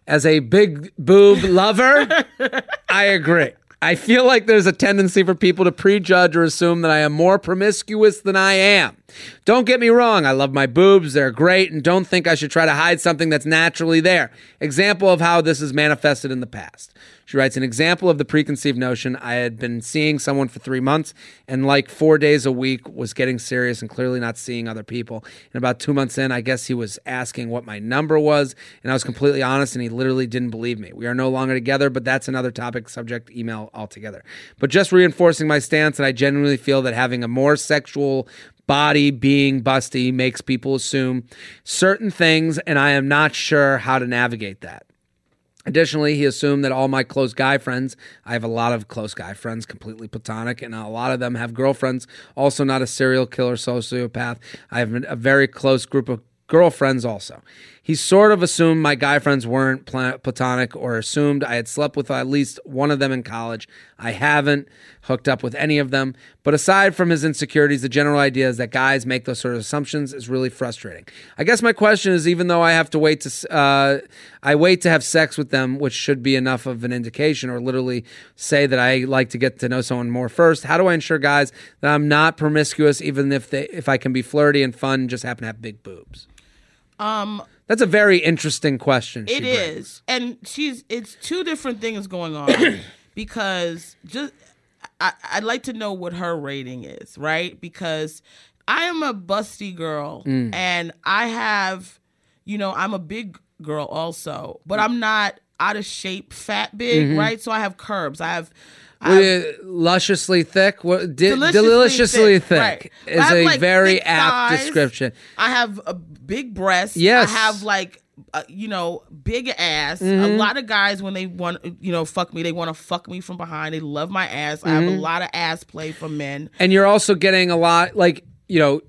As a big boob lover, I agree. I feel like there's a tendency for people to prejudge or assume that I am more promiscuous than I am. Don't get me wrong, I love my boobs, they're great, and don't think I should try to hide something that's naturally there. Example of how this is manifested in the past. She writes an example of the preconceived notion. I had been seeing someone for three months and like four days a week was getting serious and clearly not seeing other people. And about two months in, I guess he was asking what my number was, and I was completely honest, and he literally didn't believe me. We are no longer together, but that's another topic, subject, email altogether. But just reinforcing my stance that I genuinely feel that having a more sexual body being busty makes people assume certain things, and I am not sure how to navigate that. Additionally, he assumed that all my close guy friends, I have a lot of close guy friends, completely platonic, and a lot of them have girlfriends, also not a serial killer sociopath. I have a very close group of girlfriends also. He sort of assumed my guy friends weren't platonic or assumed I had slept with at least one of them in college. I haven't hooked up with any of them. But aside from his insecurities, the general idea is that guys make those sort of assumptions is really frustrating. I guess my question is even though I have to wait to uh, I wait to have sex with them, which should be enough of an indication or literally say that I like to get to know someone more first, how do I ensure guys that I'm not promiscuous even if they if I can be flirty and fun and just happen to have big boobs? Um, That's a very interesting question. It brings. is, and she's it's two different things going on because just I, I'd like to know what her rating is, right? Because I am a busty girl, Mm. and I have, you know, I'm a big girl also, but I'm not out of shape, fat, big, Mm-hmm. right? So I have curves. I have. Lusciously thick. What di- deliciously, deliciously, thick, right. is a like, very apt thighs. description. I have a big breast. Yes. I have like, uh, you know, big ass. A Mm-hmm. lot of guys, when they want, you know, fuck me, they want to fuck me from behind. They love my ass. I have Mm-hmm. a lot of ass play from men. And you're also getting a lot like you know,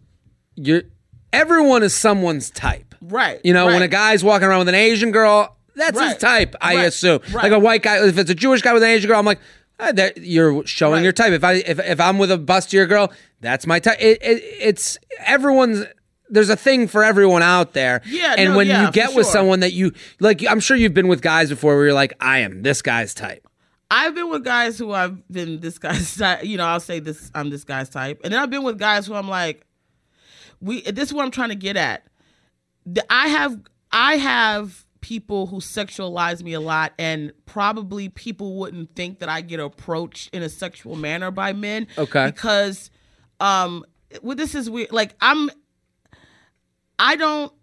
you're everyone is someone's type. Right. You know, when a guy's walking around with an Asian girl, that's his type. I Right. assume. Right. Like a white guy, if it's a Jewish guy with an Asian girl, I'm like. Ah, that you're showing Right. your type. If I if, if I'm with a bustier girl, that's my type. It, it, it's everyone's. There's a thing for everyone out there. Yeah, And no, when yeah, you get with sure. someone that you like, I'm sure you've been with guys before where you're like, I am this guy's type. I've been with guys who I've been this guy's type. You know, I'll say this. I'm this guy's type, and then I've been with guys who I'm like, we. This is what I'm trying to get at. I have I have people who sexualize me a lot, and probably people wouldn't think that I get approached in a sexual manner by men. Okay. because um, well, this is weird. Like I'm, I don't.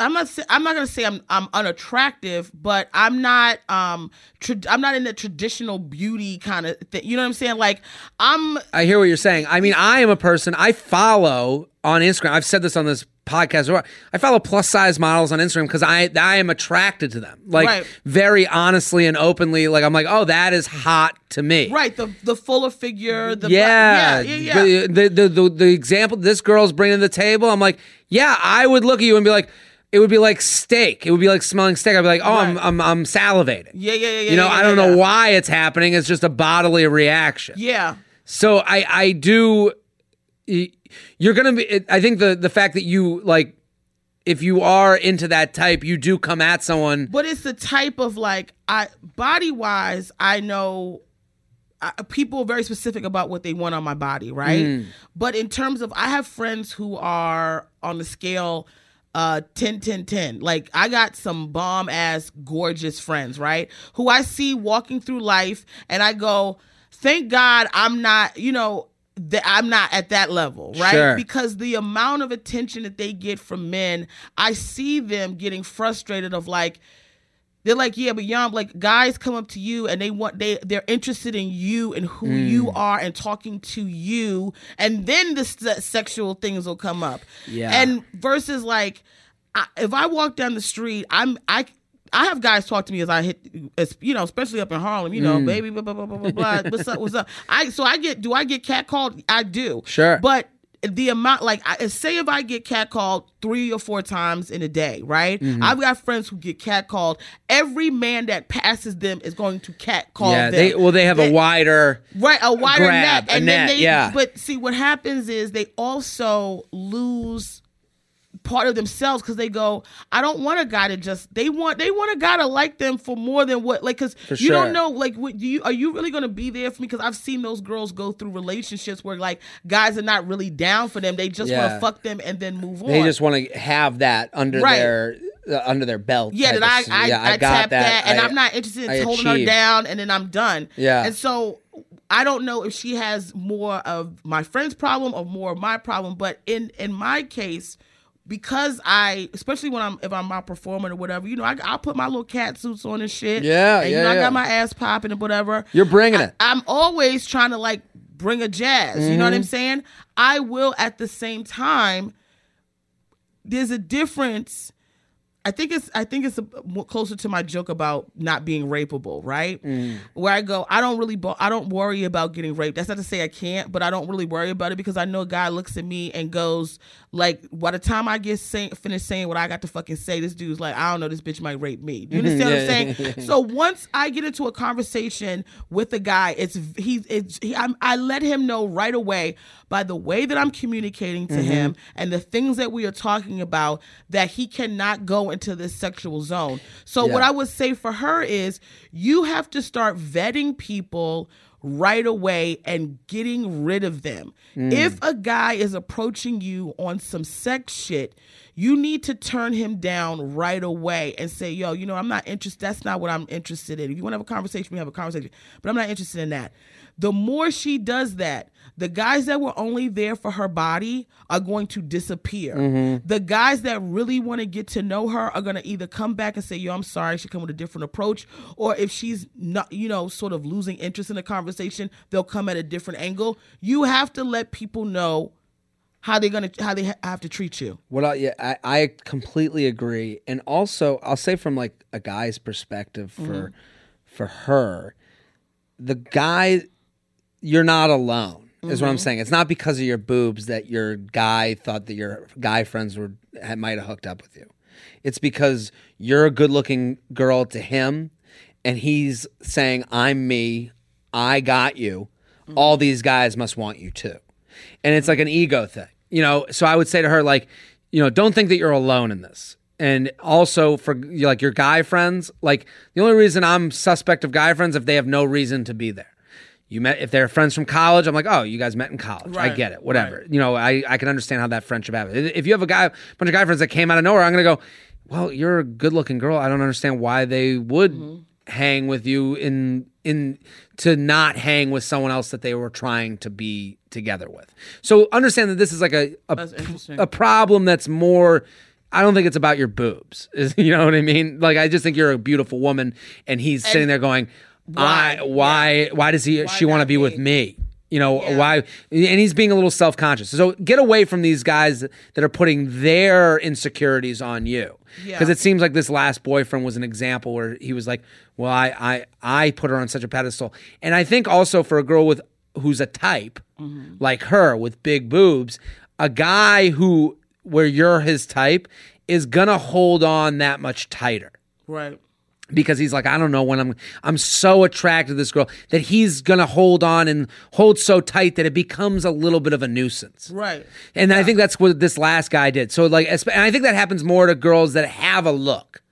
I'm not. I'm not gonna say I'm I'm unattractive, but I'm not. Um, tra- I'm not in the traditional beauty kind of thing. You know what I'm saying? Like I'm. I hear what you're saying. I mean, I am a person I follow on Instagram. I've said this on this podcast. before. I follow plus size models on Instagram because I I am attracted to them. Like Right. very honestly and openly. Like I'm like, oh, that is hot to me. Right, the the fuller figure, the Yeah, yeah, yeah, yeah. The, the, the the example this girl's bringing to the table. I'm like, yeah, I would look at you and be like, it would be like steak. It would be like smelling steak. I'd be like, oh, I'm, I'm I'm salivating. yeah, yeah, yeah, yeah. You know, yeah, I don't yeah, know yeah. why it's happening. It's just a bodily reaction. Yeah, So I I do you're going to be I think the the fact that you like if you are into that type, you do come at someone but it's the type of like I body wise, I know. I, people are very specific about what they want on my body, right? Mm. But in terms of, I have friends who are on the scale uh 10 10 10 like i got some bomb ass gorgeous friends right? Who i see walking through life and i go thank god i'm not you know that i'm not at that level right? Sure. because the amount of attention that they get from men i see them getting frustrated of like they're like, yeah, but young like guys come up to you and they want they they're interested in you and who Mm. you are and talking to you, and then the se- sexual things will come up. Yeah. And versus like, I, if I walk down the street, I'm I. I have guys talk to me as I hit, as, you know, especially up in Harlem. You Mm. know, baby, blah blah blah blah blah. blah. What's up? What's up? I so I get. Do I get cat called? I do. Sure. But the amount like I, say if I get catcalled three or four times in a day, right? Mm-hmm. I've got friends who get catcalled. Every man that passes them is going to catcall yeah, them. they well they have a wider Right, a wider grab, net, and net, then they. yeah. But see, what happens is they also lose part of themselves because they go, I don't want a guy to just. They want they want a guy to like them for more than what like because you sure. don't know like what, do you are you really going to be there for me? Because I've seen those girls go through relationships where like guys are not really down for them. They just want to fuck them and then move on. they just want to have that under Right. their uh, under their belt. Yeah, that I I, yeah, I, got tap that, and I- I'm not interested in I holding her down, and then I'm done. Yeah. and so I don't know if she has more of my friend's problem or more of my problem, but in in my case. Because I, especially when I'm if I'm out performing or whatever, you know, I I'll put my little cat suits on and shit. Yeah, and, you yeah, know, I got my ass popping and whatever. You're bringing it. I'm always trying to like bring a jazz. You know what I'm Mm-hmm. saying? I will at the same time. There's a difference. I think it's I think it's a, more closer to my joke about not being rapeable, right? Mm. Where I go, I don't really bo- I don't worry about getting raped. That's not to say I can't, but I don't really worry about it because I know God looks at me and goes like, by the time I get say, finished saying what I got to fucking say, this dude's like, I don't know, this bitch might rape me. Do you understand what I'm saying? So once I get into a conversation with a guy, it's he's it's he, I'm, I let him know right away by the way that I'm communicating to him and the things that we are talking about that he cannot go into this sexual zone. So what I would say for her is you have to start vetting people right away and getting rid of them. Mm. If a guy is approaching you on some sex shit, you need to turn him down right away and say, yo, you know, I'm not interested. That's not what I'm interested in. If you want to have a conversation, we have a conversation, but I'm not interested in that. The more she does that, the guys that were only there for her body are going to disappear. The guys that really want to get to know her are going to either come back and say, yo, I'm sorry, she come with a different approach. Or if she's not, you know, sort of losing interest in the conversation, they'll come at a different angle. You have to let people know how they're gonna how they ha- have to treat you. What I, yeah, I, I completely agree, and also I'll say from like a guy's perspective for Mm-hmm. for her, the guy, you're not alone. Is Mm-hmm. what I'm saying. It's not because of your boobs that your guy thought that your guy friends were might have hooked up with you. It's because you're a good looking girl to him, and he's saying, "I'm me. I got you. All these guys must want you too." and it's like an ego thing you know so i would say to her like you know don't think that you're alone in this and also for like your guy friends like the only reason i'm suspect of guy friends if they have no reason to be there you met if they're friends from college i'm like oh you guys met in college i get it whatever you know I, I can understand how that friendship happens if you have a guy a bunch of guy friends that came out of nowhere i'm gonna go well you're a good looking girl i don't understand why they would Mm-hmm. hang with you in in to not hang with someone else that they were trying to be together with. So understand that this is like a a, a problem that's more I don't think it's about your boobs. Is you know what I mean? Like I just think you're a beautiful woman and he's sitting there going, Why? I why why does he she want to be with me? me? You know, Yeah. why and he's being a little self-conscious. So get away from these guys that are putting their insecurities on you. Yeah. Because it seems like this last boyfriend was an example where he was like, "Well, I, I, I put her on such a pedestal," and I think also for a girl with who's a type Mm-hmm. like her with big boobs, a guy who where you're his type is gonna hold on that much tighter Right. Because he's like, I don't know when I'm I'm so attracted to this girl that he's gonna hold on and hold so tight that it becomes a little bit of a nuisance. Right. And I think that's what this last guy did. So like, and I think that happens more to girls that have a look.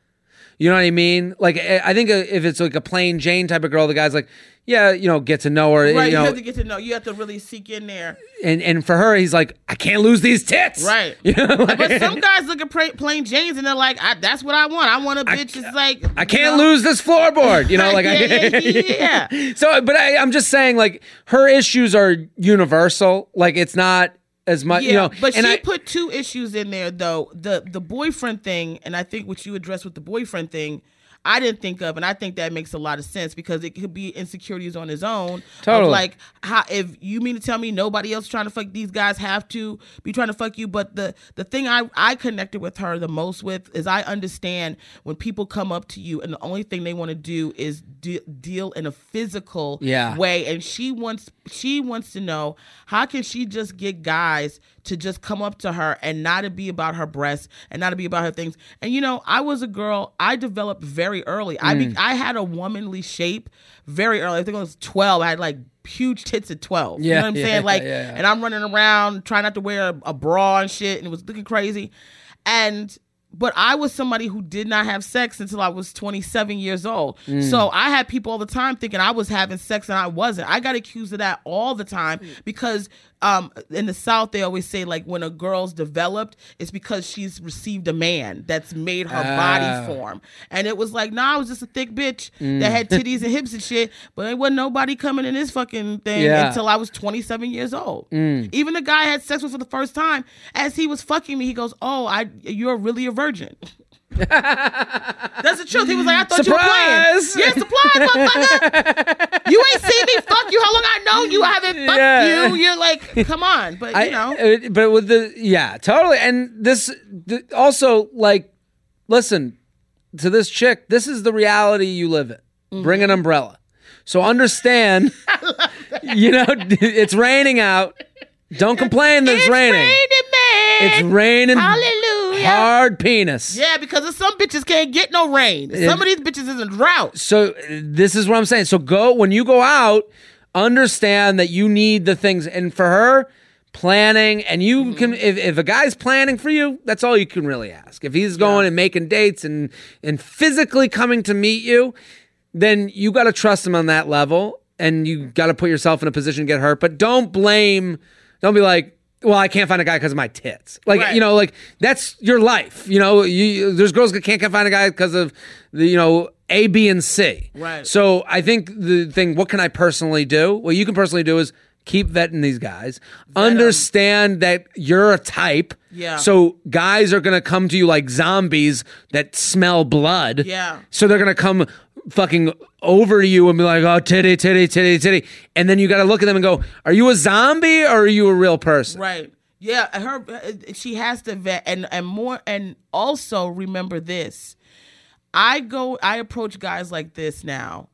You know what I mean? Like, I I think uh, if it's like a plain Jane type of girl, the guy's like, yeah, you know, get to know her, Right. you You, have to get to know. You have to really seek in there. and and for her, he's like, I can't lose these tits, Right. You know, like- But some guys look at plain Janes and they're like, I, "That's what I want. I want a bitch that's like I can't know, lose this floorboard, you know, like yeah, I, yeah, yeah. So, but I, I'm just saying, like, her issues are universal. Like, it's not as much, Yeah, you know. but and she I, put two issues in there though. The the boyfriend thing, and I think what you addressed with the boyfriend thing, I didn't think of, and I think that makes a lot of sense because it could be insecurities on his own. Totally. like how if you mean to tell me nobody else trying to fuck these guys have to be trying to fuck you, but the the thing I I connected with her the most with is I understand when people come up to you and the only thing they want to do is de- deal in a physical Yeah. way, and she wants she wants to know how can she just get guys to just come up to her and not to be about her breasts and not to be about her things. And you know, I was a girl. I developed very early. I Mm. be, I had a womanly shape very early. I think I was twelve. I had like huge tits at twelve. you Yeah, know what I'm yeah, saying? Like, yeah, yeah. and I'm running around trying not to wear a, a bra and shit, and it was looking crazy. And but I was somebody who did not have sex until I was 27 years old. Mm. So I had people all the time thinking I was having sex and I wasn't. I got accused of that all the time because um, in the South they always say like when a girl's developed, it's because she's received a man that's made her Ah. body form. And it was like, nah, I was just a thick bitch Mm. that had titties and hips and shit, but there wasn't nobody coming in this fucking thing Yeah. Mm. until I was 27 years old. Even the guy I had sex with for the first time, as he was fucking me, he goes, "Oh, I, you're really a virgin." That's the truth. He was like, "I thought Surprise! you were playing." Yeah, surprise, motherfucker. you ain't seen me fuck you. How long I know you? I haven't fucked Yeah. you. You're like, come on, but you I, know, uh, but with the yeah, totally. And this th- also like, listen to this chick. This is the reality you live in. Mm-hmm. Bring an umbrella. So understand. you know, it's raining out. Don't complain that it's, it's raining. raining, man. It's raining. Hallelujah. Hard penis. Yeah, because some bitches can't get no rain. Some of these bitches is in drought. So uh, this is what I'm saying. So go when you go out, understand that you need the things. And for her, planning and you Mm-hmm. can if, if a guy's planning for you, that's all you can really ask. If he's going and making dates and and physically coming to meet you, then you got to trust him on that level and you got to put yourself in a position to get hurt. But don't blame. Don't be like. Well, I can't find a guy because of my tits. Like Right. you know, like that's your life. You know, you, there's girls that can't find a guy because of the you know A, B, and C. Right. So I think the thing, what can I personally do? What you can personally do is keep vetting these guys. Understand that you're a type. Yeah. So guys are gonna come to you like zombies that smell blood. Yeah. So they're gonna come fucking over to you and be like, oh titty, titty, titty, titty. And then you gotta look at them and go, Are you a zombie or are you a real person? Right. Yeah, her she has to vet and and more and also remember this. I go I approach guys like this now.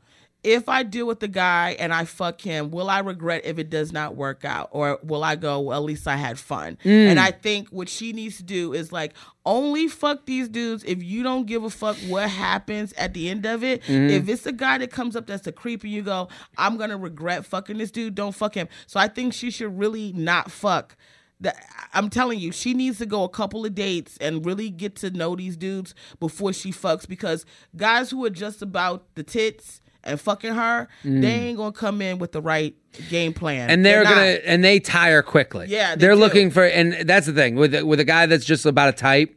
If I deal with the guy and I fuck him, will I regret if it does not work out? Or will I go, well, at least I had fun? Mm. And I think what she needs to do is like only fuck these dudes if you don't give a fuck what happens at the end of it. Mm-hmm. If it's a guy that comes up that's a creep and you go, I'm gonna regret fucking this dude, don't fuck him. So I think she should really not fuck that I'm telling you, she needs to go a couple of dates and really get to know these dudes before she fucks because guys who are just about the tits and fucking her, they ain't gonna come in with the right game plan. Mm. and they're, not. gonna and they tire quickly. Yeah, they are looking for, and that's the thing with with a guy that's just about a type.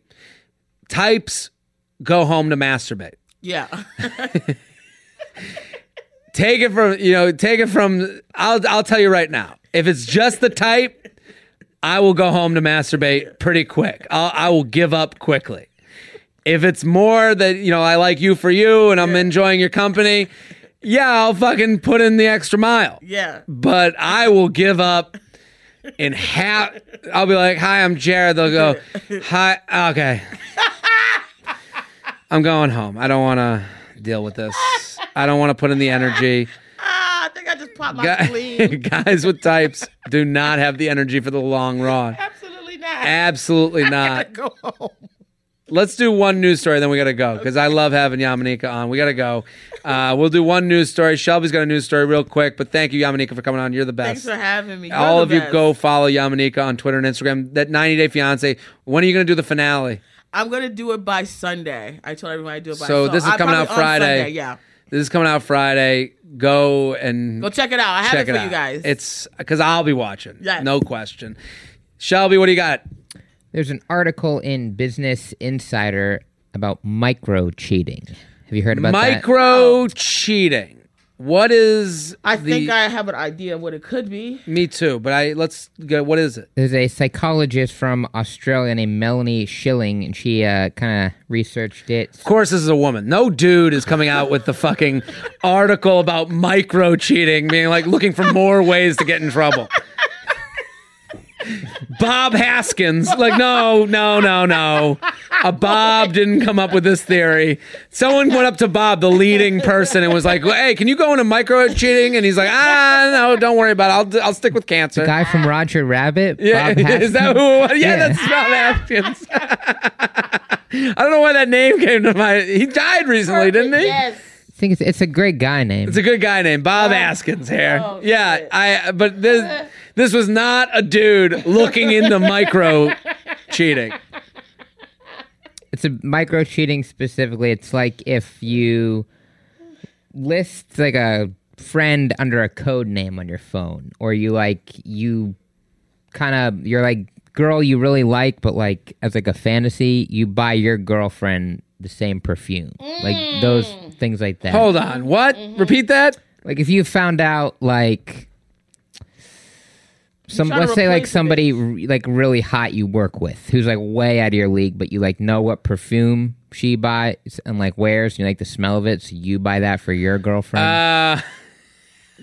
Types go home to masturbate. Yeah. Take it from you know, take it from. I'll I'll tell you right now. If it's just the type, I will go home to masturbate pretty quick. I'll, I will give up quickly. If it's more that you know, I like you for you, and I'm enjoying your company. Yeah, I'll fucking put in the extra mile. yeah. but I will give up in half. I'll be like, "Hi, I'm Jared." They'll go, "Hi, okay." I'm going home. I don't want to deal with this. I don't want to put in the energy. Ah, I think I just popped my Guy- spleen. Guys with types do not have the energy for the long run. Absolutely not. Absolutely I not. gotta go home. Let's do one news story, then we got to go because I love having Yamaneika on. We got to go. Uh, we'll do one news story. Shelby's got a news story real quick, but thank you, Yamaneika, for coming on. You're the best. Thanks for having me. You're all of you go follow Yamaneika on Twitter and Instagram. That 90 Day Fiance. When are you going to do the finale? I'm gonna do it by Sunday. I told everyone I do it by Sunday. So this is I coming out Friday. Sunday, yeah. This is coming out Friday. Go and Go check it out. I have check it for out. you guys. It's because I'll be watching. Yes. No question. Shelby, what do you got? There's an article in Business Insider about micro cheating. Have you heard about micro that? Micro cheating. What is? I the- think I have an idea of what it could be. Me too. But I let's go. What is it? There's a psychologist from Australia named Melanie Schilling, and she uh, kind of researched it. Of course, this is a woman. No dude is coming out with the fucking article about micro cheating, being like looking for more ways to get in trouble. Bob Haskins. Like, no, no, no, no. A Bob didn't come up with this theory. Someone went up to Bob, the leading person, and was like, "Hey, can you go into micro cheating?" And he's like, "Ah, no, don't worry about it. I'll I'll stick with cancer." The guy from Roger Rabbit. yeah, Bob is that who? It was? Yeah, Yeah. that's Bob Haskins. I don't know why that name came to my. He died recently, didn't he? Yes. I think it's, it's a great guy name. It's a good guy named Bob oh. Askins here. Oh, yeah, I. But this this was not a dude looking into micro cheating. It's a micro cheating specifically. It's like if you list like a friend under a code name on your phone, or you like you kind of you're like girl you really like, but like as like a fantasy, you buy your girlfriend the same perfume, like those things like that. Hold on, what? Mm-hmm. Repeat that. Like if you found out like some trying to let's say like replace somebody re- like really hot you work with who's like way out of your league but you like know what perfume she buys and like wears and you like the smell of it so you buy that for your girlfriend Uh,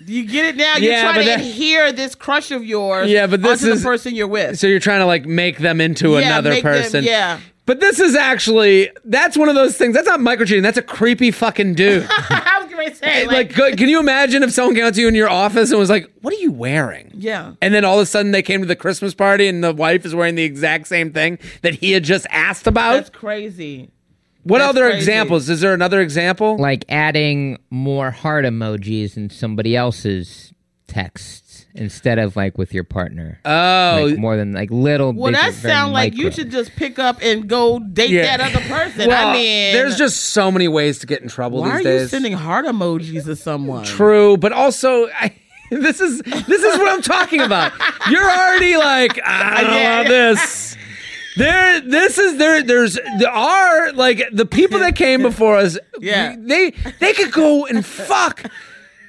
You get it now? You're Yeah, trying but to that- adhere this crush of yours Yeah, but this onto is- the person you're with. so you're trying to like make them into Yeah, another make them- person. yeah. But this is actually that's one of those things. That's not micro cheating. That's a creepy fucking dude. I was going to say, like, like, go- can you imagine if someone came out to you in your office and was like, "What are you wearing?" yeah. And then all of a sudden they came to the Christmas party and the wife is wearing the exact same thing that he had just asked about. That's crazy. what that's other crazy. examples? Is there another example? like adding more heart emojis in somebody else's texts instead of like with your partner oh, like more than like little Well, big- that sound like you should just pick up and go date Yeah. that other person. well, I mean, there's just so many ways to get in trouble why are these you sending heart emojis to someone? True, but also I, this is this is what I'm talking about. You're already like I don't know about this. There, this is there. There's there are like the people that came before us. Yeah. they they could go and fuck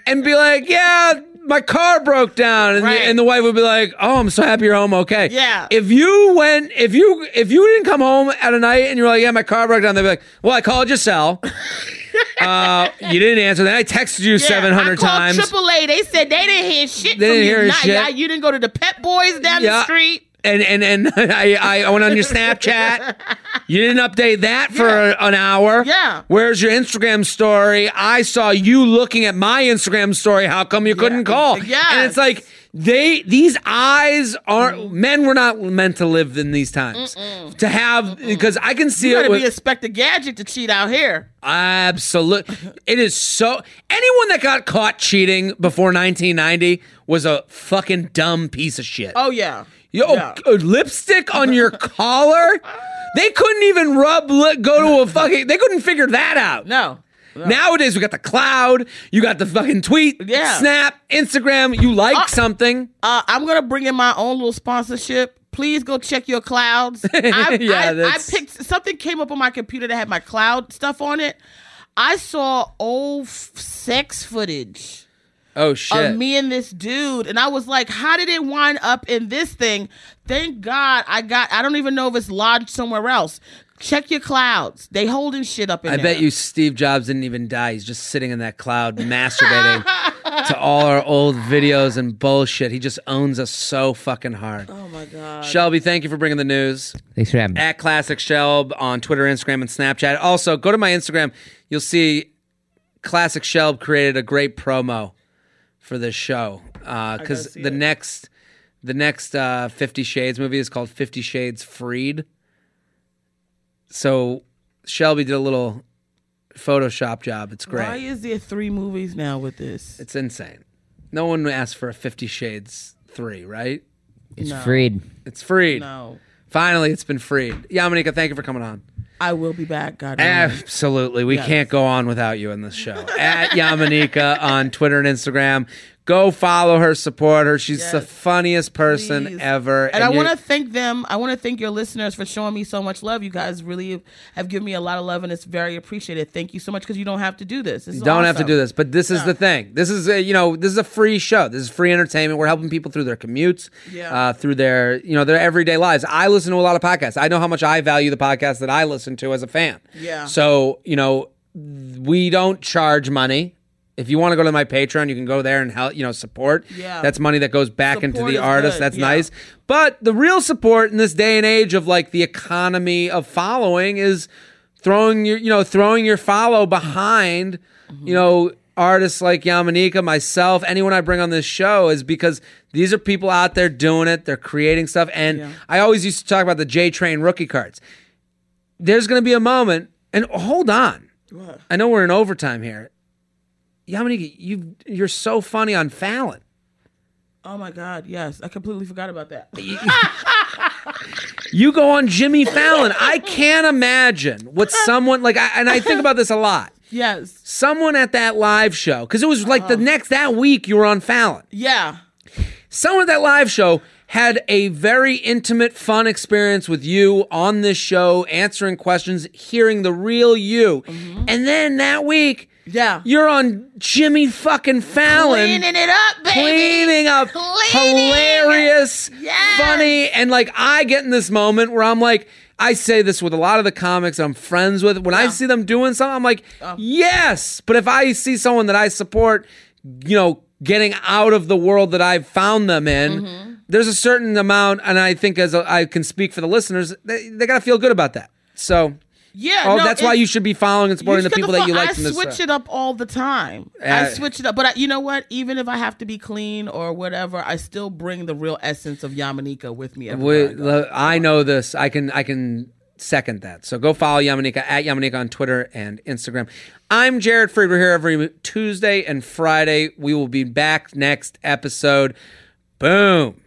and be like, yeah, my car broke down, and, Right. the, and the wife would be like, oh, I'm so happy you're home, okay. Yeah. If you went, if you if you didn't come home at a night and you're like, yeah, my car broke down, they'd be like, well, I called your cell. uh, you didn't answer. Then I texted you Yeah, 700 I called times. AAA. They said they didn't hear shit They from didn't you. hear Not- shit. yeah, you didn't go to the Pep Boys down Yeah. the street. And and and I, I went on your Snapchat. You didn't update that for an hour. Yeah. Where's your Instagram story? I saw you looking at my Instagram story. How come you couldn't call? Yeah. And it's like they these eyes aren't men were not meant to live in these times. To have because I can see You it gotta with be Inspector Gadget to cheat out here. Absolutely, It is so. Anyone that got caught cheating before 1990 was a fucking dumb piece of shit. Oh yeah. Yo, Yeah. uh, lipstick on your collar? They couldn't even rub, li- go to a fucking, they couldn't figure that out. No. Nowadays, we got the cloud, you got the fucking tweet, Yeah. snap, Instagram, you like something. Uh, I'm gonna bring in my own little sponsorship. Please go check your clouds. I, Yeah, I, I picked something came up on my computer that had my cloud stuff on it. I saw old f- sex footage Oh, shit. of me and this dude, and I was like, "How did it wind up in this thing?" Thank God I got. I don't even know if it's lodged somewhere else. Check your clouds. They holding shit up in I there. bet you Steve Jobs didn't even die. He's just sitting in that cloud masturbating to all our old videos and bullshit. He just owns us so fucking hard. Oh my god. Shelby, thank you for bringing the news. thanks for having me at Classic Shelb on Twitter, Instagram, and Snapchat. Also, go to my Instagram. You'll see Classic Shelb created a great promo for this show because see the it. next the next uh, Fifty Shades movie is called Fifty Shades Freed. So Shelby did a little Photoshop job. It's great. Why is there three movies now with this? It's insane. No one asked for a Fifty Shades three, right? it's No. freed It's freed. No. Finally, it's been freed. Yamaneika, thank you for coming on. I will be back. God. willing. Absolutely. We Yes. can't go on without you in this show. At Yamaneika on Twitter and Instagram. Go follow her, support her. She's the funniest person Please. ever. And, I want to thank them. I want to thank your listeners for showing me so much love. You guys really have given me a lot of love, and it's very appreciated. Thank you so much because you don't have to do this. this You don't have to do this, but this is the thing. This is a, you know this is a free show. This is free entertainment. We're helping people through their commutes, Yeah. uh, through their you know their everyday lives. I listen to a lot of podcasts. I know how much I value the podcasts that I listen to as a fan. Yeah. So you know we don't charge money. If you want to go to my Patreon, you can go there and help, you know, support. Yeah. That's money that goes back into the artist. good, That's yeah. nice. But the real support in this day and age of like the economy of following is throwing your, you know, throwing your follow behind, Mm-hmm. you know, artists like Yamaneika, myself, anyone I bring on this show is because these are people out there doing it. They're creating stuff. And Yeah. I always used to talk about the J Train rookie cards. There's going to be a moment, and hold on. I know we're in overtime here. Yamaneika, you you're so funny on Fallon. Oh my God, yes. I completely forgot about that. You go on Jimmy Fallon. I can't imagine what someone like, I, and I think about this a lot. Yes. Someone at that live show, because it was like the uh-huh. next that week you were on Fallon. Yeah. Someone at that live show had a very intimate, fun experience with you on this show, answering questions, hearing the real you, mm-hmm. and then that week. Yeah. You're on Jimmy fucking Fallon. Cleaning it up, baby. cleaning up Cleaning. hilarious Yes. funny and like i get in this moment where i'm like i say this with a lot of the comics i'm friends with when i see them doing something i'm like Oh. yes but if i see someone that i support you know getting out of the world that i've found them in Mm-hmm. there's a certain amount and i think as a, i can speak for the listeners they, they gotta feel good about that so Yeah. oh no, that's why you should be following and supporting the people gotta that you like I from this switch it up all the time. Uh, I switch it up, but I, you know what? Even if I have to be clean or whatever, I still bring the real essence of Yamaneika with me. I We, lo- I know this. I can I can second that. So go follow Yamaneika at Yamaneika on Twitter and Instagram. I'm Jared Freid. We're here every Tuesday and Friday. We will be back next episode. Boom.